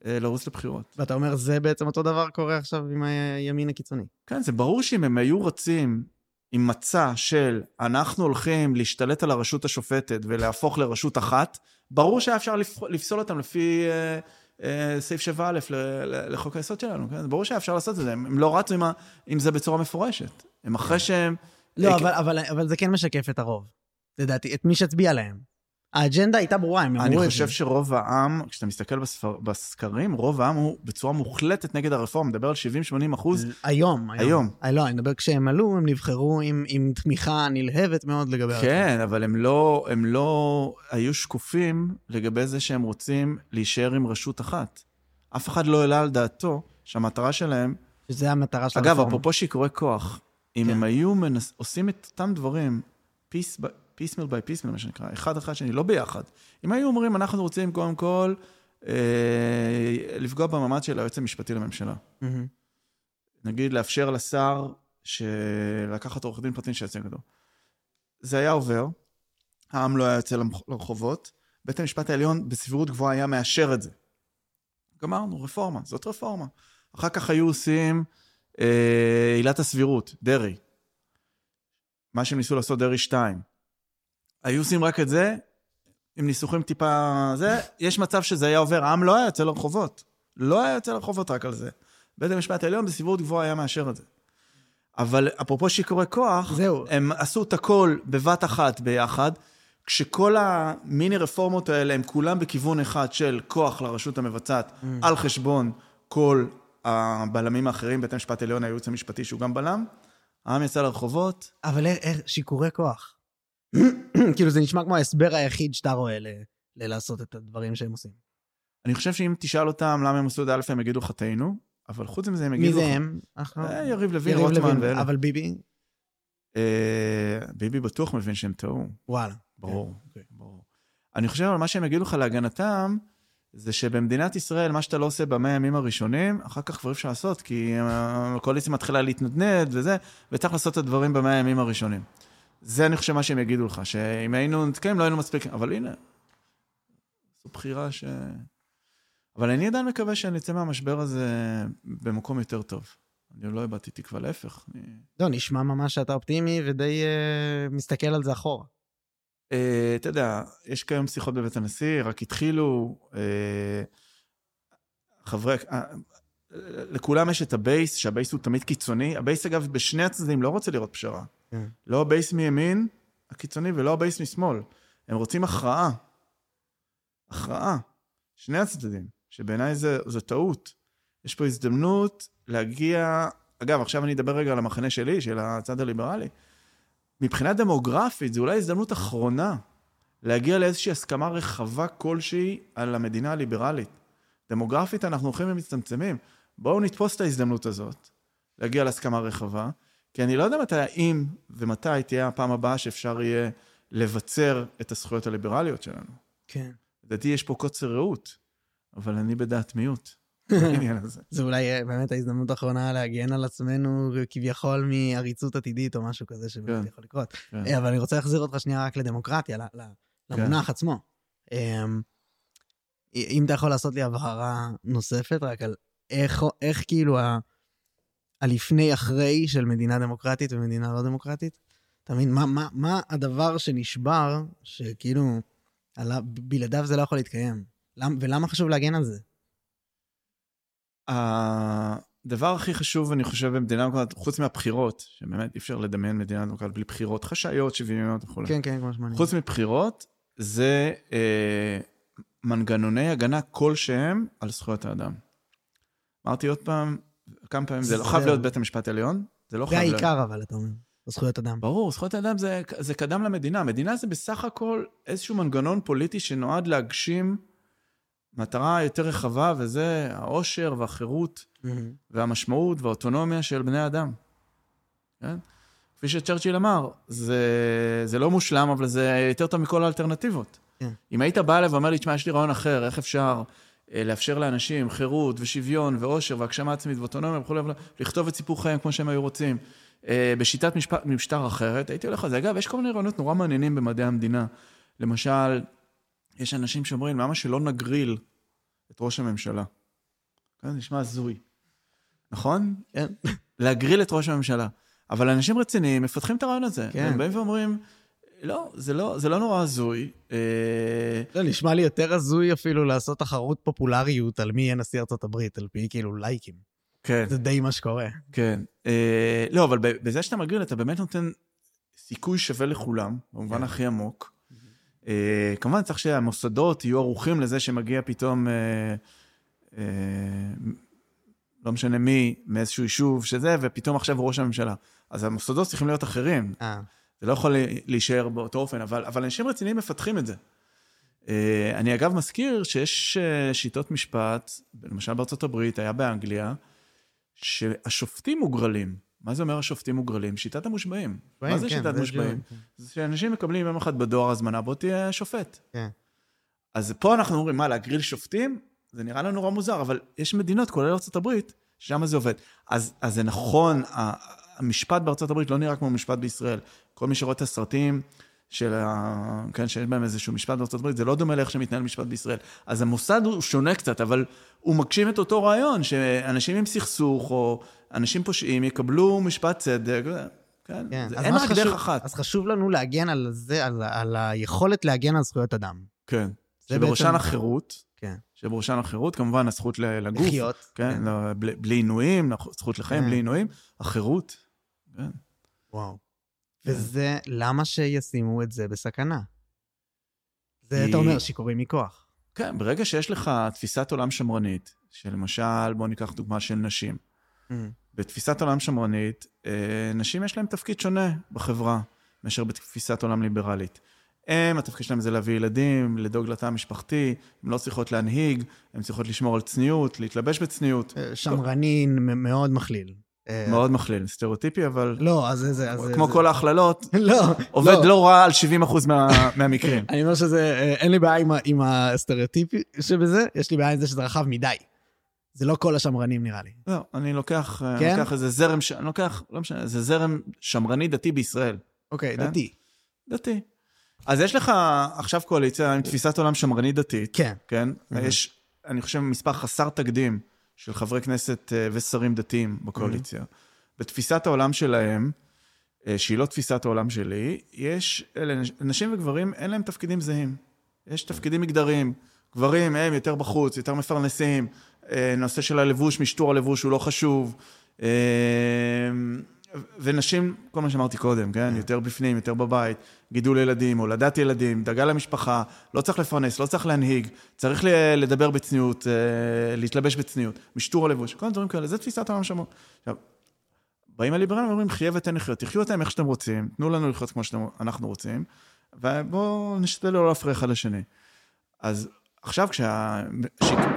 אה, לרוץ לבחירות. ואתה אומר, זה בעצם אותו דבר קורה עכשיו עם הימין הקיצוני. כן, זה ברור שאם הם היו רצים עם מצע של אנחנו הולכים להשתלט על הרשות השופטת ולהפוך לרשות אחת, ברור שהיה אפשר לפ- לפסול אותם לפי אה, אה, סעיף 7א ל- ל- לחוק היסוד שלנו, כן? ברור שהיה אפשר לעשות את זה, הם הם לא רצו עם, ה- עם זה בצורה מפורשת. הם אחרי שהם... לא, אה, אבל, אבל, אבל זה כן משקף את הרוב. לדעתי, את מי שהצביע להם. האג'נדה הייתה ברורה, הם אמרו את אני זה. חושב שרוב העם, כשאתה מסתכל בספר, בסקרים, רוב העם הוא בצורה מוחלטת נגד הרפורמה, מדבר על 70-80 אחוז. היום, היום. אה, לא, אני מדבר כשהם עלו, הם נבחרו עם, עם תמיכה נלהבת מאוד לגבי... כן, אבל הם לא, הם לא היו שקופים לגבי זה שהם רוצים להישאר עם רשות אחת. אף אחד לא העלה על דעתו שהמטרה שלהם... שזה המטרה של אגב, הרפורמה. אפרופו שיכורי כוח, אם כן. הם היו מנס... עושים את אותם דברים, פיס. פיסמל ביי פיסמל, מה שנקרא, אחד אחרי השני, לא ביחד. אם היו אומרים, אנחנו רוצים קודם כל אה, לפגוע במעמד של היועץ המשפטי לממשלה. מהמם. נגיד, לאפשר לשר שלקחת עורך דין פרטי שייצג אותו. זה היה עובר, העם לא היה יוצא לרחובות, בית המשפט העליון בסבירות גבוהה היה מאשר את זה. גמרנו, רפורמה, זאת רפורמה. אחר כך היו עושים אה, עילת הסבירות, דרעי. מה שהם ניסו לעשות דרעי 2. היו עושים רק את זה, עם ניסוחים טיפה זה, יש מצב שזה היה עובר, העם לא היה יוצא לרחובות. לא היה יוצא לרחובות רק על זה. בית המשפט העליון בסבירות גבוהה היה מאשר את זה. אבל אפרופו שיכורי כוח, זהו. הם עשו את הכל בבת אחת ביחד, כשכל המיני רפורמות האלה הם כולם בכיוון אחד של כוח לרשות המבצעת, Mm. על חשבון כל הבלמים האחרים, בית המשפט העליון, הייעוץ המשפטי שהוא גם בלם. העם יצא לרחובות, אבל איך, איך, שיכורי כוח. כאילו, זה נשמע כמו ההסבר היחיד שאתה רואה ללעשות את הדברים שהם עושים. אני חושב שאם תשאל אותם למה הם עשו את זה, א', הם יגידו לך טעינו, אבל חוץ מזה הם מי יגידו זה לך... הם? אה, יריב לוין, רוטמן ואלה. אבל ביבי, אה, ביבי בטוח מבין שהם טעו. וואלה. ברור, אוקיי. ברור. אני חושב, אבל מה שהם יגידו לך להגנתם, זה שבמדינת ישראל, מה שאתה לא עושה במאה הימים הראשונים, אחר כך כבר אי אפשר לעשות, כי אה, הקואליציה מתחילה להתנדנד וזה, וצריך לעשות את הדברים במאה הימים הראשונים. זה אני חושב מה שהם יגידו לך, שאם היינו נתקעים לא היינו מספיקים, אבל הנה, זו בחירה ש... אבל אני עדיין מקווה שנצא מהמשבר הזה במקום יותר טוב. אני לא הבעתי תקווה, להפך. אני... לא, נשמע ממש שאתה אופטימי ודי אה, מסתכל על זה אחורה. אה, אתה יודע, יש כיום שיחות בבית הנשיא, רק התחילו, אה, חברי, לכולם יש את ה base, שה base הוא תמיד קיצוני. ה base, אגב, בשני הצדדים לא רוצה לראות פשרה. כן. לא ה base מימין, הקיצוני, ולא ה base משמאל. הם רוצים הכרעה. הכרעה. שני הצדדים, שבעיניי זו טעות. יש פה הזדמנות להגיע... אגב, עכשיו אני אדבר רגע על המחנה שלי, של הצד הליברלי. מבחינה דמוגרפית, זו אולי הזדמנות אחרונה להגיע לאיזושהי הסכמה רחבה כלשהי על המדינה הליברלית. דמוגרפית אנחנו הולכים ומצטמצמים. בואו נתפוס את ההזדמנות הזאת, להגיע להסכמה רחבה, כי אני לא יודע מתי, האם ומתי תהיה הפעם הבאה שאפשר יהיה לבצר את הזכויות הליברליות שלנו. כן. לדעתי יש פה קוצר ראות, אבל אני בדעת מיעוט בעניין הזה. זה אולי אה, באמת ההזדמנות האחרונה להגן על עצמנו כביכול מעריצות עתידית או משהו כזה שבאמת כן. יכול לקרות. כן. אה, אבל אני רוצה להחזיר אותך שנייה רק לדמוקרטיה, ל- למונח עצמו. אמ, אם אתה יכול לעשות לי הבהרה נוספת, רק על איך, איך כאילו ה... הלפני-אחרי של מדינה דמוקרטית ומדינה לא דמוקרטית? אתה מבין? מה, מה, מה הדבר שנשבר, שכאילו, עלה, בלעדיו זה לא יכול להתקיים? למ, ולמה חשוב להגן על זה? הדבר הכי חשוב, אני חושב, במדינה דמוקרטית, חוץ מהבחירות, שבאמת אי אפשר לדמיין מדינה דמוקרטית בלי בחירות חשאיות, שוויוניות וכו'. כן, כן, כמו שמעניין. חוץ מבחירות, זה אה, מנגנוני הגנה כלשהם על זכויות האדם. אמרתי עוד פעם, כמה פעמים, זה לא חייב להיות בית המשפט העליון, זה לא זה חייב להיות... העיקר, אבל, אתה אומר. זכויות אדם. ברור, זכויות האדם זה, זה קדם למדינה. מדינה זה בסך הכל איזשהו מנגנון פוליטי שנועד להגשים מטרה יותר רחבה, וזה העושר והחירות והמשמעות והאוטונומיה של בני אדם. כן? כפי שצ'רצ'יל אמר, זה, זה לא מושלם, אבל זה יותר טוב מכל האלטרנטיבות. כן. אם היית בא אליי ואומר לי, תשמע, יש לי רעיון אחר, איך אפשר לאפשר לאנשים חירות ושוויון ואושר והגשמה עצמית ואוטונומיה וכו', לכתוב את סיפור חיים כמו שהם היו רוצים, אה, בשיטת משפט, משטר אחרת, הייתי הולך על זה. אגב, יש כל מיני רעיונות נורא מעניינים במדעי המדינה. למשל, יש אנשים שאומרים, למה שלא נגריל את ראש הממשלה? כן, זה נשמע הזוי. נכון? כן. להגריל את ראש הממשלה. אבל אנשים רציניים מפתחים את הרעיון הזה. כן. הם באים ואומרים, לא, זה לא, זה לא נורא הזוי. אה, זה נשמע לי יותר הזוי אפילו לעשות תחרות פופולריות על מי יהיה נשיא ארצות הברית, על פי כאילו לייקים. כן, זה די מה שקורה. כן. אה, לא, אבל בזה שאתה מגריל, אתה באמת נותן סיכוי שווה לכולם, במובן כן. הכי עמוק. אה, כמובן צריך שהמוסדות יהיו ערוכים לזה שמגיע פתאום, אה, אה, לא משנה מי, מאיזשהו יישוב שזה, ופתאום עכשיו הוא ראש הממשלה. אז המוסדות צריכים להיות אחרים. זה לא יכול להישאר באותו אופן, אבל, אבל אנשים רציניים מפתחים את זה. אה, אני אגב מזכיר שיש אה, שיטות משפט, למשל בארצות הברית, היה באנגליה, שהשופטים מוגרלים. מה זה אומר השופטים מוגרלים? שיטת המושבעים. מה זה כן, שיטת מושבעים? ג'וי, זה שאנשים מקבלים יום אחד בדואר הזמנה, בוא תהיה שופט. כן. אז פה אנחנו אומרים, מה, להגריל שופטים? זה נראה לנו נורא מוזר, אבל יש מדינות, כולל ארה"ב, ששם זה עובד. אז, אז זה נכון, המשפט בארצות הברית לא נראה כמו משפט בישראל. כל מי שרואה את הסרטים של ה... כן, שיש בהם איזשהו משפט בארצות הברית, זה לא דומה לאיך שמתנהל משפט בישראל. אז המוסד הוא שונה קצת, אבל הוא מגשים את אותו רעיון, שאנשים עם סכסוך, או אנשים פושעים, יקבלו משפט צדק, כן, כן. זה, אין רק שחשוב- דרך אחת. אז חשוב לנו להגן על זה, על, על היכולת להגן על זכויות אדם. כן. שבראשן בעצם- החירות, כן. שבראשן החירות, כמובן הזכות לגוף, לחיות. כן, בלי בלי עינויים, זכות לחיים כן. בלי עינויים, החירות, כן. וואו. וזה, למה שישימו את זה בסכנה? זה, אתה אומר, שיכורים מכוח. כן, ברגע שיש לך תפיסת עולם שמרנית, שלמשל, בוא ניקח דוגמה של נשים. בתפיסת עולם שמרנית, אה, נשים יש להן תפקיד שונה בחברה מאשר בתפיסת עולם ליברלית. הם, התפקיד שלהם זה להביא ילדים, לדאוג לתא המשפחתי, הן לא צריכות להנהיג, הן צריכות לשמור על צניעות, להתלבש בצניעות. אה, שמרני מאוד מכליל. אה, מאוד מכליל, סטריאוטיפי, אבל לא, אז זה... זה- אז זה- כמו זה- כל ההכללות, לא, עובד לא רע על 70% מה- מהמקרים. אני אומר שזה, אה, אין לי בעיה עם ה- עם הסטריאוטיפ שבזה, יש לי בעיה עם זה שזה רחב מדי. זה לא כל השמרנים נראה לי. לא, אני לוקח, אני כן? לוקח איזה זרם, ש- אני לוקח, לא משנה, איזה זרם שמרני דתי בישראל. אוקיי, כן? דתי. דתי. אז יש לך עכשיו קואליציה עם תפיסת עולם שמרנית דתית, כן. כן? מהמם. יש, אני חושב, מספר חסר תקדים של חברי כנסת אה, ושרים דתיים בקואליציה. בתפיסת העולם שלהם, אה, שהיא לא תפיסת העולם שלי, יש, אלה, נשים וגברים, אין להם תפקידים זהים. יש תפקידים מגדריים. גברים הם יותר בחוץ, יותר מפרנסים, אה, נושא של הלבוש, משטור הלבוש הוא לא חשוב. ונשים, כל מה שאמרתי קודם, כן? יותר בפנים, יותר בבית, גידול ילדים, הולדת ילדים, דאגה למשפחה, לא צריך לפרנס, לא צריך להנהיג, צריך לדבר בצניעות, אה, להתלבש בצניעות, משטור הלבוש, כל הדברים כאלה, זה תפיסת העולם שלנו. עכשיו, באים הליברלים ואומרים, חיה ותן לחיות, תחיו אותם איך שאתם רוצים, תנו לנו לחיות כמו שאנחנו רוצים, ובואו נשתדל לא להפריע אחד לשני. אז עכשיו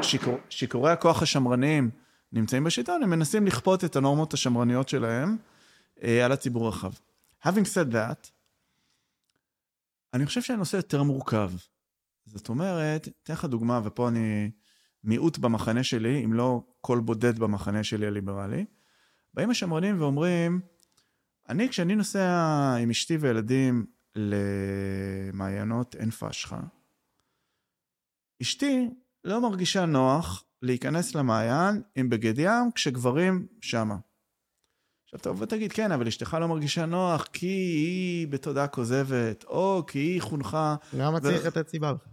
כששיכורי הכוח השמרניים נמצאים בשלטון, הם מנסים לכפות את הנורמות השמרניות שלהם על הציבור הרחב. Having said that, אני חושב שהנושא יותר מורכב. זאת אומרת, אתן לך דוגמה, ופה אני מיעוט במחנה שלי, אם לא קול בודד במחנה שלי הליברלי. באים השמרנים ואומרים, אני, כשאני נוסע עם אשתי וילדים למעיינות עין פשחה, אשתי לא מרגישה נוח להיכנס למעיין עם בגד ים כשגברים שמה. עכשיו תבוא ותגיד, כן, אבל אשתך לא מרגישה נוח כי היא בתודעה כוזבת, או כי היא חונכה... למה ו- צריך לתת סיבה בכלל?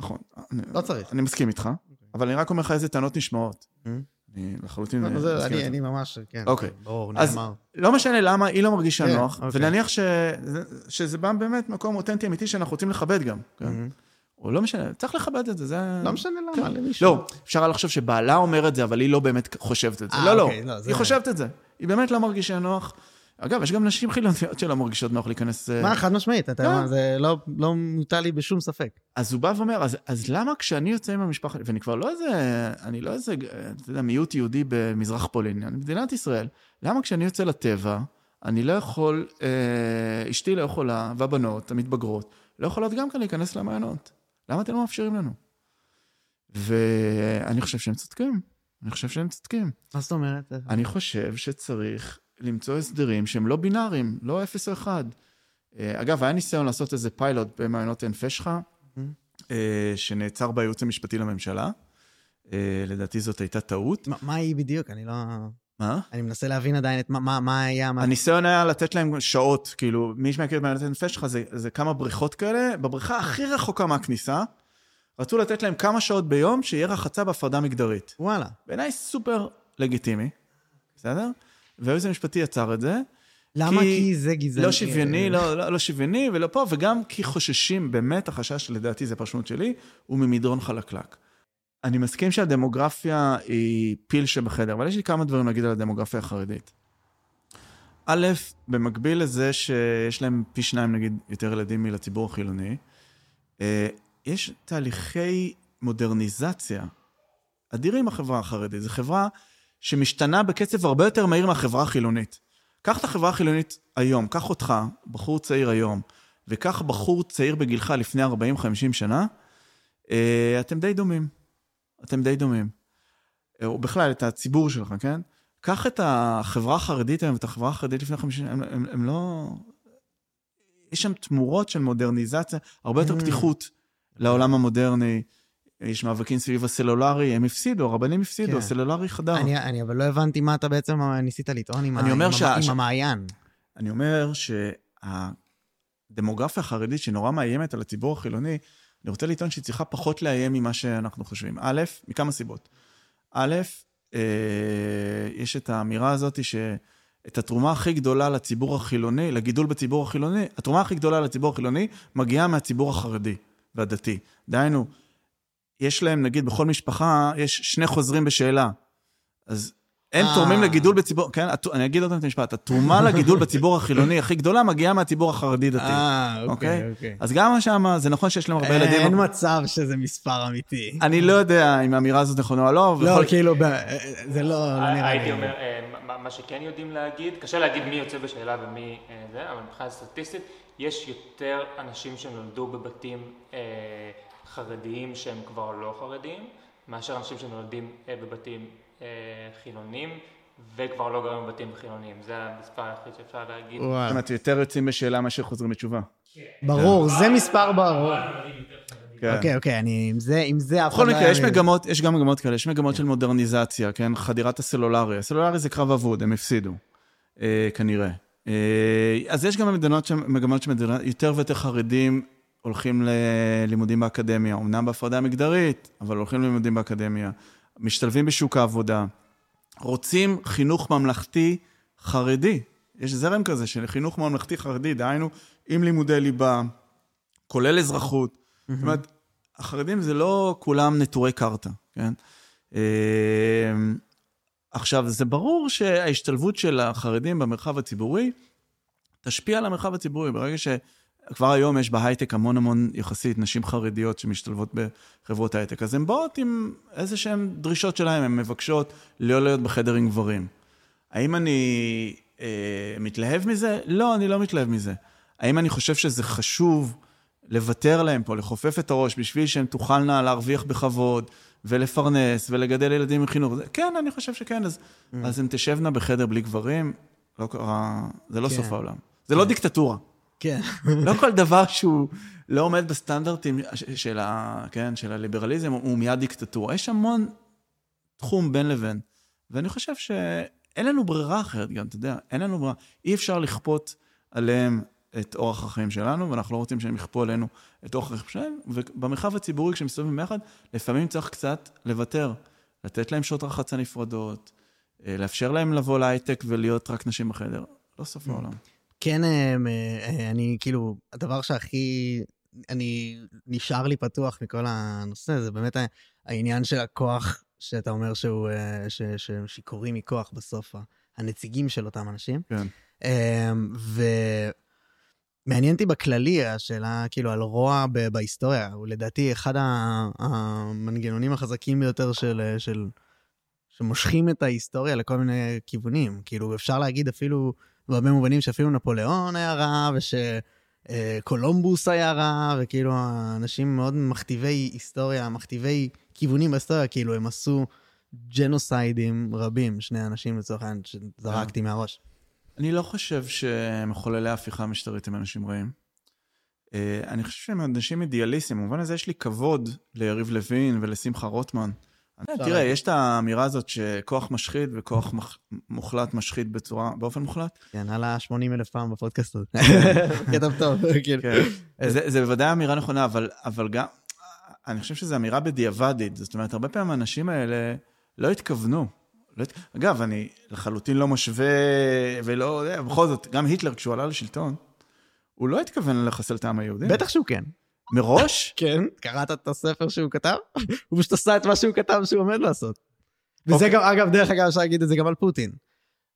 נכון. אני, לא צריך. אני מסכים איתך, אבל אני רק אומר לך איזה טענות נשמעות. Mm. אני לחלוטין לא, מסכים איתך. אני אני ממש, כן. אוקיי. ברור, אז- נאמר. לא משנה למה היא לא מרגישה כן, נוח, אוקיי. ונניח ש... שזה בא באמת מקום אותנטי אמיתי שאנחנו רוצים לכבד גם. כן? Mhm. או לא משנה, צריך לכבד את זה, זה... לא משנה כן. למה, למישהו. לא, אפשר לחשוב שבעלה אומר את זה, אבל היא לא באמת חושבת את זה. אה, לא, לא, אוקיי, לא, היא חושבת את זה. היא באמת לא מרגישה נוח. אגב, יש גם נשים חילוניות שלא מרגישות נוח להיכנס... אה, מה, חד משמעית, אתה כן. יודע, זה לא- לא מוטל לי בשום ספק. אז הוא בא ואומר, אז, אז למה כשאני יוצא עם המשפחה, ואני כבר לא איזה, אני לא איזה, אתה יודע, מיעוט יהודי במזרח פולין, אני מדינת ישראל, למה כשאני יוצא לטבע, אני לא יכול, אה, אשתי לא יכולה, והבנות המתבגרות, לא יכולות גם כאן להיכנס למעיינות? למה אתם לא מאפשרים לנו? ואני חושב שהם צודקים, אני חושב שהם צודקים. מה זאת אומרת? אני חושב שצריך למצוא הסדרים שהם לא בינאריים, לא אפס או אחד. אה, אגב, היה ניסיון לעשות איזה פיילוט במעיינות עין פשחה, אה, שנעצר בייעוץ המשפטי לממשלה. אה, לדעתי זאת הייתה טעות. מה- מה היא בדיוק? אני לא... מה? אני מנסה להבין עדיין את מה- מה מה היה... מה- הניסיון היה לתת להם שעות, כאילו, מי שמכיר את מעיינות עין פשחה זה, זה כמה בריכות כאלה, בבריכה הכי רחוקה מהכניסה, רצו לתת להם כמה שעות ביום שיהיה רחצה בהפרדה מגדרית. וואלה. בעיניי סופר לגיטימי, בסדר? והיועץ המשפטי יצר את זה. למה? כי זה גזעני. לא שוויוני, לא, לא, לא שוויוני ולא פה, וגם כי חוששים, באמת החשש, לדעתי, זו פרשנות שלי, הוא ממדרון חלקלק. אני מסכים שהדמוגרפיה היא פיל שבחדר, אבל יש לי כמה דברים להגיד על הדמוגרפיה החרדית. א', במקביל לזה שיש להם פי שניים, נגיד, יותר ילדים מלציבור החילוני, אה, יש תהליכי מודרניזציה אדירים בחברה החרדית. זו חברה שמשתנה בקצב הרבה יותר מהיר מהחברה החילונית. קח את החברה החילונית היום, קח אותך, בחור צעיר היום, וקח בחור צעיר בגילך לפני 40-50 שנה, אה, אתם די דומים. אתם די דומים. אה, או בכלל, את הציבור שלך, כן? קח את החברה החרדית היום ואת החברה החרדית לפני 50 שנה, הם, הם, הם לא... יש שם תמורות של מודרניזציה, הרבה יותר Mm. פתיחות לעולם המודרני. יש מאבקים סביב הסלולרי, הם הפסידו, הרבנים הפסידו, כן. הסלולרי חדר. אני, אני אבל לא הבנתי מה אתה בעצם ניסית לטעון עם, ה, עם, ש- עם המעיין. אני אומר שהדמוגרפיה החרדית שנורא מאיימת על הציבור החילוני, אני רוצה לטעון שהיא צריכה פחות לאיים ממה שאנחנו חושבים. א', מכמה סיבות. א', אה, יש את האמירה הזאת שאת התרומה הכי גדולה לציבור החילוני, לגידול בציבור החילוני, התרומה הכי גדולה לציבור החילוני מגיעה מהציבור החרדי והדתי. דהיינו, יש להם, נגיד, בכל משפחה, יש שני חוזרים בשאלה. אז הם אה. תורמים לגידול בציבור, כן, הת- אני אגיד עוד פעם את המשפט, התרומה לגידול בציבור החילוני הכי גדולה מגיעה מהציבור החרדי-דתי. אה, אוקיי? אוקיי, אוקיי. אז גם שם, זה נכון שיש להם הרבה ילדים. אין מצב שזה מספר אמיתי. אני לא יודע אם האמירה הזאת נכונה או לא. לא, ובכל- כאילו, ב- זה לא לא נראה לי. הייתי אומר, אה, מה- שכן יודעים להגיד, קשה להגיד מי יוצא בשאלה ומי אה, זה, אבל מבחינה סטטיסטית, יש יותר אנשים שנולדו בבתים אה, חרדיים שהם כבר לא חרדיים, מאשר אנשים שנולדים אה, בבתים אה, חילונים וכבר לא גרים בבתים חילוניים. זה המספר היחיד שאפשר להגיד. זאת וואלה. אומרת, יותר יוצאים בשאלה מאשר חוזרים בתשובה. ברור, זה מספר ברור. כן. אוקיי, אוקיי, אני עם זה, עם זה אף אחד בכל לא מקרה, יש היה- מגמות, יש גם מגמות כאלה, יש מגמות של מודרניזציה, כן? חדירת הסלולרי. הסלולרי זה קרב אבוד, הם הפסידו, אה, כנראה. אה, אז יש גם מדינות, ש- מגמות שמדינות, יותר ויותר חרדים הולכים ללימודים באקדמיה, אמנם בהפרדה מגדרית, אבל הולכים ללימודים באקדמיה, משתלבים בשוק העבודה, רוצים חינוך ממלכתי חרדי. יש זרם כזה של חינוך ממלכתי חרדי, דהיינו, עם לימודי ליבה, כולל אזרחות. זאת אומרת, החרדים זה לא כולם נטורי קרתא, כן? עכשיו, זה ברור שההשתלבות של החרדים במרחב הציבורי תשפיע על המרחב הציבורי. ברגע שכבר היום יש בהייטק המון המון יחסית נשים חרדיות שמשתלבות בחברות הייטק, אז הן באות עם איזה שהן דרישות שלהן, הן מבקשות לא להיות בחדר עם גברים. האם אני אה, מתלהב מזה? לא, אני לא מתלהב מזה. האם אני חושב שזה חשוב לוותר להם פה, לכופף את הראש בשביל שהן תוכלנה להרוויח בכבוד ולפרנס ולגדל ילדים עם חינוך? זה- כן, אני חושב שכן, אז, אז הן תשבנה בחדר בלי גברים, לא קרה, זה לא כן. סוף העולם. זה לא דיקטטורה. כן. לא כל דבר שהוא לא עומד בסטנדרטים של, ה, כן, של הליברליזם הוא מיד דיקטטורה. יש המון תחום בין לבין. ואני חושב שאין לנו ברירה אחרת גם, אתה יודע, אין לנו ברירה. אי אפשר לכפות עליהם את אורח החיים שלנו, ואנחנו לא רוצים שהם יכפו עלינו את אורח החיים שלהם, ובמרחב הציבורי, כשהם מסתובבים ביחד, לפעמים צריך קצת לוותר, לתת להם שעות רחצה נפרדות, אה, לאפשר להם לבוא להייטק ולהיות רק נשים בחדר. לא סוף העולם. כן, אה, אה, אני כאילו, הדבר שהכי, אני, נשאר לי פתוח מכל הנושא, זה באמת העניין של הכוח שאתה אומר שהוא, שהם שיכורים מכוח בסוף, הנציגים של אותם אנשים. כן. ומעניין אותי בכללי השאלה, כאילו, על רוע בהיסטוריה. הוא לדעתי אחד המנגנונים החזקים ביותר של, של, שמושכים את ההיסטוריה לכל מיני כיוונים. כאילו, אפשר להגיד אפילו, בהרבה מובנים שאפילו נפוליאון היה רע, ושקולומבוס היה רע, וכאילו, אנשים מאוד מכתיבי היסטוריה, מכתיבי כיוונים בהיסטוריה, כאילו, הם עשו ג'נוסיידים רבים, שני אנשים לצורך העניין, שזרקתי מהראש. אני לא חושב שמחוללי ההפיכה המשטרית הם אנשים רעים. אה, אני חושב שהם אנשים אידיאליסטים, במובן הזה יש לי כבוד ליריב לוין ולשמחה רוטמן. תראה, יש את האמירה הזאת שכוח משחית וכוח מוחלט משחית בצורה, באופן מוחלט. כן, עלה 80 אלף פעם בפודקאסט הזה. כתב טוב, כאילו. כן. זה בוודאי אמירה נכונה, אבל גם, אני חושב שזו אמירה בדיעבדית. זאת אומרת, הרבה פעמים האנשים האלה לא התכוונו. לא אגב, אני לחלוטין לא משווה ולא, בכל זאת, גם היטלר, כשהוא עלה לשלטון, הוא לא התכוון לחסל את העם היהודי. בטח שהוא כן. מראש? כן, קראת את הספר שהוא כתב? הוא פשוט עשה את מה שהוא כתב שהוא עומד לעשות. וזה אוקיי. גם, אגב, דרך אגב, אפשר להגיד את זה גם על פוטין.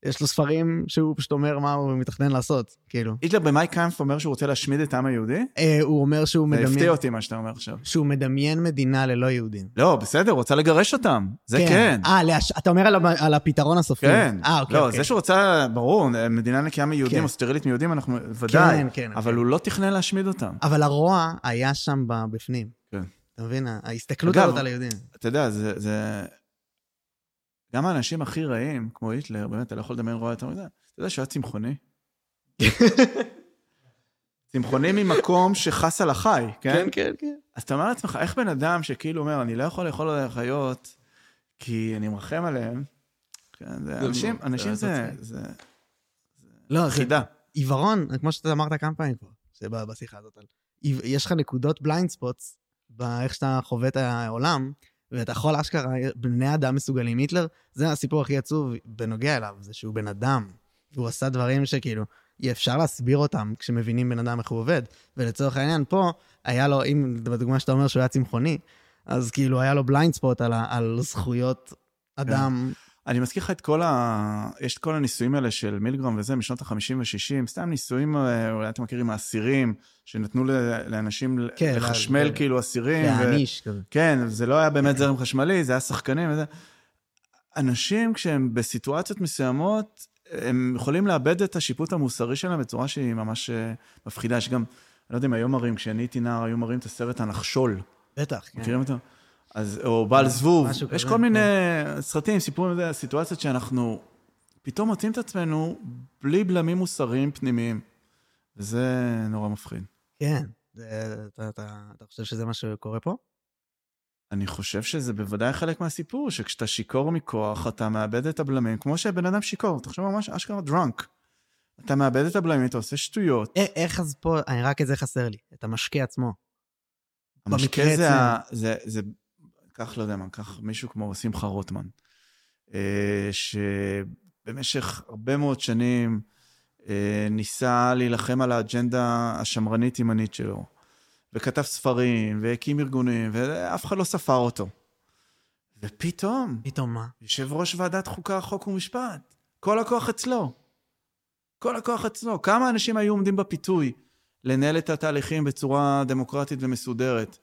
יש לו ספרים שהוא פשוט אומר מה הוא מתכנן לעשות, כאילו. היטלר במאי קאמפ אומר שהוא רוצה להשמיד את העם היהודי? אה, הוא אומר שהוא מדמיין... זה הפתיע אותי מה שאתה אומר עכשיו. שהוא מדמיין מדינה ללא יהודים. לא, בסדר, הוא רוצה לגרש אותם. זה כן. כן. אה. אתה אומר על, על הפתרון הסופי. כן. אה, אוקיי, לא, אוקיי. זה שהוא רוצה, ברור, מדינה נקייה מיהודים כן. או סטרילית מיהודים, אנחנו ודאי. כן, כן. אבל כן. הוא לא תכנן להשמיד אותם. אבל הרוע היה שם בפנים. כן. אתה מבין? ההסתכלות הזאת על היהודים. אתה יודע, זה... גם האנשים הכי רעים, כמו היטלר, באמת, אתה לא יכול לדמיין רוע יותר מזה. אתה יודע שהוא היה צמחוני? צמחוני ממקום שחס על החי, כן? כן, כן, כן. אז אתה אומר לעצמך, איך בן אדם שכאילו אומר, אני לא יכול לאכול על החיות, כי אני מרחם עליהם, כן, זה אנשים, אנשים זה... זה... לא, חידה. עיוורון, כמו שאתה אמרת כמה פעמים כבר, בשיחה הזאת, יש לך נקודות blind spots, באיך שאתה חווה את העולם, ואתה יכול אשכרה, בני אדם מסוגלים. היטלר, זה הסיפור הכי עצוב בנוגע אליו, זה שהוא בן אדם, והוא עשה דברים שכאילו, אי אפשר להסביר אותם כשמבינים בן אדם איך הוא עובד. ולצורך העניין, פה, היה לו, אם בדוגמה שאתה אומר שהוא היה צמחוני, אז כאילו היה לו בליינד ספוט על, על זכויות אדם. כן. אני מזכיר לך את כל ה... יש את כל הניסויים האלה של מילגרם וזה, משנות ה-50 ו-60, סתם ניסויים, אה, אולי אתם מכירים, האסירים, שנתנו לאנשים כן, לחשמל לה... כאילו אסירים. להעניש ו... כזה. כן, זה לא היה באמת זרם חשמלי, זה היה שחקנים וזה. אנשים, כשהם בסיטואציות מסוימות, הם יכולים לאבד את השיפוט המוסרי שלהם בצורה שהיא ממש אה, מפחידה. יש גם, אני לא יודע אם היום מראים, כשאני הייתי נער, היו מראים את הסרט הנחשול. בטח, כן. מכירים אותו? אז, או בעל זבוב. יש כל מיני כן. סרטים, סיפורים, סיטואציות שאנחנו פתאום מוצאים את עצמנו בלי בלמים מוסריים פנימיים. וזה נורא מפחיד. כן. זה, אתה, אתה, אתה חושב שזה מה שקורה פה? אני חושב שזה בוודאי חלק מהסיפור, שכשאתה שיכור מכוח, אתה מאבד את הבלמים, כמו שבן אדם שיכור, תחשוב ממש אשכרה דרונק. אתה מאבד את הבלמים, אתה עושה שטויות. איך אז פה, אני רק את זה חסר לי, את המשקה עצמו. המשקה זה, ה, זה, זה, קח, לא יודע מה, קח מישהו כמו שמחה רוטמן, אה, שבמשך הרבה מאוד שנים אה, ניסה להילחם על האג'נדה השמרנית-ימנית שלו. וכתב ספרים, והקים ארגונים, ואף אחד לא ספר אותו. ופתאום... פתאום מה? יושב ראש ועדת חוקה, חוק ומשפט. כל הכוח אצלו. כל הכוח אצלו. כמה אנשים היו עומדים בפיתוי לנהל את התהליכים בצורה דמוקרטית ומסודרת?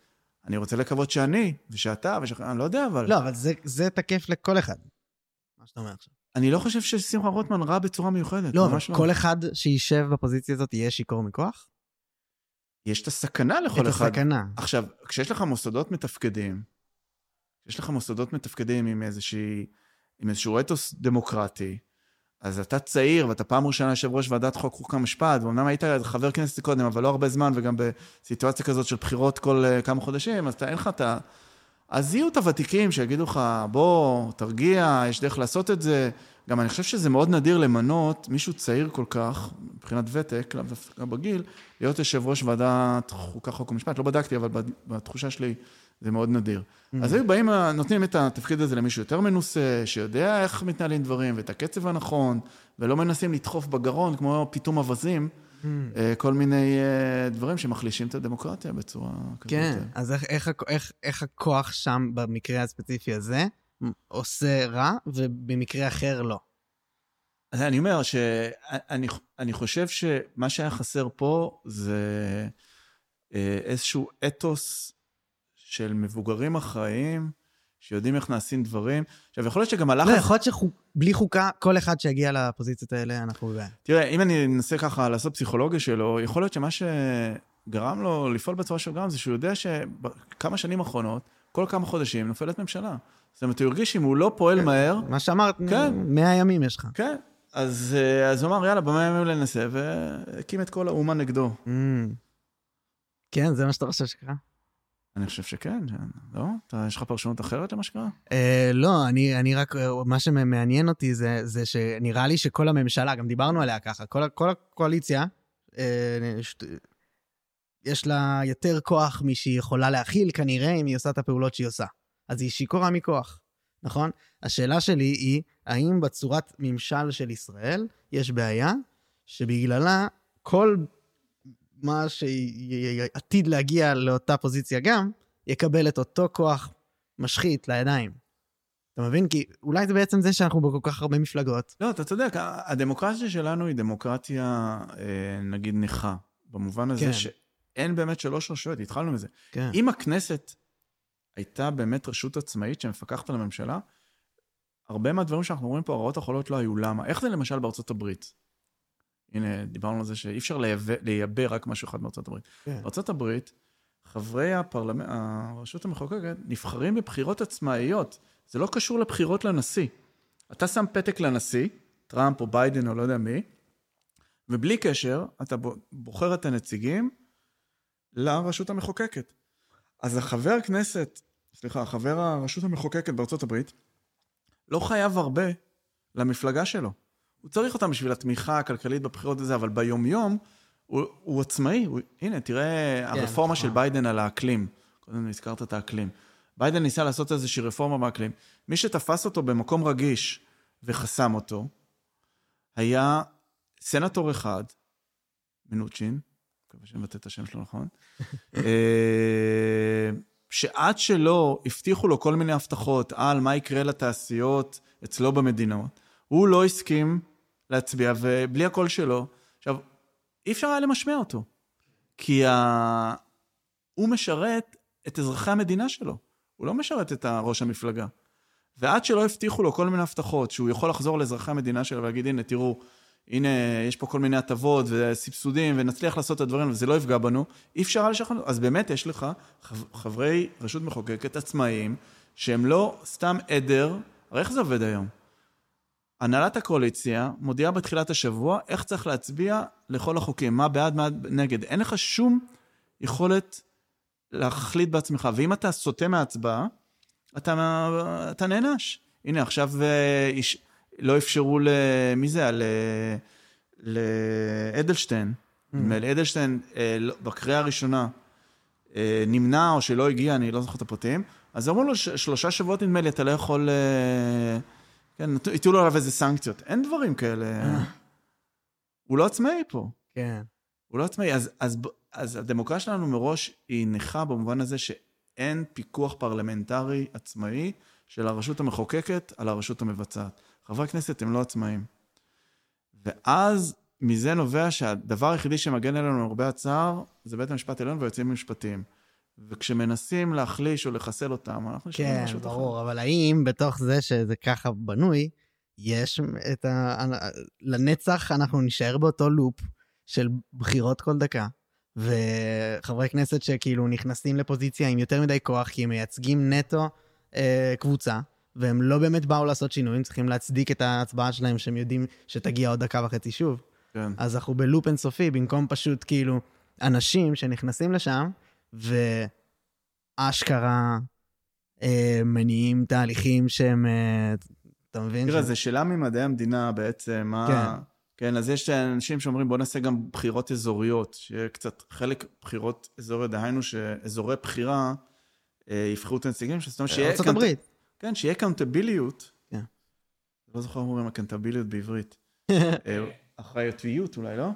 אני רוצה לקוות שאני, ושאתה, ושאתה, אני לא יודע, אבל... לא, אבל זה, זה תקף לכל אחד, מה שאתה אומר עכשיו. אני לא חושב ששמחה רוטמן רע בצורה מיוחדת, לא, אבל לא. כל אחד שישב בפוזיציה הזאת יהיה שיכור מכוח? יש את הסכנה לכל את אחד. את הסכנה. עכשיו, כשיש לך מוסדות מתפקדים, יש לך מוסדות מתפקדים עם איזושהי, עם איזשהו אתוס דמוקרטי, אז אתה צעיר, ואתה פעם ראשונה יושב ראש ועדת חוק, חוק ומשפט, ואומנם היית חבר כנסת קודם, אבל לא הרבה זמן, וגם בסיטואציה כזאת של בחירות כל uh, כמה חודשים, אז אתה, אין לך את ה... אז יהיו את הוותיקים שיגידו לך, בוא, תרגיע, יש דרך לעשות את זה. גם אני חושב שזה מאוד נדיר למנות מישהו צעיר כל כך, מבחינת ותק, לאו דווקא בגיל, להיות יושב ראש ועדת חוקה, חוק ומשפט. לא בדקתי, אבל בתחושה שלי זה מאוד נדיר. Mm-hmm. אז היו באים, נותנים את התפקיד הזה למישהו יותר מנוסה, שיודע איך מתנהלים דברים, ואת הקצב הנכון, ולא מנסים לדחוף בגרון כמו פיתום אווזים. Mm. כל מיני אה, דברים שמחלישים את הדמוקרטיה בצורה כזאת. כן, אז איך, איך, איך, איך הכוח שם, במקרה הספציפי הזה, עושה רע, ובמקרה אחר לא? אז אני אומר שאני חושב שמה שהיה חסר פה זה אה, איזשהו אתוס של מבוגרים אחראיים, שיודעים איך נעשים דברים. עכשיו, יכול להיות שגם הלחץ... לא, יכול להיות שבלי חוקה, כל אחד שיגיע לפוזיציות האלה, אנחנו. תראה, אם אני אנסה ככה לעשות פסיכולוגיה שלו, יכול להיות שמה שגרם לו לפעול בצורה של גרם, זה שהוא יודע שכמה שנים אחרונות, כל כמה חודשים נופלת ממשלה. זאת אומרת, הוא הרגיש שאם הוא לא פועל כן, מהר... מה שאמרת, כן. 100 ימים יש לך. כן. אז, אה, אז הוא אמר, יאללה, במאה ימים ננסה, והקים את כל האומה נגדו. Mm. כן, זה מה שאתה חושב שקרה? אני חושב שכן, לא? אתה, יש לך פרשנות אחרת למה שקרה? אה, לא, אני, אני רק, מה שמעניין אותי זה, זה שנראה לי שכל הממשלה, גם דיברנו עליה ככה, כל, כל הקואליציה, אה, יש לה יותר כוח משהיא יכולה להכיל, כנראה, אם היא עושה את הפעולות שהיא עושה. אז היא שיכורה מכוח, נכון? השאלה שלי היא, האם בצורת ממשל של ישראל יש בעיה שבגללה כל מה שעתיד להגיע לאותה פוזיציה גם, יקבל את אותו כוח משחית לידיים. אתה מבין? כי אולי זה בעצם זה שאנחנו בכל כך הרבה מפלגות. לא, אתה צודק, הדמוקרטיה שלנו היא דמוקרטיה, אה, נגיד, נכה. במובן הזה כן. שאין באמת שלוש רשויות, התחלנו מזה. כן. אם הכנסת הייתה באמת רשות עצמאית שמפקחת על הממשלה, הרבה מהדברים שאנחנו רואים פה, הרעות החולות לא היו. למה? איך זה למשל בארצות הברית? הנה, דיברנו על זה שאי אפשר לייבא רק משהו אחד מארצות הברית. כן. בארצות הברית, חברי הפרלמנט, הרשות המחוקקת נבחרים בבחירות עצמאיות. זה לא קשור לבחירות לנשיא. אתה שם פתק לנשיא, טראמפ או ביידן או לא יודע מי, ובלי קשר, אתה בוחר את הנציגים לרשות המחוקקת. אז החבר כנסת, סליחה, חבר הרשות המחוקקת בארצות הברית, לא חייב הרבה למפלגה שלו. הוא צריך אותם בשביל התמיכה הכלכלית בבחירות הזה, אבל ביומיום הוא, הוא עצמאי. הוא, הנה, תראה כן, הרפורמה נכון. של ביידן על האקלים. קודם הזכרת את האקלים. ביידן ניסה לעשות איזושהי רפורמה באקלים. מי שתפס אותו במקום רגיש וחסם אותו, היה סנטור אחד, מנוצ'ין, מקווה שאני מבטא את השם שלו נכון, אה, שעד שלא הבטיחו לו כל מיני הבטחות על מה יקרה לתעשיות אצלו במדינות, הוא לא הסכים להצביע, ובלי הקול שלו, עכשיו, אי אפשר היה למשמע אותו, כי ה... הוא משרת את אזרחי המדינה שלו, הוא לא משרת את ראש המפלגה. ועד שלא הבטיחו לו כל מיני הבטחות, שהוא יכול לחזור לאזרחי המדינה שלו ולהגיד, הנה, תראו, הנה, יש פה כל מיני הטבות וסבסודים, ונצליח לעשות את הדברים, וזה לא יפגע בנו, אי אפשר היה לשכנע. אז באמת יש לך חברי רשות מחוקקת עצמאיים, שהם לא סתם עדר, הרי איך זה עובד היום? הנהלת הקואליציה מודיעה בתחילת השבוע איך צריך להצביע לכל החוקים, מה בעד, מה נגד. אין לך שום יכולת להחליט בעצמך, ואם אתה סוטה מההצבעה, אתה, אתה נענש. הנה, עכשיו אה, איש, לא אפשרו ל... מי זה? ל... לאדלשטיין. Mm. נדמה לי, אדלשטיין אה, לא, בקריאה הראשונה אה, נמנע או שלא הגיע, אני לא זוכר את הפרטים, אז אמרו לו שלושה שבועות נדמה לי, אתה לא יכול... כן, הטילו עליו איזה סנקציות. אין דברים כאלה. הוא לא עצמאי פה. כן. הוא לא עצמאי. אז, אז, אז הדמוקרטיה שלנו מראש היא נכה במובן הזה שאין פיקוח פרלמנטרי עצמאי של הרשות המחוקקת על הרשות המבצעת. חברי הכנסת הם לא עצמאים. ואז מזה נובע שהדבר היחידי שמגן עלינו למרבה הצער זה בית המשפט העליון והיועצים המשפטיים. וכשמנסים להחליש או לחסל אותם, אנחנו נשארים כן, משהו אחר. כן, ברור, אבל האם בתוך זה שזה ככה בנוי, יש את ה... לנצח אנחנו נישאר באותו לופ של בחירות כל דקה, וחברי כנסת שכאילו נכנסים לפוזיציה עם יותר מדי כוח, כי הם מייצגים נטו אה, קבוצה, והם לא באמת באו לעשות שינויים, צריכים להצדיק את ההצבעה שלהם שהם יודעים שתגיע עוד דקה וחצי שוב. כן. אז אנחנו בלופ אינסופי, במקום פשוט כאילו אנשים שנכנסים לשם, ואשכרה אה, מניעים תהליכים שהם, אה, אתה מבין? תראה, ש- זו שאלה ממדעי המדינה בעצם, מה... כן. כן, אז יש אנשים שאומרים, בוא נעשה גם בחירות אזוריות, שיהיה קצת חלק בחירות אזוריות, דהיינו שאזורי בחירה אה, יבחרו את הנציגים, זאת אומרת שיהיה... ארצות account- הברית. כן, שיהיה accountability. כן. לא זוכר איך אומרים ה accountability בעברית. אה, אחריותיות אולי, לא?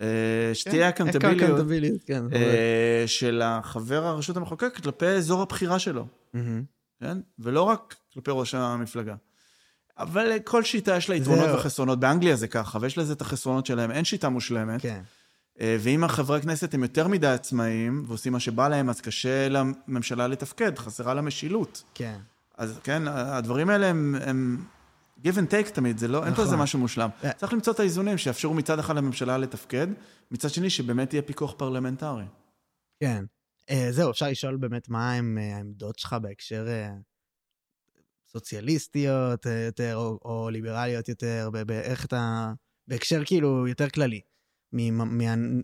אה, שתהיה accountability, כן. אה, של החבר הרשות המחוקקת כלפי אזור הבחירה שלו. מהמם. כן? ולא רק כלפי ראש המפלגה. אבל כל שיטה יש לה יתרונות. וחסרונות. באנגליה זה ככה, ויש לזה את החסרונות שלהם. אין שיטה מושלמת. כן. אה, ואם החברי כנסת הם יותר מדי עצמאיים, ועושים מה שבא להם, אז קשה לממשלה לתפקד, חסרה לה משילות. כן. אז כן, הדברים האלה הם, הם give and take תמיד, זה לא, אין פה נכון. איזה משהו מושלם. אה. צריך למצוא את האיזונים שיאפשרו מצד אחד לממשלה לתפקד, מצד שני שבאמת יהיה פיקוח פרלמנטרי. כן. אה, זהו, אפשר לשאול באמת מה הם אה, העמדות שלך בהקשר סוציאליסטיות יותר, או, או ליברליות יותר, באיך אתה... בהקשר כאילו יותר כללי,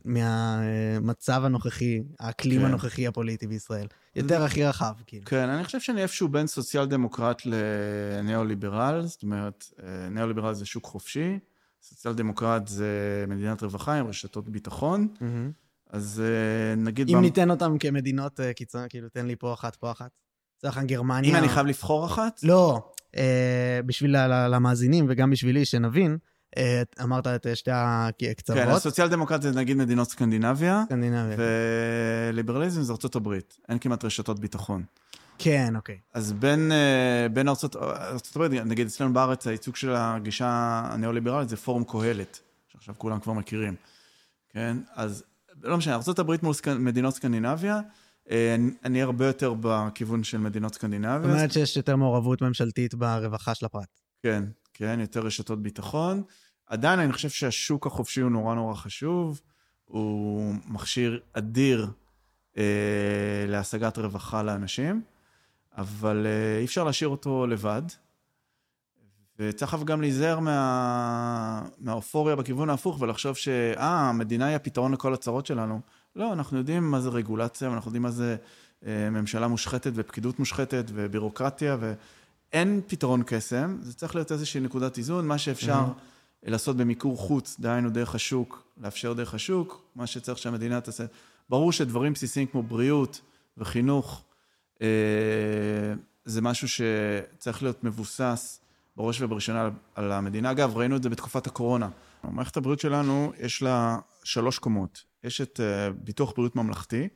מהמצב הנוכחי, האקלים כן. הנוכחי הפוליטי בישראל. יותר הכי רחב, כאילו. כן, אני חושב שאני איפשהו בין סוציאל דמוקרט לניאו-ליברל, זאת אומרת, אה, ניאו-ליברל זה שוק חופשי, סוציאל דמוקרט זה מדינת רווחה עם רשתות ביטחון, מהמם. אז אה, נגיד... אם במ- ניתן אותם כמדינות אה, קיצון, כאילו, תן לי פה אחת, פה אחת. לצורך העניין גרמניה... אם אני חייב לבחור אחת? לא, אה, בשביל למאזינים וגם בשבילי, שנבין, אמרת את אה, שתי הקצוות. כן, הסוציאל דמוקרט זה נגיד מדינות סקנדינביה, סקנדינביה. וליברליזם זה ארצות הברית. אין כמעט רשתות ביטחון. כן, אוקיי. אז בין, אה, בין ארצות, ארצות הברית, נגיד אצלנו בארץ, הייצוג של הגישה הניאו-ליברלית זה פורום קהלת, שעכשיו כולם כבר מכירים, כן? אז לא משנה, ארצות הברית מול סק... מדינות סקנדינביה, אה, אני- הרבה יותר בכיוון של מדינות זאת סקנדינביה. אומרת שיש יותר מעורבות ממשלתית ברווחה של הפרט. כן, כן, יותר רשתות ביטחון. עדיין אני חושב שהשוק החופשי הוא נורא נורא חשוב, הוא מכשיר אדיר אה, להשגת רווחה לאנשים, אבל אה, אי אפשר להשאיר אותו לבד. וצריך גם להיזהר מה... מהאופוריה בכיוון ההפוך ולחשוב שאה, המדינה היא הפתרון לכל הצרות שלנו. לא, אנחנו יודעים מה זה רגולציה, ואנחנו יודעים מה זה אה, ממשלה מושחתת ופקידות מושחתת ובירוקרטיה, ואין פתרון קסם, זה צריך להיות איזושהי נקודת איזון, מה שאפשר Mhm. לעשות במיקור חוץ, דהיינו דרך השוק, לאפשר דרך השוק, מה שצריך שהמדינה תעשה. ברור שדברים בסיסיים כמו בריאות וחינוך, אה, זה משהו שצריך להיות מבוסס בראש ובראשונה על- על המדינה. אגב, ראינו את זה בתקופת הקורונה. מערכת הבריאות שלנו, יש לה שלוש קומות. יש את אה, ביטוח בריאות ממלכתי,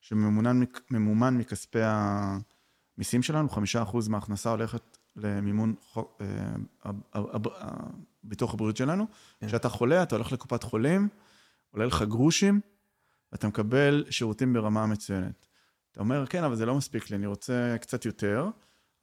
שממומן מכספי המיסים שלנו, חמישה אחוז מההכנסה הולכת למימון חוק- אה, הב- ביטוח הבריאות שלנו. כן. כשאתה חולה, אתה הולך לקופת חולים, עולה לך גרושים, ואתה מקבל שירותים ברמה מצוינת. אתה אומר, כן, אבל זה לא מספיק לי, אני רוצה קצת יותר.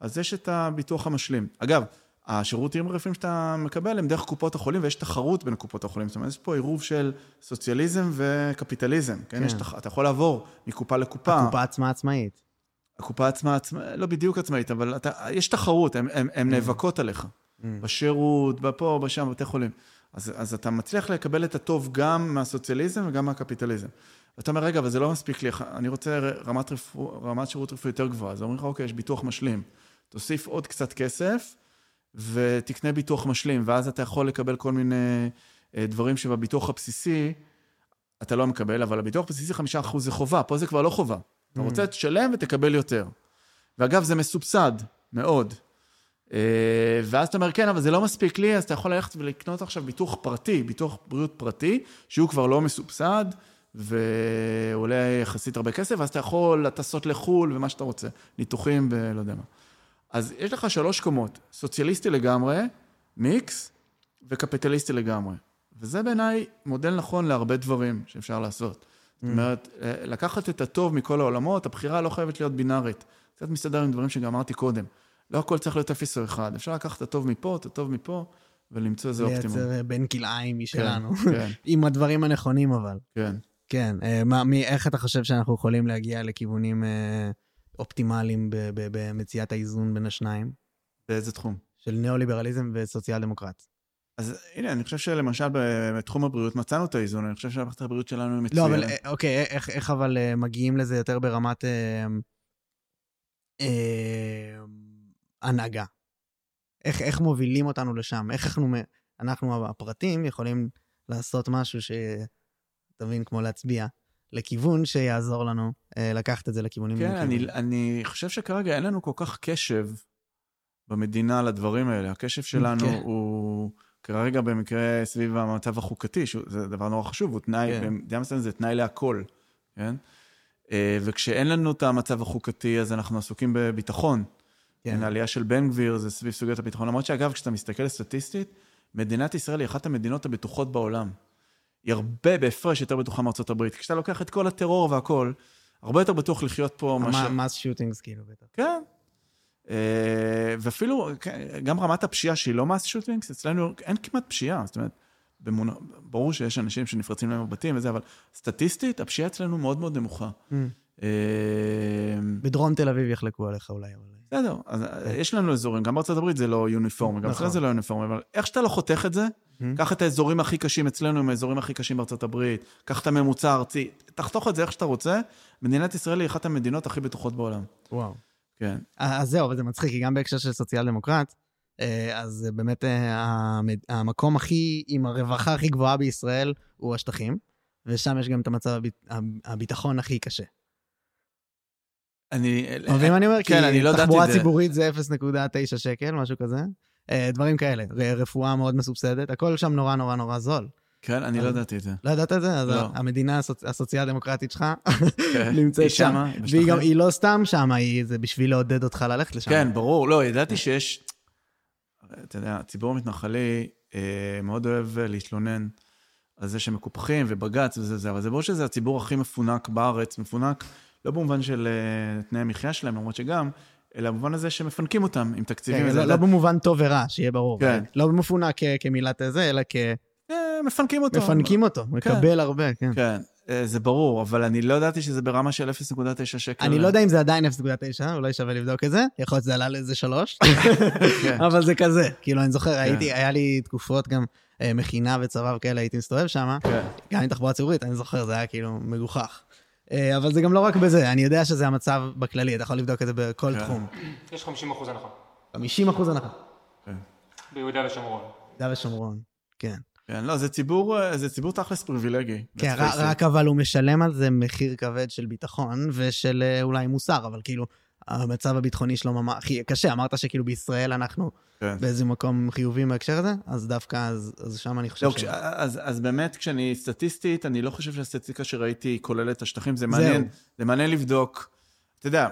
אז יש את הביטוח המשלים. אגב, השירותים הרפואיים שאתה מקבל הם דרך קופות החולים, ויש תחרות בין קופות החולים. זאת אומרת, יש פה עירוב של סוציאליזם וקפיטליזם. כן? כן. יש. אתה יכול לעבור מקופה לקופה. הקופה עצמה עצמאית. הקופה עצמה, עצמה, לא בדיוק עצמאית, אבל אתה, יש תחרות, הן Mm. נאבקות עליך. בשירות, בפה, בשם, בבתי חולים. אז, אז אתה מצליח לקבל את הטוב גם מהסוציאליזם וגם מהקפיטליזם. ואתה אומר, רגע, אבל זה לא מספיק לי, אני רוצה רמת, רפוא, רמת שירות רפואי יותר גבוהה. אז אומרים לך, אוקיי, יש ביטוח משלים. תוסיף עוד קצת כסף ותקנה ביטוח משלים, ואז אתה יכול לקבל כל מיני אה, דברים שבביטוח הבסיסי אתה לא מקבל, אבל הביטוח הבסיסי חמישה אחוז זה חובה, פה זה כבר לא חובה. אתה רוצה, תשלם ותקבל יותר. ואגב, זה מסובסד מאוד. אה, ואז אתה אומר, כן, אבל זה לא מספיק לי, אז אתה יכול ללכת ולקנות עכשיו ביטוח פרטי, ביטוח בריאות פרטי, שהוא כבר לא מסובסד, ועולה יחסית הרבה כסף, ואז אתה יכול לטסות לחו"ל ומה שאתה רוצה, ניתוחים ולא יודע מה. אז יש לך שלוש קומות, סוציאליסטי לגמרי, מיקס, וקפיטליסטי לגמרי. וזה בעיניי מודל נכון להרבה דברים שאפשר לעשות. זאת אומרת, לקחת את הטוב מכל העולמות, הבחירה לא חייבת להיות בינארית. קצת מסתדר עם דברים שגם אמרתי קודם. לא הכל צריך להיות אפס או אחד. אפשר לקחת את הטוב מפה, את הטוב מפה, ולמצוא איזה אופטימום. לייצר אה, בן כלאיים משלנו. כן, עם הדברים הנכונים אבל. כן. כן, אה, מה, מי, איך אתה חושב שאנחנו יכולים להגיע לכיוונים אה, אופטימליים במציאת האיזון בין השניים? באיזה תחום? של ניאו-ליברליזם וסוציאל דמוקרט. אז הנה, אני חושב שלמשל בתחום הבריאות מצאנו את האיזון, אני חושב שמערכת הבריאות שלנו היא מצוינת. לא, אבל אה, אוקיי, איך, איך אבל אה, מגיעים לזה יותר ברמת אה, אה, הנהגה? איך, איך מובילים אותנו לשם? איך אנחנו, אנחנו הפרטים יכולים לעשות משהו ש... אתה מבין, כמו להצביע, לכיוון שיעזור לנו אה, לקחת את זה לכיוונים. כן, אני, אני חושב שכרגע אין לנו כל כך קשב במדינה לדברים האלה. הקשב שלנו כן. הוא כרגע במקרה סביב המצב החוקתי, שזה דבר נורא חשוב, הוא תנאי, כן. במדינה מסוימת זה תנאי להכל, כן? אה, וכשאין לנו את המצב החוקתי, אז אנחנו עסוקים בביטחון. כן. העלייה של בן גביר זה סביב סוגיית הביטחון. למרות שאגב, כשאתה מסתכל סטטיסטית, מדינת ישראל היא אחת המדינות הבטוחות בעולם. היא הרבה בהפרש יותר בטוחה מארצות הברית. כשאתה לוקח את כל הטרור והכל, הרבה יותר בטוח לחיות פה מאשר... מס שוטינגס כאילו בטח. כן. אה, ואפילו, כן, גם רמת הפשיעה שהיא לא מס שוטינגס, אצלנו אין כמעט פשיעה. זאת אומרת, במונ... ברור שיש אנשים שנפרצים להם בבתים וזה, אבל סטטיסטית, הפשיעה אצלנו מאוד מאוד נמוכה. Mm. בדרום תל אביב יחלקו עליך אולי. בסדר, אז כן. יש לנו אזורים, גם בארצות הברית זה לא יוניפורמי, גם נכון. זה לא יוניפורמי, אבל איך שאתה לא חותך את זה, mm-hmm. קח את האזורים הכי קשים אצלנו עם האזורים הכי קשים בארצות הברית, קח את הממוצע הארצי, תחתוך את זה איך שאתה רוצה, מדינת ישראל היא אחת המדינות הכי בטוחות בעולם. וואו. כן. אז זהו, אבל זה מצחיק, כי גם בהקשר של סוציאל דמוקרט, אה, אז באמת אה, המקום הכי, עם הרווחה הכי גבוהה בישראל הוא השטחים, ושם יש גם את המצב הביטחון הכי קשה. אני... מבין מה אני אומר? כן, אני לא ידעתי את זה. תחבורה ציבורית זה 0.9 שקל, משהו כזה. אה, דברים כאלה, רפואה מאוד מסובסדת, הכל שם נורא נורא נורא זול. כן, אני לא ידעתי את זה. לא ידעת את זה? אז לא. המדינה הסוציאל דמוקרטית שלך כן. נמצאת שם. והיא גם, היא לא סתם שם, זה בשביל לעודד אותך ללכת לשם. כן, ברור. לא, ידעתי שיש... אתה יודע, הציבור המתנחלי אה, מאוד אוהב להתלונן על זה שמקופחים ובג"ץ וזה זה, אבל זה ברור שזה הציבור הכי מפונק בארץ, מפונק לא במובן של אה, תנאי המחיה שלהם, למרות שגם, אלא במובן הזה שמפנקים אותם עם תקציבים. כן, לא, לא במובן טוב ורע, שיהיה ברור. כן. לא מפונק כמילת זה, אלא כ... אה, מפנקים אותו. מפנקים אותו, כן. מקבל הרבה, כן. כן, אה, זה ברור, אבל אני לא ידעתי שזה ברמה של 0.9 שקל. אני לא יודע אם זה עדיין 0.9, אולי שווה לבדוק את זה. יכול להיות שזה עלה לאיזה 3, כן. אבל זה כזה. כאילו, אני זוכר, הייתי, היה לי תקופות גם מכינה וצבא וכאלה, הייתי מסתובב שם, גם עם תחבורה ציבורית, אני זוכר, זה היה כאילו מגוחך. אה, אבל זה גם לא רק בזה, אני יודע שזה המצב בכללי, אתה יכול לבדוק את זה בכל כן. תחום. יש 50 אחוז הנחה. 50 אחוז הנחה. כן. ביהודה ושומרון. ביהודה ושומרון, כן. כן, לא, זה ציבור, אה, זה ציבור תכלס פריבילגי. כן, רק אבל הוא משלם על זה מחיר כבד של ביטחון ושל אה, אולי מוסר, אבל כאילו, המצב הביטחוני שלו ממש הכי קשה. אמרת שכאילו בישראל אנחנו כן. באיזה מקום חיובי בהקשר הזה, אז דווקא, אז, אז שם אני חושב לא, ש... כש, אז, אז באמת, כשאני סטטיסטית, אני לא חושב שהסטטיסטיקה שראיתי כוללת את השטחים, זה מעניין, זה מעניין לבדוק. אתה יודע,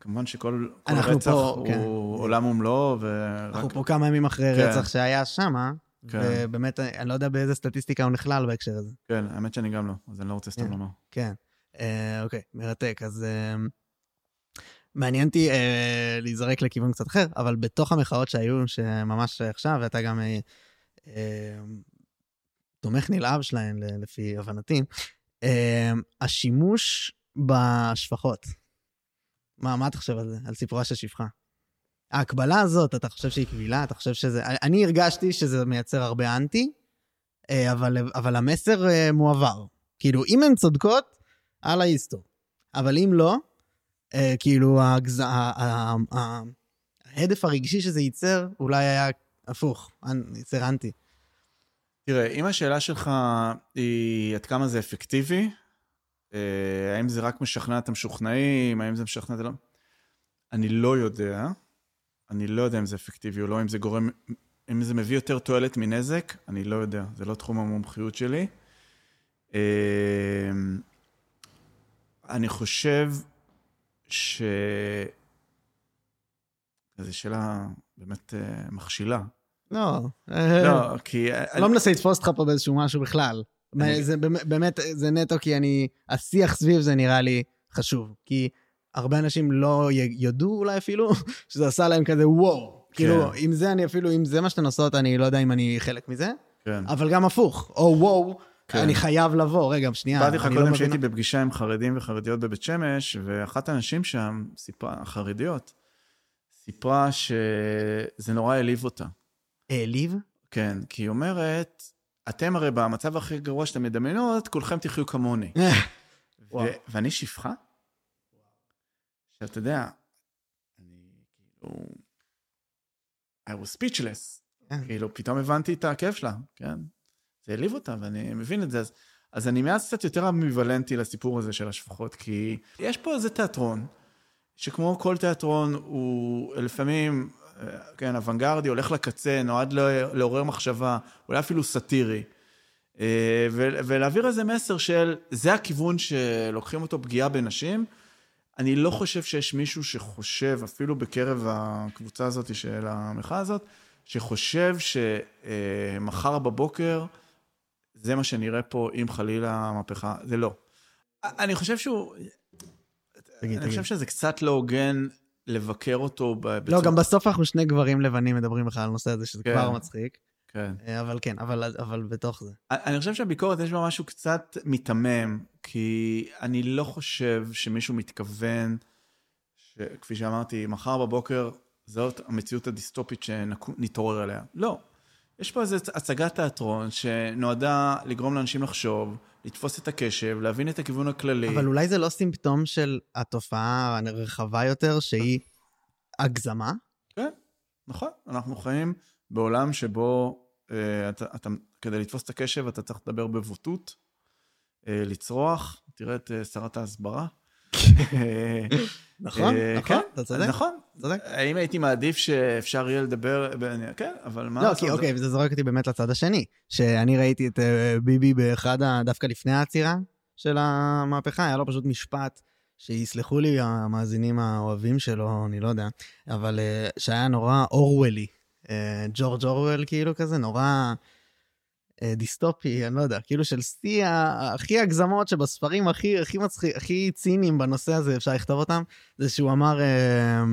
כמובן שכל רצח פה, הוא כן. עולם ומלואו, ורק... אנחנו פה כמה ימים אחרי כן. רצח שהיה שם, כן. ובאמת, אני לא יודע באיזה סטטיסטיקה הוא נכלל בהקשר הזה. כן, האמת שאני גם לא, אז אני לא רוצה סתם כן. לומר. כן, אה, אוקיי, מרתק. אז... אה, מעניין אותי אה, להיזרק לכיוון קצת אחר, אבל בתוך המחאות שהיו, שממש עכשיו, ואתה גם אה, אה, תומך נלהב שלהן, לפי הבנתי, אה, השימוש בשפחות, מה, מה אתה חושב על זה? על סיפורה של שפחה? ההקבלה הזאת, אתה חושב שהיא קבילה? אתה חושב שזה... אני הרגשתי שזה מייצר הרבה אנטי, אה, אבל, אבל המסר אה, מועבר. כאילו, אם הן צודקות, אללה יסתור. אבל אם לא, אה, כאילו, הגז... ההדף הרגשי שזה ייצר, אולי היה הפוך, ייצר אנטי. תראה, אם השאלה שלך היא עד כמה זה אפקטיבי, האם זה רק משכנע את המשוכנעים, האם זה משכנע את... לא... אני לא יודע. אני לא יודע אם זה אפקטיבי או לא, אם זה גורם... אם זה מביא יותר תועלת מנזק, אני לא יודע. זה לא תחום המומחיות שלי. אה, אני חושב ש... זו שאלה באמת uh, מכשילה. לא. לא, כי... לא מנסה לתפוס אותך פה באיזשהו משהו בכלל. זה באמת, זה נטו כי אני... השיח סביב זה נראה לי חשוב. כי הרבה אנשים לא יודו אולי אפילו, שזה עשה להם כזה וואו. כן. כאילו, אם זה אני אפילו, אם זה מה שאתן עושות, אני לא יודע אם אני חלק מזה. כן. אבל גם הפוך. או וואו, כן. אני חייב לבוא, רגע, שנייה. באתי לך קודם לא שהייתי בפגישה עם חרדים וחרדיות בבית שמש, ואחת הנשים שם, סיפרה, החרדיות, סיפרה שזה נורא העליב אותה. העליב? כן, כי היא אומרת, אתם הרי במצב הכי גרוע שאתם מדמיינות, כולכם תחיו כמוני. וואו. ו- ואני שפחה? עכשיו, אתה יודע, אני כאילו... I was speechless. כן. כאילו, פתאום הבנתי את הכאב שלה, כן? זה העליב אותה, ואני מבין את זה. אז, אז אני מאז קצת יותר אמביוולנטי לסיפור הזה של השפחות, כי יש פה איזה תיאטרון, שכמו כל תיאטרון, הוא לפעמים, אה, כן, אוונגרדי, הולך לקצה, נועד לעורר מחשבה, אולי אפילו סאטירי. אה, ולהעביר איזה מסר של, זה הכיוון שלוקחים אותו פגיעה בנשים. אני לא חושב שיש מישהו שחושב, אפילו בקרב הקבוצה הזאת של המחאה הזאת, שחושב שמחר בבוקר זה מה שנראה פה, אם חלילה המהפכה, זה לא. אני חושב שהוא... תגיד, אני תגיד. חושב שזה קצת לא הוגן לבקר אותו ב- לא, בצורה- גם בסוף אנחנו שני גברים לבנים מדברים בכלל על הנושא הזה, שזה כן. כבר מצחיק. כן. אה, אבל כן, אבל, אבל בתוך זה. אני חושב שהביקורת יש בה משהו קצת מיתמם, כי אני לא חושב שמישהו מתכוון, ש- כפי שאמרתי, מחר בבוקר זאת המציאות הדיסטופית שנתעורר עליה. לא. יש פה איזו הצגת תיאטרון שנועדה לגרום לאנשים לחשוב, לתפוס את הקשב, להבין את הכיוון הכללי. אבל אולי זה לא סימפטום של התופעה הרחבה יותר, שהיא הגזמה? כן, נכון. אנחנו חיים בעולם שבו אה, אתה, אתה, כדי לתפוס את הקשב אתה צריך לדבר בבוטות, אה, לצרוח, תראה את אה, שרת ההסברה. נכון, נכון, כן, אתה צודק. נכון. צודק. האם הייתי מעדיף שאפשר יהיה לדבר, כן, אבל מה לא? כי אוקיי, וזה זורק אותי באמת לצד השני. שאני ראיתי את ביבי באחד, דווקא לפני העצירה של המהפכה, היה לו פשוט משפט, שיסלחו לי המאזינים האוהבים שלו, אני לא יודע, אבל שהיה נורא אורוולים. אה, ג'ורג' אורוול כאילו כזה, נורא אה, דיסטופי, אני לא יודע, כאילו של שיא הכי הגזמות שבספרים הכי, הכי מצחיק, הכי ציניים בנושא הזה, אפשר לכתוב אותם, זה שהוא אמר, אה,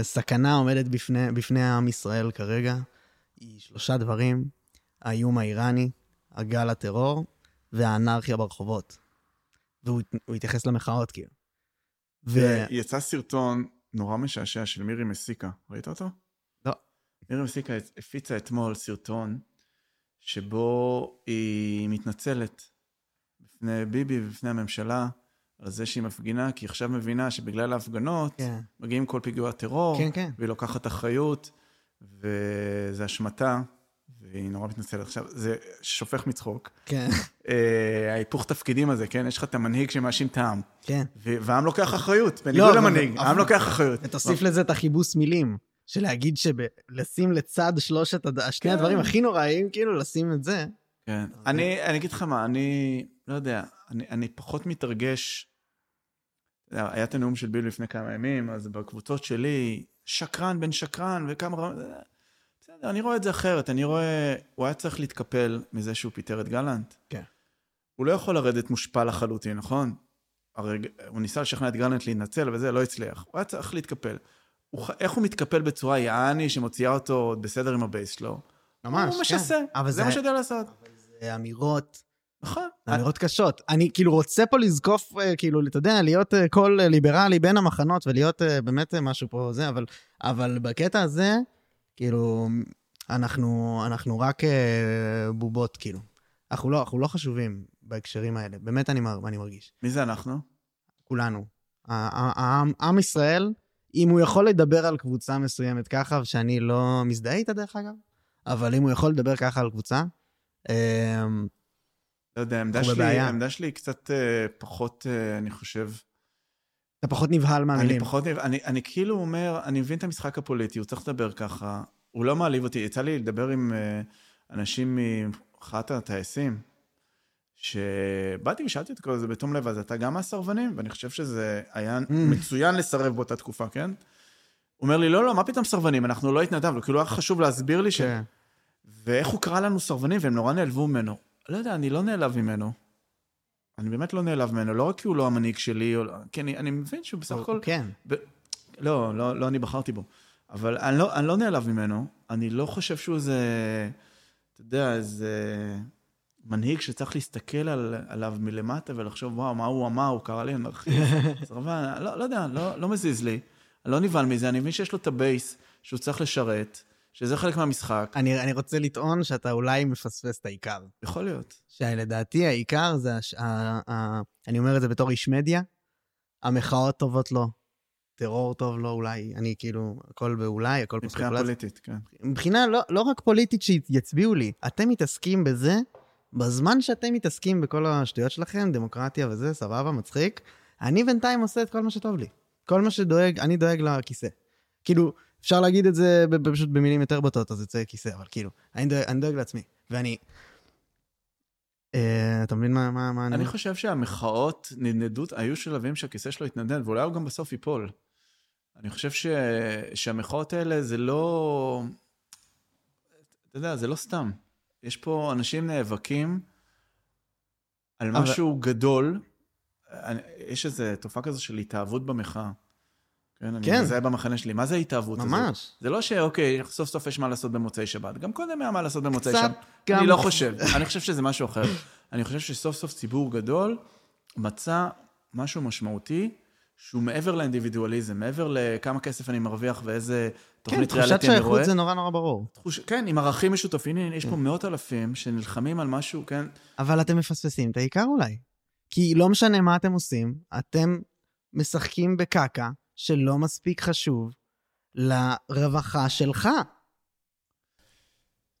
הסכנה עומדת בפני, בפני עם ישראל כרגע, היא שלושה דברים, האיום האיראני, הגל הטרור והאנרכיה ברחובות. והוא הוא התייחס למחאות כאילו. ו... יצא סרטון נורא משעשע של מירי מסיקה, ראית אותו? לא. מירי מסיקה הפיצה אתמול סרטון שבו היא מתנצלת בפני ביבי ובפני הממשלה על זה שהיא מפגינה, כי היא עכשיו מבינה שבגלל ההפגנות כן, מגיעים כל פיגועי הטרור, כן, כן. והיא לוקחת אחריות, וזה השמטה, והיא נורא מתנצלת. עכשיו, זה שופך מצחוק. כן, אה, ההיפוך תפקידים הזה, כן? יש לך את המנהיג שמאשים את העם. כן. והעם לוקח אחריות, בניגוד אבל- למנהיג, העם לוקח אחריות. ותוסיף לזה את הכיבוס מילים. של להגיד שלשים לצד שלושת, הד- שני כן. הדברים הכי נוראים, כאילו לשים את זה. כן. אני, אני אגיד לך מה, אני לא יודע, אני, אני פחות מתרגש. היה את הנאום של ביל לפני כמה ימים, אז בקבוצות שלי, שקרן בן שקרן וכמה... רמות, בסדר, אני רואה את זה אחרת, אני רואה... הוא היה צריך להתקפל מזה שהוא פיטר את גלנט. כן. הוא לא יכול לרדת מושפל לחלוטין, נכון? הרי הוא ניסה לשכנע את גלנט להתנצל וזה, לא הצליח. הוא היה צריך להתקפל. הוא, איך הוא מתקפל בצורה יעני שמוציאה אותו עוד בסדר עם ה base שלו? ממש, הוא משסה, כן. אבל זה זה- מה שיודע לעשות. זה אמירות, נכון. אמירות קשות. אני כאילו רוצה פה לזקוף, אה, כאילו, אתה יודע, להיות אה, קול אה, ליברלי בין המחנות ולהיות באמת משהו פה זה, אבל, אבל בקטע הזה, כאילו, אנחנו, אנחנו רק בובות, כאילו. אנחנו לא, אנחנו לא חשובים בהקשרים האלה. באמת אני, אני מרגיש. מי זה אנחנו? כולנו. העם עם ישראל, אם הוא יכול לדבר על קבוצה מסוימת ככה, שאני לא מזדהה איתה דרך אגב, אבל אם הוא יכול לדבר ככה על קבוצה, אמ, לא יודע, העמדה שלי, בבעיה. העמדה שלי היא קצת אה, פחות, אה, אני חושב, אתה פחות נבהל אני מהמילים. פחות, אני, אני כאילו אומר, אני מבין את המשחק הפוליטי, הוא צריך לדבר ככה, הוא לא מעליב אותי. יצא לי לדבר עם אה, אנשים ממחאת הטייסים, שבאתי ושאלתי את כל זה בתום לב, אז אתה גם מהסרבנים? ואני חושב שזה היה Mm. מצוין לסרב באותה תקופה, כן? הוא אומר לי, לא, לא, מה פתאום סרבנים? אנחנו לא התנדבנו. כאילו, היה חשוב להסביר לי ש... כן. ואיך הוא קרא לנו סרבנים, והם נורא נעלבו ממנו. לא יודע, אני לא נעלב ממנו. אני באמת לא נעלב ממנו, לא רק כי הוא לא המנהיג שלי, או... לא- כי אני, אני מבין שהוא בסך הכל... כן. לא, לא, לא אני בחרתי בו. אבל אני לא, אני לא נעלב ממנו, אני לא חושב שהוא איזה, אתה יודע, איזה מנהיג שצריך להסתכל על, עליו מלמטה ולחשוב, וואו, מה הוא אמר, הוא קרא לי אנרכיסט, סרבן, לא, לא יודע, לא, לא מזיז לי. אני לא נבהל מזה, אני מבין שיש לו את ה base שהוא צריך לשרת, שזה חלק מהמשחק. אני, אני רוצה לטעון שאתה אולי מפספס את העיקר. יכול להיות. שלדעתי העיקר זה, הש... ה... ה... אני אומר את זה בתור איש מדיה, המחאות טובות לו, טרור טוב לו אולי, אני כאילו, הכל באולי, הכל מבחינה בספקולציה. פוליטית, כן. מבחינה לא, לא רק פוליטית שיצביעו לי, אתם מתעסקים בזה, בזמן שאתם מתעסקים בכל השטויות שלכם, דמוקרטיה וזה, סבבה, מצחיק, אני בינתיים עושה את כל מה שטוב לי. כל מה שדואג, אני דואג לכיסא. כאילו, אפשר להגיד את זה פשוט במילים יותר בוטות, אז יוצא כיסא, אבל כאילו, אני דואג, אני דואג לעצמי. ואני... אה, אתה מבין מה, מה, מה אני אומר? חושב שהמחאות נדנדות, היו שלבים שהכיסא שלו התנדנד, ואולי הוא גם בסוף ייפול. אני חושב ש... שהמחאות האלה זה לא... אתה יודע, זה לא סתם. יש פה אנשים נאבקים על אבל- משהו גדול. אני- יש איזו תופעה כזו של התאהבות במחאה. כן, אני כן. מזהה במחנה שלי. מה זה ההתאהבות הזאת? ממש. זה לא שאוקיי, סוף סוף יש מה לעשות במוצאי שבת. גם קודם היה מה לעשות במוצאי שבת. גם- אני לא חושב. אני חושב שזה משהו אחר. אני חושב שסוף סוף ציבור גדול מצא משהו משמעותי שהוא מעבר לאינדיבידואליזם, מעבר לכמה כסף אני מרוויח ואיזה כן, תוכנית תחושת ריאליטי אני רואה. שייכות זה נורא נורא ברור. תחוש... כן, עם ערכים משותפים. הנה, יש פה מאות אלפים שנלחמים על משהו, כן? אבל אתם מפספסים את העיקר אולי. כי לא משנה מה אתם עושים, אתם משחקים בקקה שלא מספיק חשוב לרווחה שלך.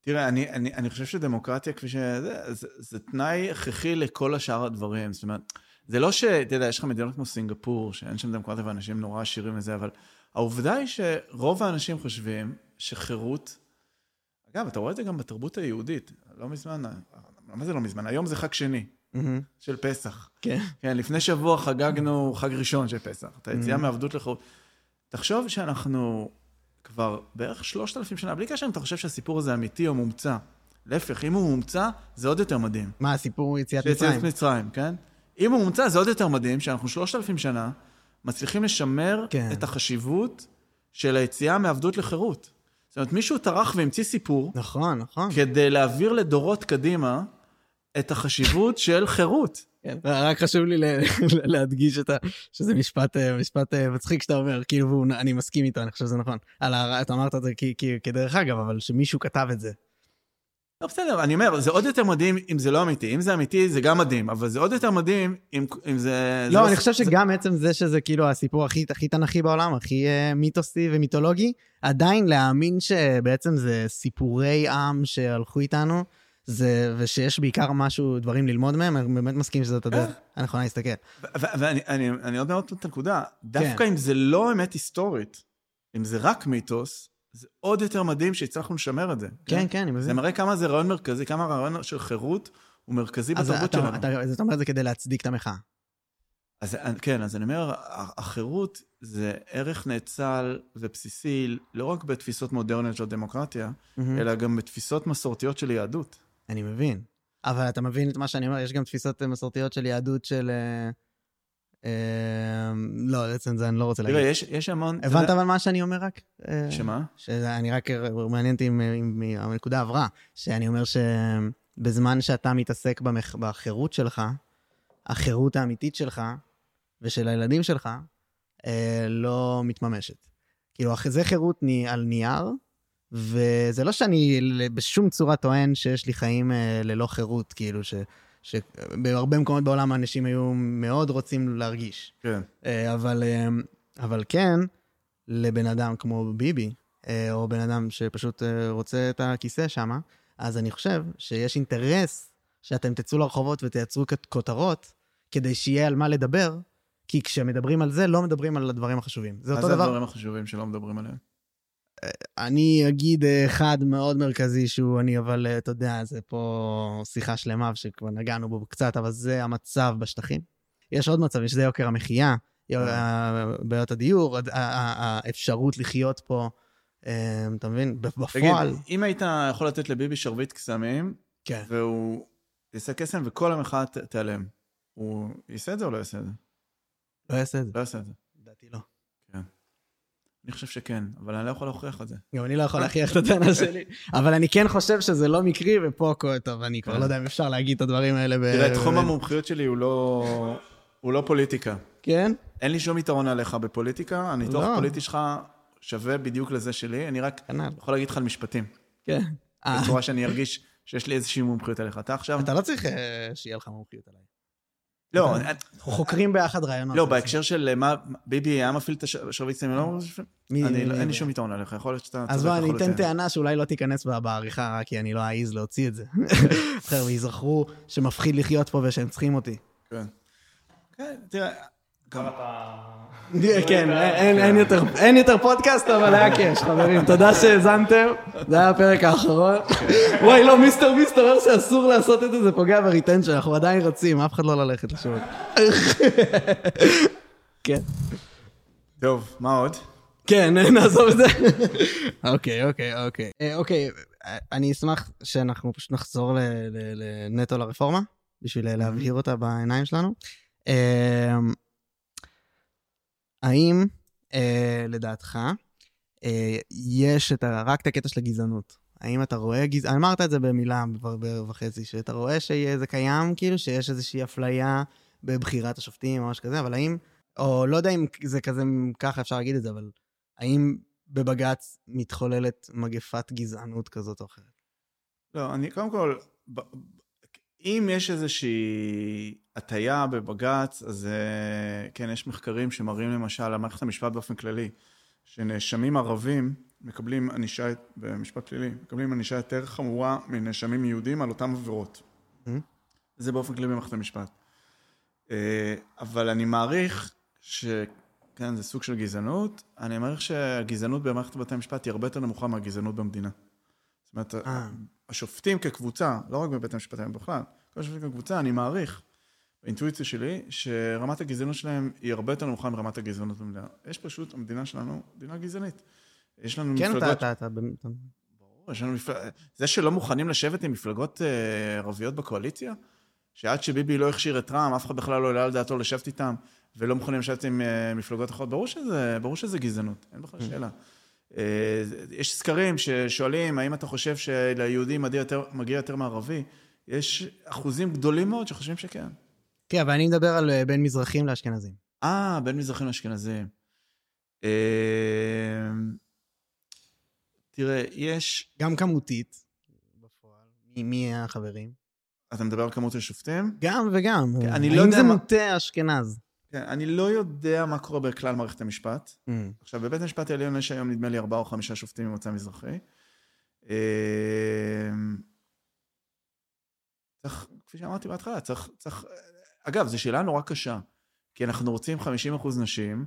תראה, אני, אני, אני חושב שדמוקרטיה, כפי ש... זה, זה, זה תנאי הכרחי לכל השאר הדברים. זאת אומרת, זה לא ש... אתה יודע, יש לך מדינות כמו סינגפור, שאין שם דמוקרטיה ואנשים נורא עשירים וזה, אבל העובדה היא שרוב האנשים חושבים שחירות... אגב, אתה רואה את זה גם בתרבות היהודית. לא מזמן, מה זה לא מזמן? היום זה חג שני של פסח. כן. כן, לפני שבוע חגגנו חג ראשון של פסח, את היציאה Mhm. מעבדות לחירות. תחשוב שאנחנו כבר בערך שלושת אלפים שנה, בלי קשר אם אתה חושב שהסיפור הזה אמיתי או מומצא. להפך, אם הוא מומצא, זה עוד יותר מדהים. מה, הסיפור יציאת שיציאת מצרים? מצרים, כן? אם הוא מומצא, זה עוד יותר מדהים, שאנחנו שלושת אלפים שנה מצליחים לשמר כן. את החשיבות של היציאה מעבדות לחירות. זאת אומרת, מישהו טרח והמציא סיפור נכון, נכון. כדי להעביר לדורות קדימה את החשיבות של חירות. כן. רק חשוב לי להדגיש את ה... שזה משפט, אה, משפט אה, מצחיק שאתה אומר, כאילו, אני מסכים איתו, אני חושב שזה נכון. על ה... אתה אמרת את זה כי- כי- כדרך אגב, אבל שמישהו כתב את זה. לא, בסדר, אני אומר, זה עוד יותר מדהים אם זה לא אמיתי. אם זה אמיתי, זה גם מדהים, אבל זה עוד יותר מדהים אם, אם זה... זה לא, אני חושב זה- שגם עצם זה שזה כאילו הסיפור הכי, הכי תנכי בעולם, הכי אה, מיתוסי ומיתולוגי, עדיין להאמין שבעצם זה סיפורי עם שהלכו איתנו, זה, ושיש בעיקר משהו, דברים ללמוד מהם, אני באמת מסכים שזאת הדרך הנכונה להסתכל. ואני אני, אני עוד מעט את הנקודה. כן. דווקא אם זה לא אמת היסטורית, אם זה רק מיתוס, זה עוד יותר מדהים שהצלחנו לשמר את זה. כן, כן, אני זה מבין. מראה כמה זה רעיון מרכזי, כמה הרעיון של חירות הוא מרכזי בתרבות אתה, שלנו. אתה, אז אתה אומר את זה כדי להצדיק את המחאה. אז כן, אז אני אומר, החירות זה ערך נאצל ובסיסי לא רק בתפיסות מודרניות של דמוקרטיה, מהמם. אלא גם בתפיסות מסורתיות של יהדות. אני מבין. אבל אתה מבין את מה שאני אומר, יש גם תפיסות מסורתיות של יהדות של... אה, לא, בעצם זה אני לא רוצה תראה, להגיד. יש, יש המון... הבנת אבל מה שאני אומר רק? אה, שמה? שאני רק, מעניין אותי אם, הנקודה עברה, שאני אומר שבזמן שאתה מתעסק בחירות שלך, החירות האמיתית שלך ושל הילדים שלך אה, לא מתממשת. כאילו, זה חירות על נייר, וזה לא שאני בשום צורה טוען שיש לי חיים אה, ללא חירות, כאילו, ש, שבהרבה מקומות בעולם האנשים היו מאוד רוצים להרגיש. כן. אה, אבל, אה, אבל כן, לבן אדם כמו ביבי, אה, או בן אדם שפשוט רוצה את הכיסא שם, אז אני חושב שיש אינטרס שאתם תצאו לרחובות ותייצרו כותרות, כדי שיהיה על מה לדבר, כי כשמדברים על זה, לא מדברים על הדברים החשובים. זה מה אותו זה דבר. הדברים החשובים שלא מדברים עליהם? אני אגיד אה, אחד מאוד מרכזי שהוא אני, אבל אה, אתה יודע, זה פה שיחה שלמה שכבר נגענו בו קצת, אבל זה המצב בשטחים. יש עוד מצבים, שזה יוקר המחיה, אה, בעיות הדיור, האפשרות לחיות פה, אתה מבין? תגיד, בפועל. אם היית יכול לתת לביבי שרביט קסמים, כן. והוא יעשה קסם וכל המחאה תיעלם, הוא יעשה את זה או לא יעשה את זה? לא יעשה את זה. לא יעשה את זה. אני חושב שכן, אבל אני לא יכול להוכיח את זה. גם אני לא יכול להכריח את הטענה שלי, אבל אני כן חושב שזה לא מקרי, ופה, טוב, אני כבר כן. לא יודע אם אפשר להגיד את הדברים האלה. ב- תראה, תחום המומחיות שלי הוא לא... הוא לא פוליטיקה. כן? אין לי שום יתרון עליך בפוליטיקה, הניתוח לא. הפוליטי שלך שווה בדיוק לזה שלי, אני רק כנ"ל. יכול להגיד לך על משפטים, כן. אה, בצורה שאני ארגיש שיש לי איזושהי מומחיות עליך. אתה עכשיו... אתה לא צריך אה, שיהיה לך מומחיות עליי. לא, אנחנו חוקרים ביחד רעיונות. לא, בהקשר של אה, מה, ביבי היה מפעיל את השרביט סמים, לא, אני לא- אין לי שום יתרון עליך, יכול להיות שאתה אז בוא, אני אתן לחלוטין. טענה שאולי לא תיכנס בעריכה, רק כי אני לא אעז להוציא את זה. אחר, ויזכרו שמפחיד לחיות פה ושהם צריכים אותי. כן. כן, תראה, כן, אין- אין יותר- פודקאסט, אבל היה קאש, חברים. תודה שהאזנתם, זה היה הפרק האחרון. וואי, לא, MrBeast אומר שאסור לעשות את זה, זה פוגע ב retention, אנחנו עדיין רצים, אף אחד לא ללכת לשם. כן. טוב, מה עוד? כן, נעזוב את זה. אוקיי, אוקיי, אוקיי. אה, אוקיי, אה, אני אשמח שאנחנו פשוט נחזור לנטו לרפורמה, בשביל אה, להבהיר אותה בעיניים שלנו. האם, אה, לדעתך, אה, יש את ה, רק את הקטע של הגזענות? האם אתה רואה גזענות, אמרת את זה במילה וחצי, שאתה רואה שזה קיים, כאילו, שיש איזושהי אפליה בבחירת השופטים או משהו כזה, אבל האם, או לא יודע אם זה כזה, ככה אפשר להגיד את זה, אבל האם בבג"ץ מתחוללת מגפת גזענות כזאת או אחרת? לא, אני קודם כל, אם יש איזושהי הטיה בבג"ץ, אז אה, כן, יש מחקרים שמראים למשל על מערכת המשפט באופן כללי, שנאשמים ערבים מקבלים ענישה במשפט פלילי, מקבלים ענישה יותר חמורה מנאשמים יהודים על אותם עבירות. זה באופן כללי במערכת המשפט. אה, אבל אני מעריך ש... כן, זה סוג של גזענות. אני מעריך שהגזענות במערכת בתי המשפט היא הרבה יותר נמוכה מהגזענות במדינה. זאת אומרת, אה. השופטים כקבוצה, לא רק בבית המשפט העליון בכלל, כל השופטים כקבוצה, אני מעריך, באינטואיציה שלי, שרמת הגזענות שלהם היא הרבה יותר נמוכה מרמת הגזענות במדינה. יש פשוט, המדינה שלנו, מדינה גזענית. יש לנו כן, מפלגות... אתה, אתה, אתה, אתה... ברור, יש לנו מפלג... זה שלא מוכנים לשבת עם מפלגות אה, ערביות בקואליציה, שעד שביבי לא הכשיר את רע"מ, אף אחד בכלל לא העלה על דעתו לשבת איתם, ולא מוכנים לשבת עם אה, מפלגות אחרות, ברור שזה, ברור שזה גזענות, אין בכלל שאלה. אה, יש סקרים ששואלים, האם אתה חושב שליהודים מגיע יותר, מגיע יותר מערבי? יש אחוזים גדולים מאוד שחושבים שכן. כן, אבל אני מדבר על אה, בין מזרחים לאשכנזים. אה, בין מזרחים לאשכנזים. אה, תראה, יש... גם כמותית, בפועל. מי, החברים? אתה מדבר על כמות השופטים? גם וגם. אני לא האם יודע זה מה- מוטה אשכנז? כן, אני לא יודע מה קורה בכלל מערכת המשפט. עכשיו, בבית המשפט העליון יש היום, נדמה לי, ארבעה או חמישה שופטים ממוצא מזרחי. אה, צריך, כפי שאמרתי בהתחלה, צריך, צריך... אגב, זו שאלה נורא קשה, כי אנחנו רוצים 50% נשים,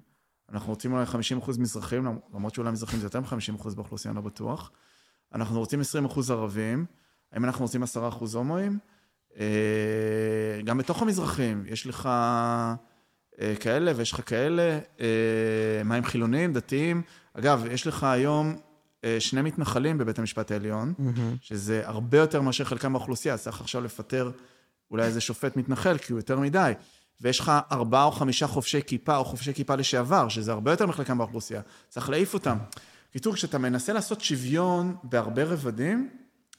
אנחנו רוצים אולי 50% מזרחים, למרות שאולי מזרחים זה יותר מ-50% באוכלוסייה, אני לא בטוח. אנחנו רוצים 20% ערבים, האם אנחנו רוצים 10% הומואים? אה, גם בתוך המזרחים, יש לך כאלה ויש לך כאלה, אה, מה עם חילונים, דתיים? אגב, יש לך היום אה, שני מתנחלים בבית המשפט העליון, שזה הרבה יותר מאשר חלקם באוכלוסייה, אז צריך עכשיו לפטר אולי איזה שופט מתנחל, כי הוא יותר מדי. ויש לך ארבעה או חמישה חובשי כיפה או חובשי כיפה לשעבר, שזה הרבה יותר מחלקם באוכלוסייה. צריך להעיף אותם. קיצור, כשאתה מנסה לעשות שוויון בהרבה רבדים,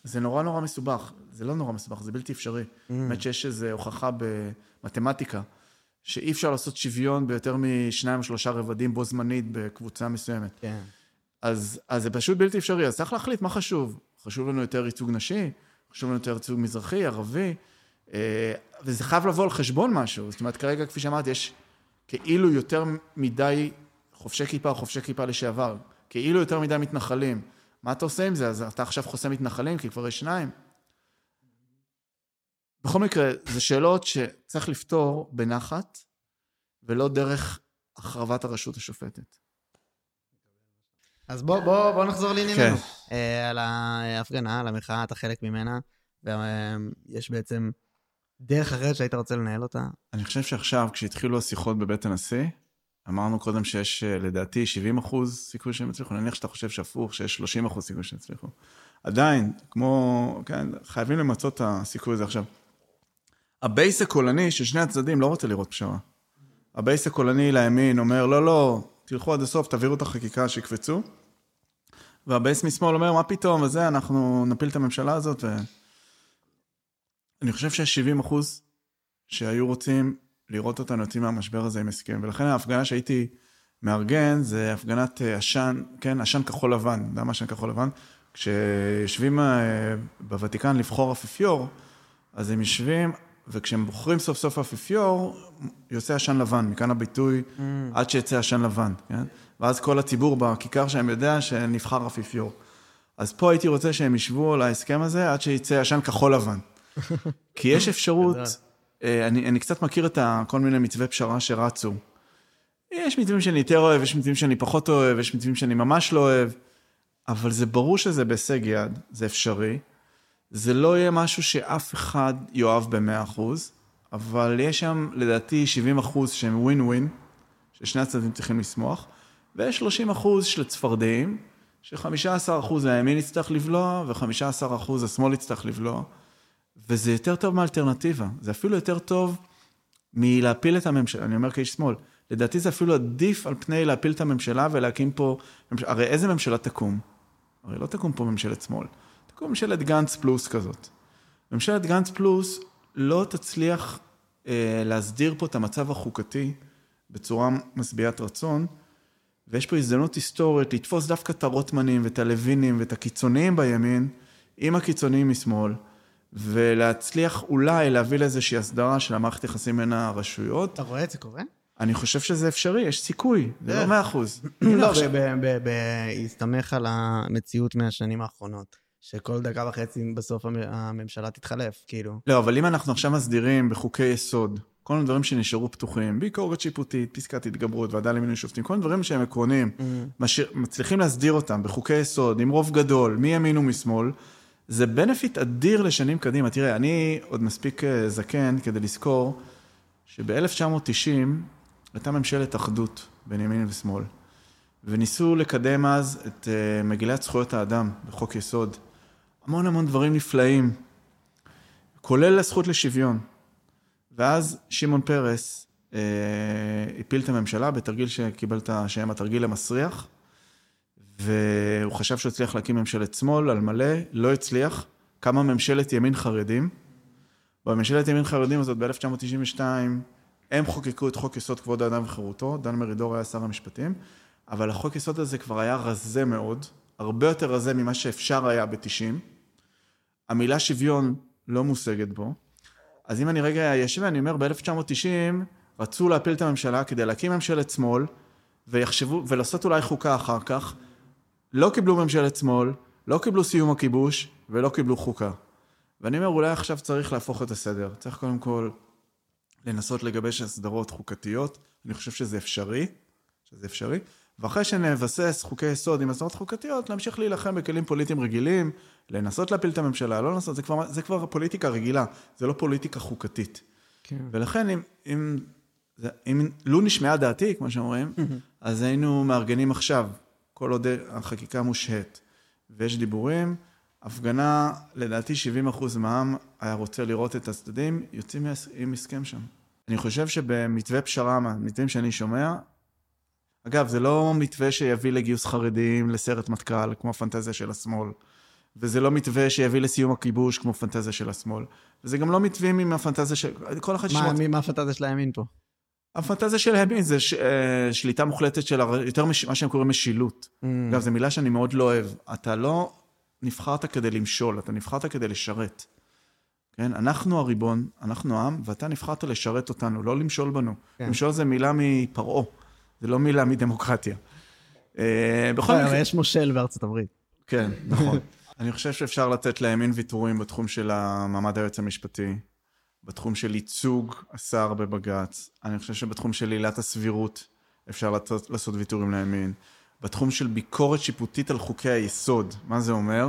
זה נורא נורא מסובך. זה לא נורא מסובך, זה בלתי אפשרי. באמת שיש איזו הוכחה במתמטיקה, שאי אפשר לעשות שוויון ביותר משניים או שלושה רבדים בו זמנית בקבוצה מסוימת. כן. אז, אז זה פשוט בלתי אפשרי, אז צריך להחליט מה חשוב. חשוב לנו יותר ייצוג נשי, חשוב לנו יותר ייצוג מזרחי, ערבי, אה, וזה חייב לבוא על חשבון משהו. זאת אומרת, כרגע, כפי שאמרתי, יש כאילו יותר מדי חובשי כיפה או חובשי כיפה לשעבר, כאילו יותר מדי מתנחלים. מה אתה עושה עם זה? אז אתה עכשיו חוסם מתנחלים, כי כבר יש שניים. בכל מקרה, זה שאלות שצריך לפתור בנחת, ולא דרך החרבת הרשות השופטת. אז בוא, בוא, בוא נחזור לענייננו. כן. אה, על ההפגנה, על המחאה, אתה חלק ממנה, ויש בעצם דרך אחרת שהיית רוצה לנהל אותה. אני חושב שעכשיו, כשהתחילו השיחות בבית הנשיא, אמרנו קודם שיש אה, לדעתי 70 אחוז סיכוי שהם יצליחו, נניח שאתה חושב שהפוך, שיש 30 אחוז סיכוי שהם יצליחו. עדיין, כמו, כן, חייבים למצות את הסיכוי הזה עכשיו. ה base הקולני של שני הצדדים לא רוצה לראות פשרה. ה base הקולני לימין אומר, לא, לא, תלכו עד הסוף, תעבירו את החקיקה, שיקפצו. וה base משמאל אומר, מה פתאום, וזה, אנחנו נפיל את הממשלה הזאת. ו... אני חושב שיש 70 אחוז שהיו רוצים לראות אותנו יוצאים מהמשבר הזה עם הסכם. ולכן ההפגנה שהייתי מארגן זה הפגנת אה, עשן, כן, עשן כחול לבן. אתה יודע מה עשן כחול לבן? כשיושבים אה, בוותיקן לבחור אפיפיור, אז הם יושבים, וכשהם בוחרים סוף סוף אפיפיור, יוצא עשן לבן, מכאן הביטוי mm. עד שיצא עשן לבן, כן? ואז כל הציבור בכיכר שלהם יודע שנבחר אפיפיור. אז פה הייתי רוצה שהם ישבו על ההסכם הזה עד שיצא עשן כחול לבן. כי יש אפשרות, אה, אני, אני קצת מכיר את כל מיני מתווי פשרה שרצו. יש מתווים שאני יותר אוהב, יש מתווים שאני פחות אוהב, יש מתווים שאני ממש לא אוהב, אבל זה ברור שזה בהישג יד, זה אפשרי. זה לא יהיה משהו שאף אחד יאהב ב-100%, אבל יש שם לדעתי 70% שהם ווין ווין, ששני הצדדים צריכים לשמוח, ויש 30% של צפרדעים, ש-15% הימין יצטרך לבלוע, ו-15% השמאל יצטרך לבלוע, וזה יותר טוב מאלטרנטיבה. זה אפילו יותר טוב מלהפיל את הממשלה, אני אומר כאיש שמאל. לדעתי זה אפילו עדיף על פני להפיל את הממשלה ולהקים פה... הרי איזה ממשלה תקום? הרי לא תקום פה ממשלת שמאל. תקום ממשלת גנץ פלוס כזאת. ממשלת גנץ פלוס לא תצליח אה, להסדיר פה את המצב החוקתי בצורה משביעת רצון, ויש פה הזדמנות היסטורית לתפוס דווקא את הרוטמנים ואת הלוינים ואת הקיצוניים בימין עם הקיצוניים משמאל, ולהצליח אולי להביא לאיזושהי הסדרה של המערכת יחסים בין הרשויות. אתה רואה את זה קורה? אני חושב שזה אפשרי, יש סיכוי, זה לא מאה אחוז. לא, בהסתמך על המציאות מהשנים האחרונות. שכל דקה וחצי בסוף הממשלה תתחלף, כאילו. לא, אבל אם אנחנו עכשיו מסדירים בחוקי יסוד, כל מיני דברים שנשארו פתוחים, ביקורת שיפוטית, פסקת התגברות, ועדה למינוי שופטים, כל מיני דברים שהם עקרוניים, mm. משאיר, מצליחים להסדיר אותם בחוקי יסוד, עם רוב גדול, מימין ומשמאל, זה בנפיט אדיר לשנים קדימה. תראה, אני עוד מספיק אה, זקן כדי לזכור שב-1990 הייתה ממשלת אחדות בין ימין ושמאל, וניסו לקדם אז את אה, מגילת זכויות האדם בחוק יסוד. המון המון דברים נפלאים, כולל הזכות לשוויון. ואז שמעון פרס אה, הפיל את הממשלה בתרגיל שקיבל את השם התרגיל המסריח, והוא חשב שהוא הצליח להקים ממשלת שמאל על מלא, לא הצליח, קמה ממשלת ימין חרדים. בממשלת ימין חרדים הזאת ב-1992, הם חוקקו את חוק יסוד כבוד האדם וחירותו, דן מרידור היה שר המשפטים, אבל החוק יסוד הזה כבר היה רזה מאוד, הרבה יותר רזה ממה שאפשר היה ב-90. המילה שוויון לא מושגת בו. אז אם אני רגע אשב ואני אומר, ב-1990 רצו להפיל את הממשלה כדי להקים ממשלת שמאל, ויחשבו, ולעשות אולי חוקה אחר כך. לא קיבלו ממשלת שמאל, לא קיבלו סיום הכיבוש, ולא קיבלו חוקה. ואני אומר, אולי עכשיו צריך להפוך את הסדר. צריך קודם כל לנסות לגבש הסדרות חוקתיות. אני חושב שזה אפשרי, שזה אפשרי. ואחרי שנבסס חוקי יסוד עם הסדרות חוקתיות, להמשיך להילחם בכלים פוליטיים רגילים, לנסות להפיל את הממשלה, לא לנסות, זה כבר, זה כבר פוליטיקה רגילה, זה לא פוליטיקה חוקתית. כן. ולכן אם, אם, אם לו נשמעה דעתי, כמו שאומרים, אז היינו מארגנים עכשיו, כל עוד החקיקה מושהית, ויש דיבורים, הפגנה, לדעתי 70% מהעם היה רוצה לראות את הצדדים, יוצאים עם הסכם שם. אני חושב שבמתווה פשרה, מתווים שאני שומע, אגב, זה לא מתווה שיביא לגיוס חרדים לסרט מטכ"ל, כמו הפנטזיה של השמאל. וזה לא מתווה שיביא לסיום הכיבוש, כמו פנטזיה של השמאל. וזה גם לא מתווים עם הפנטזיה של... כל אחד ששמות... מה, מה הפנטזיה של הימין פה? הפנטזיה של הימין זה ש... אה, שליטה מוחלטת של... הר... יותר מש... מה שהם קוראים משילות. Mm. אגב, זו מילה שאני מאוד לא אוהב. אתה לא נבחרת כדי למשול, אתה נבחרת כדי לשרת. כן? אנחנו הריבון, אנחנו העם, ואתה נבחרת לשרת אותנו, לא למשול בנו. כן. למשול זה מילה מפרעה. זה לא מילה מדמוקרטיה. אה, בכל מקרה... אבל יש מושל בארצות הברית. כן, נכון. אני חושב שאפשר לתת לימין ויתורים בתחום של המעמד היועץ המשפטי, בתחום של ייצוג השר בבג"ץ, אני חושב שבתחום של עילת הסבירות אפשר לעשות, לעשות ויתורים לימין, בתחום של ביקורת שיפוטית על חוקי היסוד, מה זה אומר?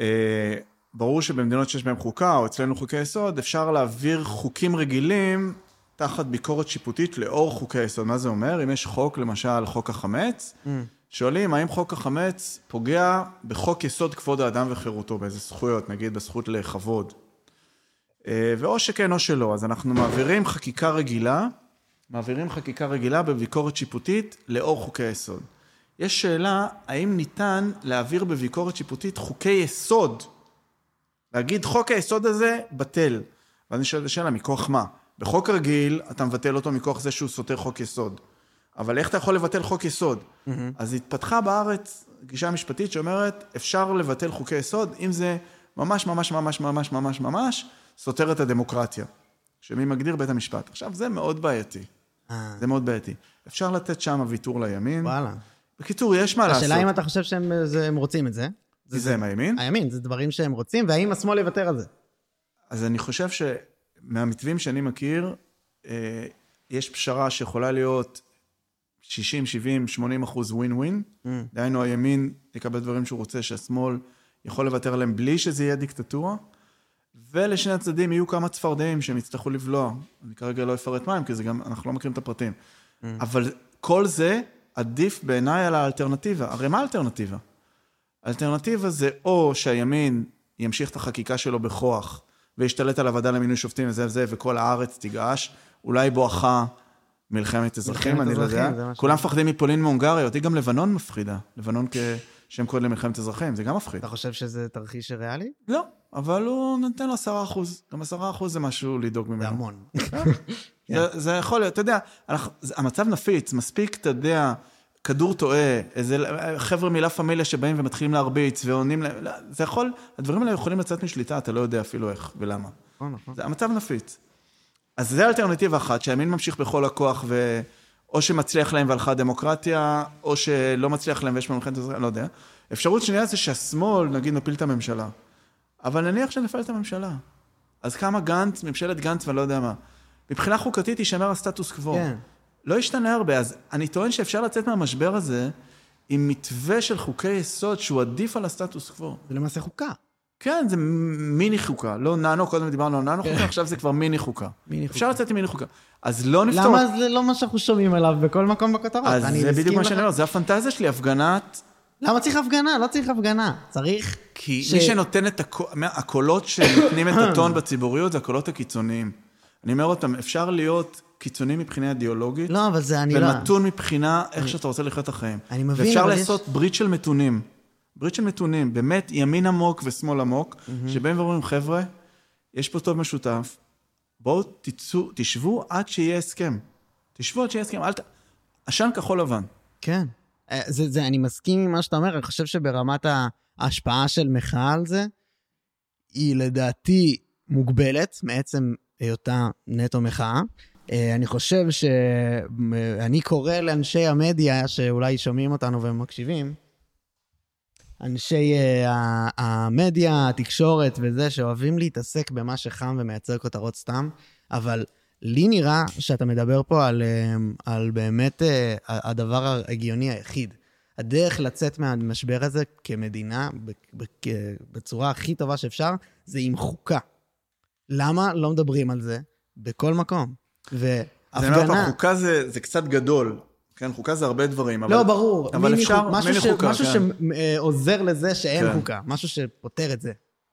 אה, ברור שבמדינות שיש בהן חוקה, או אצלנו חוקי יסוד, אפשר להעביר חוקים רגילים תחת ביקורת שיפוטית לאור חוקי היסוד. מה זה אומר? אם יש חוק, למשל חוק החמץ, mm. שואלים האם חוק החמץ פוגע בחוק יסוד כבוד האדם וחירותו, באיזה זכויות, נגיד בזכות לכבוד. אה, ואו שכן או שלא, אז אנחנו מעבירים חקיקה רגילה, מעבירים חקיקה רגילה בביקורת שיפוטית לאור חוקי היסוד. יש שאלה, האם ניתן להעביר בביקורת שיפוטית חוקי יסוד? להגיד חוק היסוד הזה בטל. ואז אני שואל את השאלה, מכוח מה? בחוק רגיל, אתה מבטל אותו מכוח זה שהוא סותר חוק יסוד. אבל איך אתה יכול לבטל חוק יסוד? אז התפתחה בארץ גישה משפטית שאומרת, אפשר לבטל חוקי יסוד אם זה ממש ממש ממש ממש ממש ממש סותר את הדמוקרטיה. שמי מגדיר בית המשפט. עכשיו, זה מאוד בעייתי. אה, זה מאוד בעייתי. אפשר לתת שם ויתור לימין. וואלה. בקיצור, יש מה לעשות. השאלה אם אתה חושב שהם זה- הם רוצים את זה. כי זה עם הימין. הימין, זה דברים שהם רוצים, והאם השמאל יוותר על זה? אז אני חושב שמהמתווים שאני מכיר, אה, יש פשרה שיכולה להיות 60, 70, 80 אחוז ווין ווין. דהיינו, הימין יקבל דברים שהוא רוצה, שהשמאל יכול לוותר עליהם בלי שזה יהיה דיקטטורה. ולשני הצדדים יהיו כמה צפרדעים שהם יצטרכו לבלוע. אני כרגע לא אפרט מהם, כי זה גם, אנחנו לא מכירים את הפרטים. אבל כל זה עדיף בעיניי על האלטרנטיבה. הרי מה האלטרנטיבה? האלטרנטיבה זה או שהימין ימשיך את החקיקה שלו בכוח וישתלט על הוועדה למינוי שופטים וזה וזה, וכל הארץ תגעש, אולי בואכה מלחמת אזרחים, מלחמת אני לא יודע. כולם מפחדים מפולין מהונגריה, אותי גם לבנון מפחידה. לבנון כשם קוד למלחמת אזרחים, זה גם מפחיד. אתה חושב שזה תרחיש ריאלי? לא, אבל הוא נותן לו עשרה אחוז. גם עשרה אחוז זה משהו לדאוג ממנו. זה המון. זה, זה יכול להיות, אתה יודע, המצב נפיץ, מספיק, אתה יודע, כדור טועה, איזה חבר'ה מלה פמיליה שבאים ומתחילים להרביץ ועונים להם, לא, זה יכול, הדברים האלה יכולים לצאת משליטה, אתה לא יודע אפילו איך ולמה. נכון, נכון. זה המצב נפיץ. אז זה אלטרנטיבה אחת, שהימין ממשיך בכל הכוח, ו... או שמצליח להם והלכה הדמוקרטיה, או שלא מצליח להם ויש מלחמת אזרחים, אני לא יודע. אפשרות שנייה זה שהשמאל, נגיד, מפיל את הממשלה. אבל נניח שנפל את הממשלה. אז כמה גנץ, ממשלת גנץ ואני לא יודע מה. מבחינה חוקתית יישמר הסטטוס קוו. כן. לא ישתנה הרבה, אז אני טוען שאפשר לצאת מהמשבר הזה עם מתווה של חוקי יסוד שהוא עדיף על הסטטוס קוו. זה למעשה חוקה. כן, זה מיני חוקה. לא ננו, קודם דיברנו על ננו חוקה, עכשיו זה כבר מיני חוקה. כן. מיני אפשר חוקה. לצאת עם מיני חוקה. אז לא נפתור... למה זה לא מה שאנחנו שומעים עליו בכל מקום בכותרות? אז זה בדיוק מה. שאני אומר, זה הפנטזיה שלי, הפגנת... למה צריך הפגנה? לא צריך הפגנה. צריך... כי ש- מי שנותן את הקו- מה- הקולות שנותנים את הטון בציבוריות זה הקולות הקיצוניים. אני אומר אותם, אפשר להיות קיצוני מבחינה אידיאולוגית, לא, אבל זה אני לא... ומתון מבחינה איך שאתה רוצה לחיות את החיים. אני מבין, ואפשר אבל יש- לעשות ברית של מתונים. ברית של מתונים, באמת ימין עמוק ושמאל עמוק, שבאים ואומרים, חבר'ה, יש פה טוב משותף, בואו תצאו, תשבו עד שיהיה הסכם. תשבו עד שיהיה הסכם, אל ת... עשן כחול לבן. כן. אה, זה, זה, אני מסכים עם מה שאתה אומר, אני חושב שברמת ההשפעה של מחאה על זה, היא לדעתי מוגבלת מעצם היותה נטו מחאה. אה, אני חושב שאני קורא לאנשי המדיה שאולי שומעים אותנו ומקשיבים, אנשי אה, המדיה, התקשורת וזה, שאוהבים להתעסק במה שחם ומייצר כותרות סתם, אבל לי נראה שאתה מדבר פה על, אה, על באמת אה, הדבר ההגיוני היחיד. הדרך לצאת מהמשבר הזה כמדינה, בצורה הכי טובה שאפשר, זה עם חוקה. למה לא מדברים על זה בכל מקום? והפגנה... חוקה זה, זה קצת גדול. כן, חוקה זה הרבה דברים, אבל... לא, ברור. אבל מיני אפשר, משהו מיני ש- חוקה, משהו כן. שעוזר לזה שאין כן. חוקה. משהו שפותר את זה.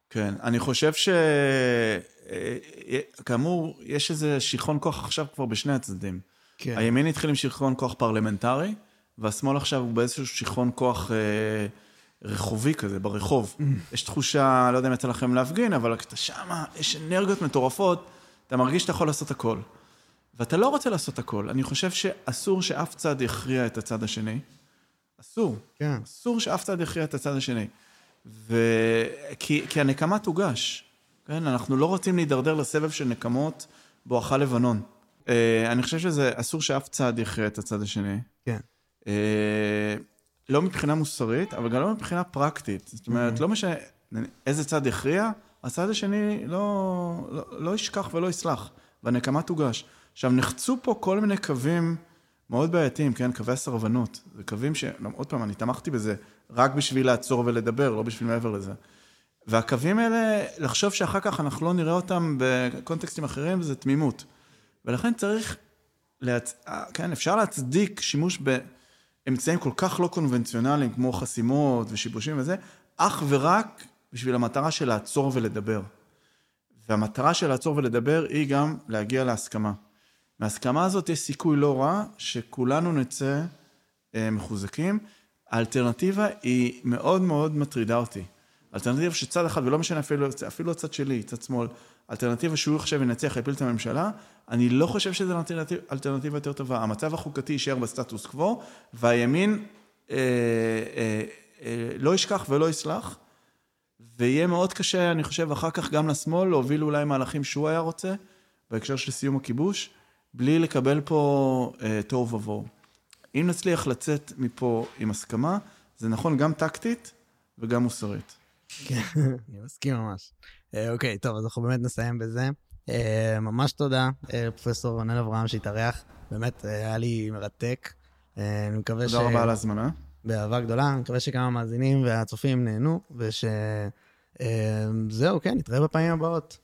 כן, אני חושב ש... אה, כאמור, יש איזה שיכרון כוח עכשיו כבר בשני הצדדים. כן. הימין התחיל עם שיכרון כוח פרלמנטרי, והשמאל עכשיו הוא באיזשהו שיכרון כוח אה, רחובי כזה, ברחוב. יש תחושה, לא יודע אם יצא לכם להפגין, אבל כשאתה שמה, יש אנרגיות מטורפות, אתה מרגיש שאתה יכול לעשות הכל. ואתה לא רוצה לעשות הכל. אני חושב שאסור שאף צד יכריע את הצד השני. אסור. כן. אסור שאף צד יכריע את הצד השני. ו... כי, כי הנקמה תוגש. כן, אנחנו לא רוצים להידרדר לסבב של נקמות בואכה לבנון. אה, אני חושב שזה, אסור שאף צד יכריע את הצד השני. כן. אה, לא מבחינה מוסרית, אבל גם לא מבחינה פרקטית. זאת אומרת, לא משנה איזה צד יכריע, הצד השני לא, לא, לא ישכח ולא יסלח, והנקמה תוגש. עכשיו, נחצו פה כל מיני קווים מאוד בעייתיים, כן? קווי הסרבנות. זה קווים ש... לא, עוד פעם, אני תמכתי בזה רק בשביל לעצור ולדבר, לא בשביל מעבר לזה. והקווים האלה, לחשוב שאחר כך אנחנו לא נראה אותם בקונטקסטים אחרים, זה תמימות. ולכן צריך, להצ... כן, אפשר להצדיק שימוש באמצעים כל כך לא קונבנציונליים, כמו חסימות ושיבושים וזה, אך ורק בשביל המטרה של לעצור ולדבר. והמטרה של לעצור ולדבר היא גם להגיע להסכמה. מההסכמה הזאת יש סיכוי לא רע שכולנו נצא אה, מחוזקים. האלטרנטיבה היא מאוד מאוד מטרידה אותי. האלטרנטיבה שצד אחד, ולא משנה אפילו, אפילו הצד שלי, צד שמאל, אלטרנטיבה שהוא עכשיו ינצח, יפיל את הממשלה, אני לא חושב שזו אלטרנטיב, אלטרנטיבה יותר טובה. המצב החוקתי יישאר בסטטוס קוו, והימין אה, אה, אה, לא ישכח ולא יסלח, ויהיה מאוד קשה, אני חושב, אחר כך גם לשמאל, להוביל אולי מהלכים שהוא היה רוצה, בהקשר של סיום הכיבוש, בלי לקבל פה אה, תוהו ובוהו. אם נצליח לצאת מפה עם הסכמה, זה נכון גם טקטית וגם מוסרית. כן, אני מסכים ממש. אה, אוקיי, טוב, אז אנחנו באמת נסיים בזה. אה, ממש תודה, אה, פרופסור רונן אברהם שהתארח. באמת, היה לי מרתק. אני מקווה ש... תודה רבה על ההזמנה. באהבה גדולה, אני מקווה שגם המאזינים והצופים נהנו, ושזהו, כן, נתראה בפעמים הבאות.